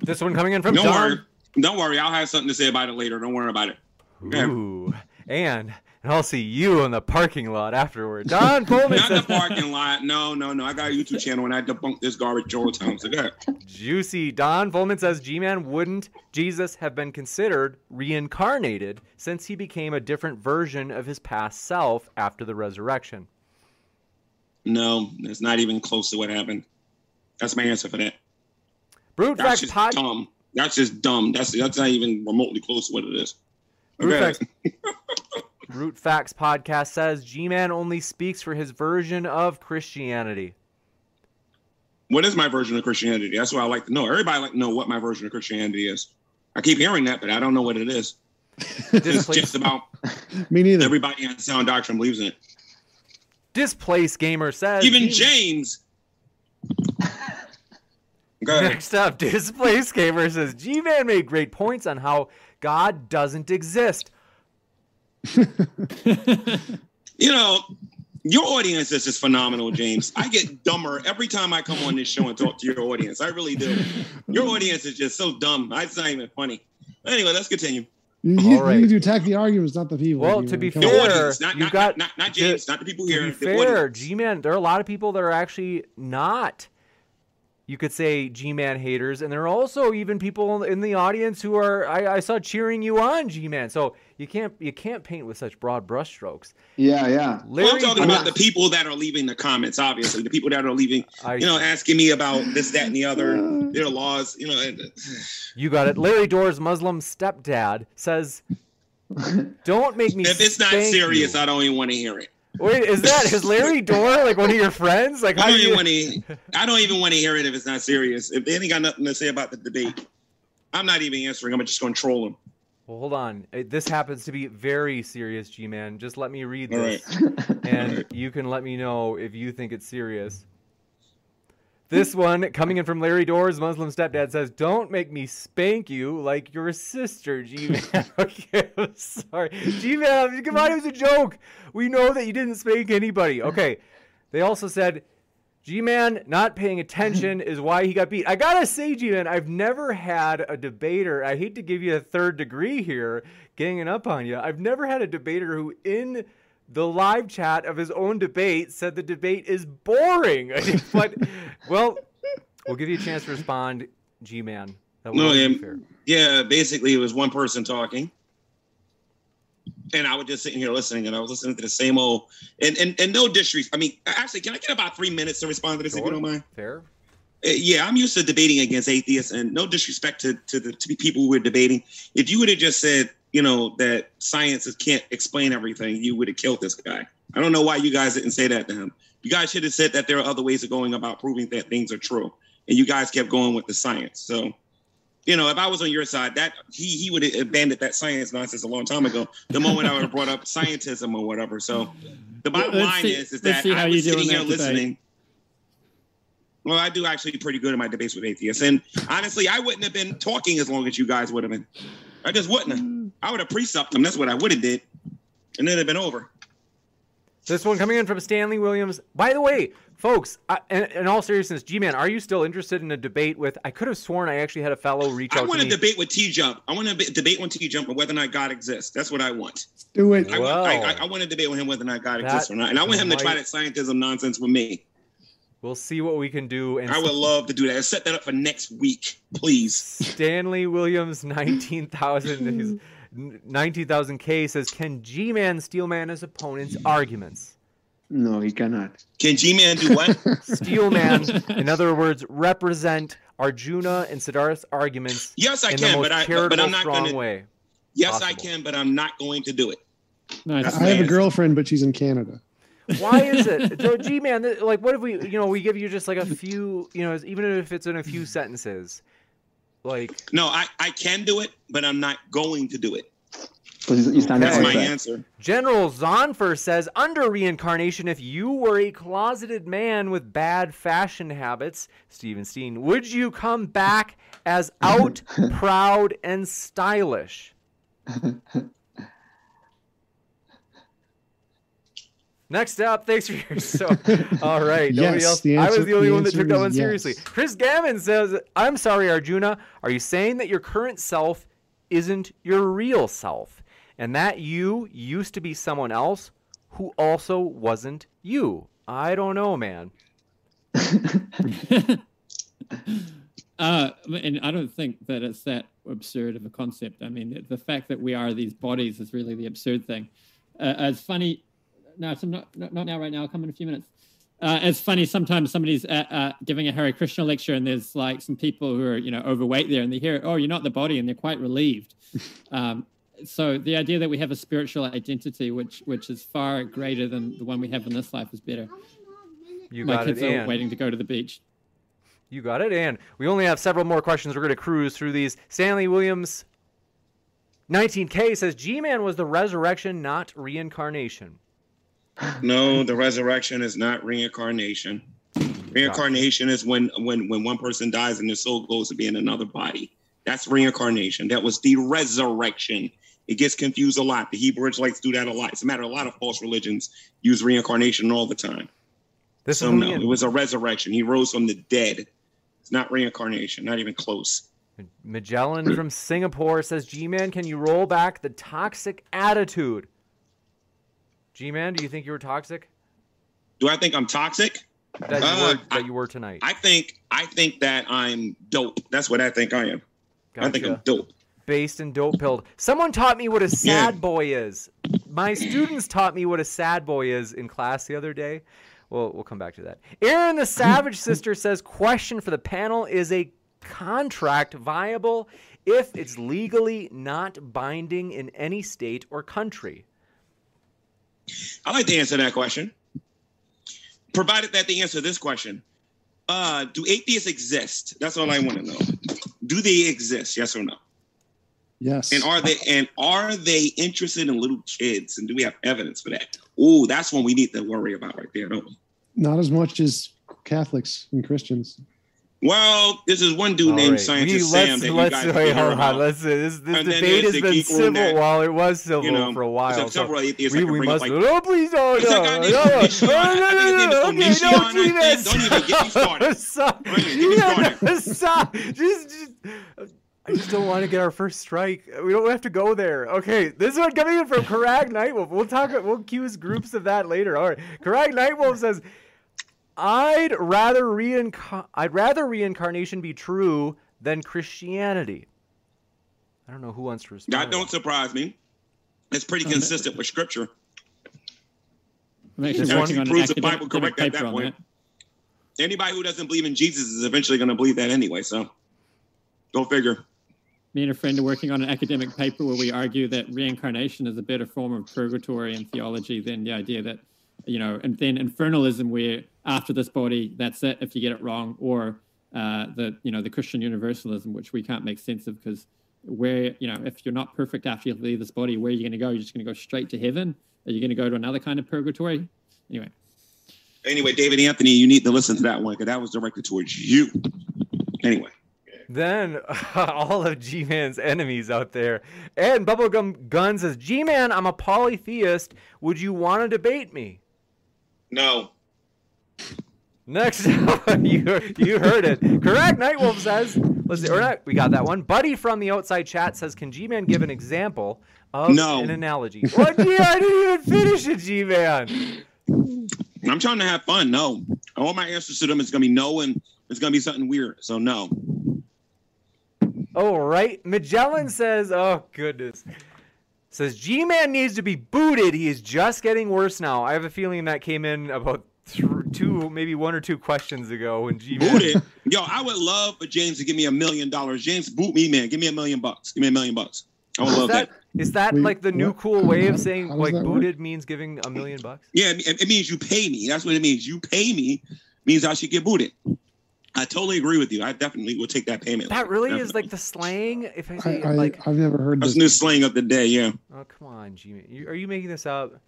This one coming in from Don't John. worry. Don't worry. I'll have something to say about it later. Don't worry about it. Ooh. And and I'll see you in the parking lot afterward. Don Pullman Not the parking lot. No, no, no. I got a YouTube channel and I debunk this garbage all the time. So go ahead. Juicy. Don Pullman says G-Man wouldn't Jesus have been considered reincarnated since he became a different version of his past self after the resurrection? No, it's not even close to what happened. That's my answer for that. Brute that's Facts just dumb. That's just dumb. That's that's not even remotely close to what it is. Brute Okay. Facts, Brute Facts podcast says G-Man only speaks for his version of Christianity. What is my version of Christianity? That's what I like to know. Everybody like to know what my version of Christianity is. I keep hearing that, but I don't know what it is. It's Displaced, just about Me neither. everybody in sound doctrine believes in it. Displaced Gamer says Even G- James. Go ahead. Next up, Displaced Gamer says G-Man made great points on how God doesn't exist. You know, your audience is just phenomenal, James. I get dumber every time I come on this show and talk to your audience. I really do. Your audience is just so dumb. It's not even funny. Anyway, let's continue. You, you, All right. you attack the arguments, not the people. Well, G-Man. to be Come fair, audience, not, you not, got- not, not James, not the people here. To be fair. G-Man, there are a lot of people that are actually not, you could say, G-Man haters, and there are also even people in the audience who are, I, I saw cheering you on, G-Man. So you can't you can't paint with such broad brushstrokes. Yeah, yeah. Well, I'm talking I'm about the people that are leaving the comments, obviously. The people that are leaving, I- you know, asking me about this, that, and the other, their laws, you know. and- You got it. Larry Door's Muslim stepdad says, "Don't make me." If it's not serious, you. I don't even want to hear it. Wait, is that is Larry Dorr like one of your friends? Like, I don't do even you? want to. I don't even want to hear it if it's not serious. If they ain't got nothing to say about the debate, I'm not even answering. I'm just going to troll them. Well, hold on. Uh, This happens to be very serious, G-man. Just let me read this, and you can let me know if you think it's serious. This one coming in from Larry Doors, Muslim stepdad says, "Don't make me spank you like your sister, G-man." okay, I'm sorry, G-man. Come on, it was a joke. We know that you didn't spank anybody. Okay. They also said, G-Man not paying attention is why he got beat. I gotta say, G-Man, I've never had a debater. I hate to give you a third degree here, ganging up on you. I've never had a debater who, in the live chat of his own debate, said the debate is boring. but, well, we'll give you a chance to respond, G-Man. No, um. Yeah, basically it was one person talking. And I was just sitting here listening, and I was listening to the same old and and, and no disrespect. I mean, actually, can I get about three minutes to respond to this if you don't mind? Fair. Uh, Yeah, I'm used to debating against atheists, and no disrespect to to the to the people who were debating. If you would have just said, you know, that science can't explain everything, you would have killed this guy. I don't know why you guys didn't say that to him. You guys should have said that there are other ways of going about proving that things are true, and you guys kept going with the science. So, you know, if I was on your side, that he he would have abandoned that science nonsense a long time ago. The moment I would have brought up scientism or whatever. So, the bottom line see- is is that I was sitting here listening. debate. Listening. Well, I do actually pretty good in my debates with atheists, and honestly, I wouldn't have been talking as long as you guys would have been. I just wouldn't have. I would have presupped them. That's what I would have did, and then it'd been over. This one coming in from Stanley Williams. By the way, folks, I, in, in all seriousness, G-Man, are you still interested in a debate with? I could have sworn I actually had a fellow reach I want to to me. debate with T Jump. I want to debate with T Jump on whether or not God exists. That's what I want. Do it. I, Well. want, I, I, I want to debate with him whether or not God exists or not, and I want him to try might- that scientism nonsense with me. We'll see what we can do. And I would love to do that. Set that up for next week, please. Stanley Williams, 19,000 his 19,000 K says, Can G Man steelman his opponent's arguments? No, he cannot. Can G Man do what? Steelman, in other words, represent Arjuna and Siddharth's arguments yes, I in can, the most but I, but I'm not strong going to. way. Yes, I can, but I'm not going to do it. Nice. I have a girlfriend, but she's in Canada. Why is it? So, G Man, like, what if we, you know, we give you just like a few, you know, even if it's in a few mm. sentences, like, No, I, I can do it, but I'm not going to do it. You stand That's my outside. answer. General Zonfer says, under reincarnation, if you were a closeted man with bad fashion habits, Stephen Steen, would you come back as out, proud, and stylish? Next up, thanks for your so. All right, nobody Yes, else. the I was the only the one that took answer that is one seriously. Chris Gavin says, "I'm sorry, Arjuna. Are you saying that your current self isn't your real self, and that you used to be someone else who also wasn't you?" I don't know, man. Uh, and I don't think that it's that absurd of a concept. I mean, the fact that we are these bodies is really the absurd thing. Uh, it's funny. No, it's not, not not now. Right now, I'll come in a few minutes. Uh, it's funny. Sometimes somebody's uh, uh, giving a Hare Krishna lecture, and there's like some people who are you know overweight there, and they hear, "Oh, you're not the body," and they're quite relieved. um, so the idea that we have a spiritual identity, which which is far greater than the one we have in this life, is better. You My got kids it, are waiting to go to the beach. You got it, and we only have several more questions. We're going to cruise through these. Stanley Williams, 19K says, "G-Man was the resurrection, not reincarnation." No, the resurrection is not reincarnation. Reincarnation is when when when one person dies and their soul goes to be in another body. That's reincarnation. That was the resurrection. It gets confused a lot. The Hebrew Israelites do that a lot. It's a matter. A lot of false religions use reincarnation all the time. This So is no, it was a resurrection. He rose from the dead. It's not reincarnation. Not even close. Magellan from Singapore says, G-Man, can you roll back the toxic attitude? G-Man, do you think you were toxic? Do I think I'm toxic? That you, Uh, were, that you were tonight. I think I think that I'm dope. That's what I think I am. I think I'm dope. Based and dope pilled. Someone taught me what a sad boy is. My students taught me what a sad boy is in class the other day. Well, we'll come back to that. Aaron the Savage Sister says, question for the panel is a contract viable if it's legally not binding in any state or country? I like to answer that question. Provided that they answer this question. Uh, do atheists exist? That's all I want to know. Do they exist? Yes or no? Yes. And are they and are they interested in little kids? And do we have evidence for that? Oh, that's one we need to worry about right there, don't we? Not as much as Catholics and Christians. Well, this is one dude All named right. Scientist We- Sam let's, that let's guys wait, hold on. Let's this, this debate has been civil that, while it was civil you know, for a while. there's So several atheists I we, we must. like- no, please don't. No, like no, no, no, no, no, name is no, okay, Onision. don't I do think. this. Don't even get me started. Stop. Don't even get me started. Stop. Just, just. I just don't want to get our first strike. We don't have to go there. Okay, this one coming in from Karag Nightwolf. We'll talk. We'll accuse groups of that later. All right. Karag Nightwolf says, "I'd rather reincar- I'd rather reincarnation be true than Christianity." I don't know who wants to respond. That don't surprise me. It's pretty uh, consistent with scripture. I'm actually It actually proves the Bible correct at that point. that. Anybody who doesn't believe in Jesus is eventually going to believe that anyway. So, go figure. Me and a friend are working on an academic paper where we argue that reincarnation is a better form of purgatory and theology than the idea that, you know, and then infernalism, where after this body, that's it if you get it wrong, or uh, the, you know, the Christian universalism, which we can't make sense of because where, you know, if you're not perfect after you leave this body, where are you going to go? You're just going to go straight to heaven? Are you going to go to another kind of purgatory? Anyway, Anyway, David Anthony, you need to listen to that one because that was directed towards you. Anyway, Then all of G Man's enemies out there. And Bubblegum Gun says, G Man, I'm a polytheist. Would you want to debate me? no. Next you, you heard it. Correct. Nightwolf says, let's see, or not, we got that one. Buddy from the outside chat says, Can G Man give an example of No. an analogy? What? Gee, I didn't even finish it, G Man. I'm trying to have fun. No. All my answers to them is going to be no, and it's going to be something weird. So, no. Oh, right. Magellan says, oh, goodness. Says G Man needs to be booted. He is just getting worse now. I have a feeling that came in about th- two, maybe one or two questions ago when G Man. Booted. Yo, I would love for James to give me a million dollars. James, boot me, man. Give me a million bucks. Give me a million bucks. I would Is love that. that, is that Wait, like the new what? cool way of saying like that work? booted means giving a million bucks? Yeah, it, it means you pay me. That's what it means. You pay me means I should get booted. I totally agree with you. I definitely will take that payment. That really is like the slang. If I I, say I, like, I've never heard That's this. new slang of the day. Yeah. oh come on, G Man, are you making this up?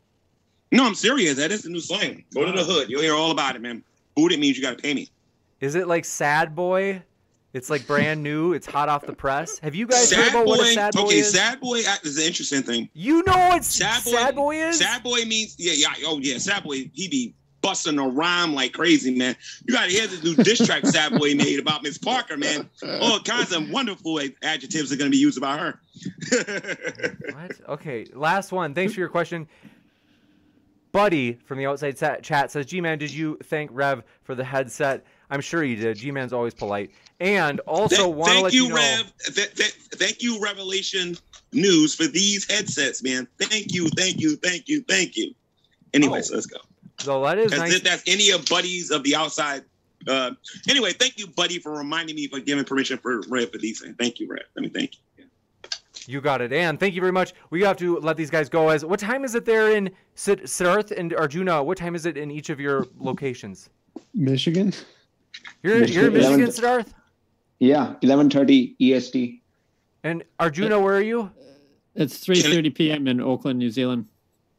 No, I'm serious. That is the new slang. Go to the hood. You'll hear all about it, man. Boot it means you got to pay me. Is it like sad boy? It's like brand new. It's hot off the press. Have you guys heard about boy. what a sad boy okay, is? sad boy is an interesting thing. You know what Sad boy, sad boy is? Sad boy means yeah, yeah. Oh yeah, sad boy. He be busting a rhyme like crazy, man. You got to hear this new diss track Sad boy made about Miss Parker, man. All kinds of wonderful adjectives are going to be used about her. What? Okay, last one. Thanks for your question. Buddy from the outside sa- chat says, G Man, did you thank Rev for the headset? I'm sure you did. G Man's always polite. And also Thank- want to let you, you know. Rev. Th- th- thank you, Revelation News, for these headsets, man. Thank you, thank you, thank you, thank you. Anyways, Oh. let's go. So that is nice. if that's any of buddies of the outside. Uh, anyway, thank you, buddy, for reminding me for giving permission for Rev for these things. Thank you, Rev. Let me thank you. You got it. And thank you very much. We have to let these guys go. As what time is it there in Sid- Siddharth and Arjuna? What time is it in each of your locations? Michigan. You're, you're in Michigan, Michigan, Siddharth? Yeah, 11:30 EST. And Arjuna, where are you? it's 3:30 p.m. in Auckland, New Zealand.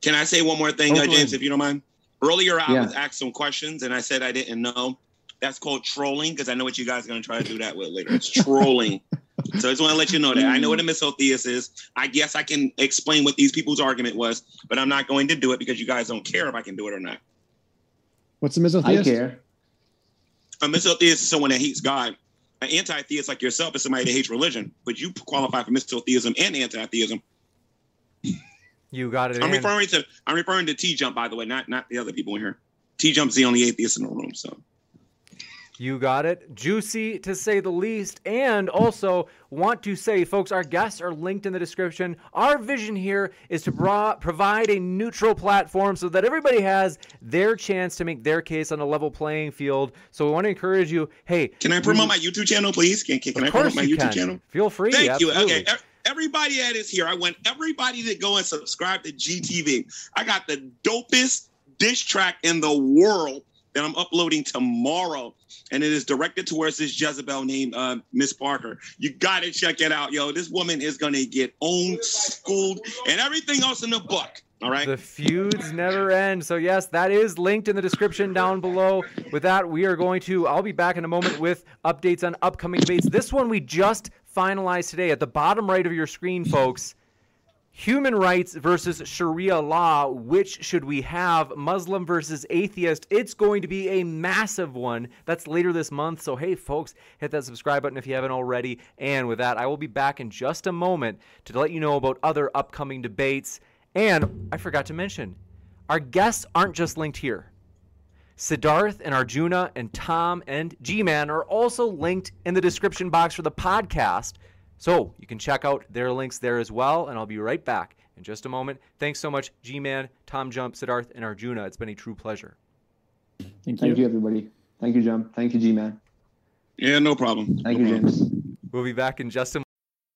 Can I say one more thing, uh, James, if you don't mind? Earlier, I Yeah. was asked some questions, and I said I didn't know. That's called trolling, because I know what you guys are going to try to do that with later. It's trolling. so I just want to let you know that I know what a misotheist is. I guess I can explain what these people's argument was, but I'm not going to do it because you guys don't care if I can do it or not. What's a I misotheist? care. A misotheist is someone that hates God. An anti-theist like yourself is somebody that hates religion, but you qualify for misotheism and anti-theism. You got it. I'm in. referring to I'm referring to T Jump, by the way, not not the other people in here. T Jump's the only atheist in the room, so You got it. Juicy to say the least. And also want to say, folks, our guests are linked in the description. Our vision here is to bra- provide a neutral platform so that everybody has their chance to make their case on a level playing field. So we want to encourage you. Hey, Can I promote my YouTube channel, please? Can, can, can I promote my you YouTube can. channel? Feel free. Thank you. Okay. ev- everybody that is here, I want everybody to go and subscribe to GTV. I got the dopest dish track in the world that I'm uploading tomorrow. And it is directed towards this Jezebel named uh, Miss Parker. You got to check it out, yo. This woman is to get owned, schooled, and everything else in the book. All right. The feuds never end. So, yes, that is linked in the description down below. With that, we are going to, I'll be back in a moment with updates on upcoming debates. This one we just finalized today at the bottom right of your screen, folks. Human rights versus Sharia law. Which should we have? Muslim versus atheist. It's going to be a massive one. That's later this month. So, hey, folks, hit that subscribe button if you haven't already. And with that, I will be back in just a moment to let you know about other upcoming debates. And I forgot to mention, our guests aren't just linked here. Siddharth and Arjuna and Tom and G Man are also linked in the description box for the podcast. So you can check out their links there as well. And I'll be right back in just a moment. Thanks so much, G Man, Tom Jump, Siddharth, and Arjuna. It's been a true pleasure. Thank you. Thank you, everybody. Thank you, Jump. Thank you, G Man. Yeah, no problem. Thank no you, problem. James. We'll be back in just a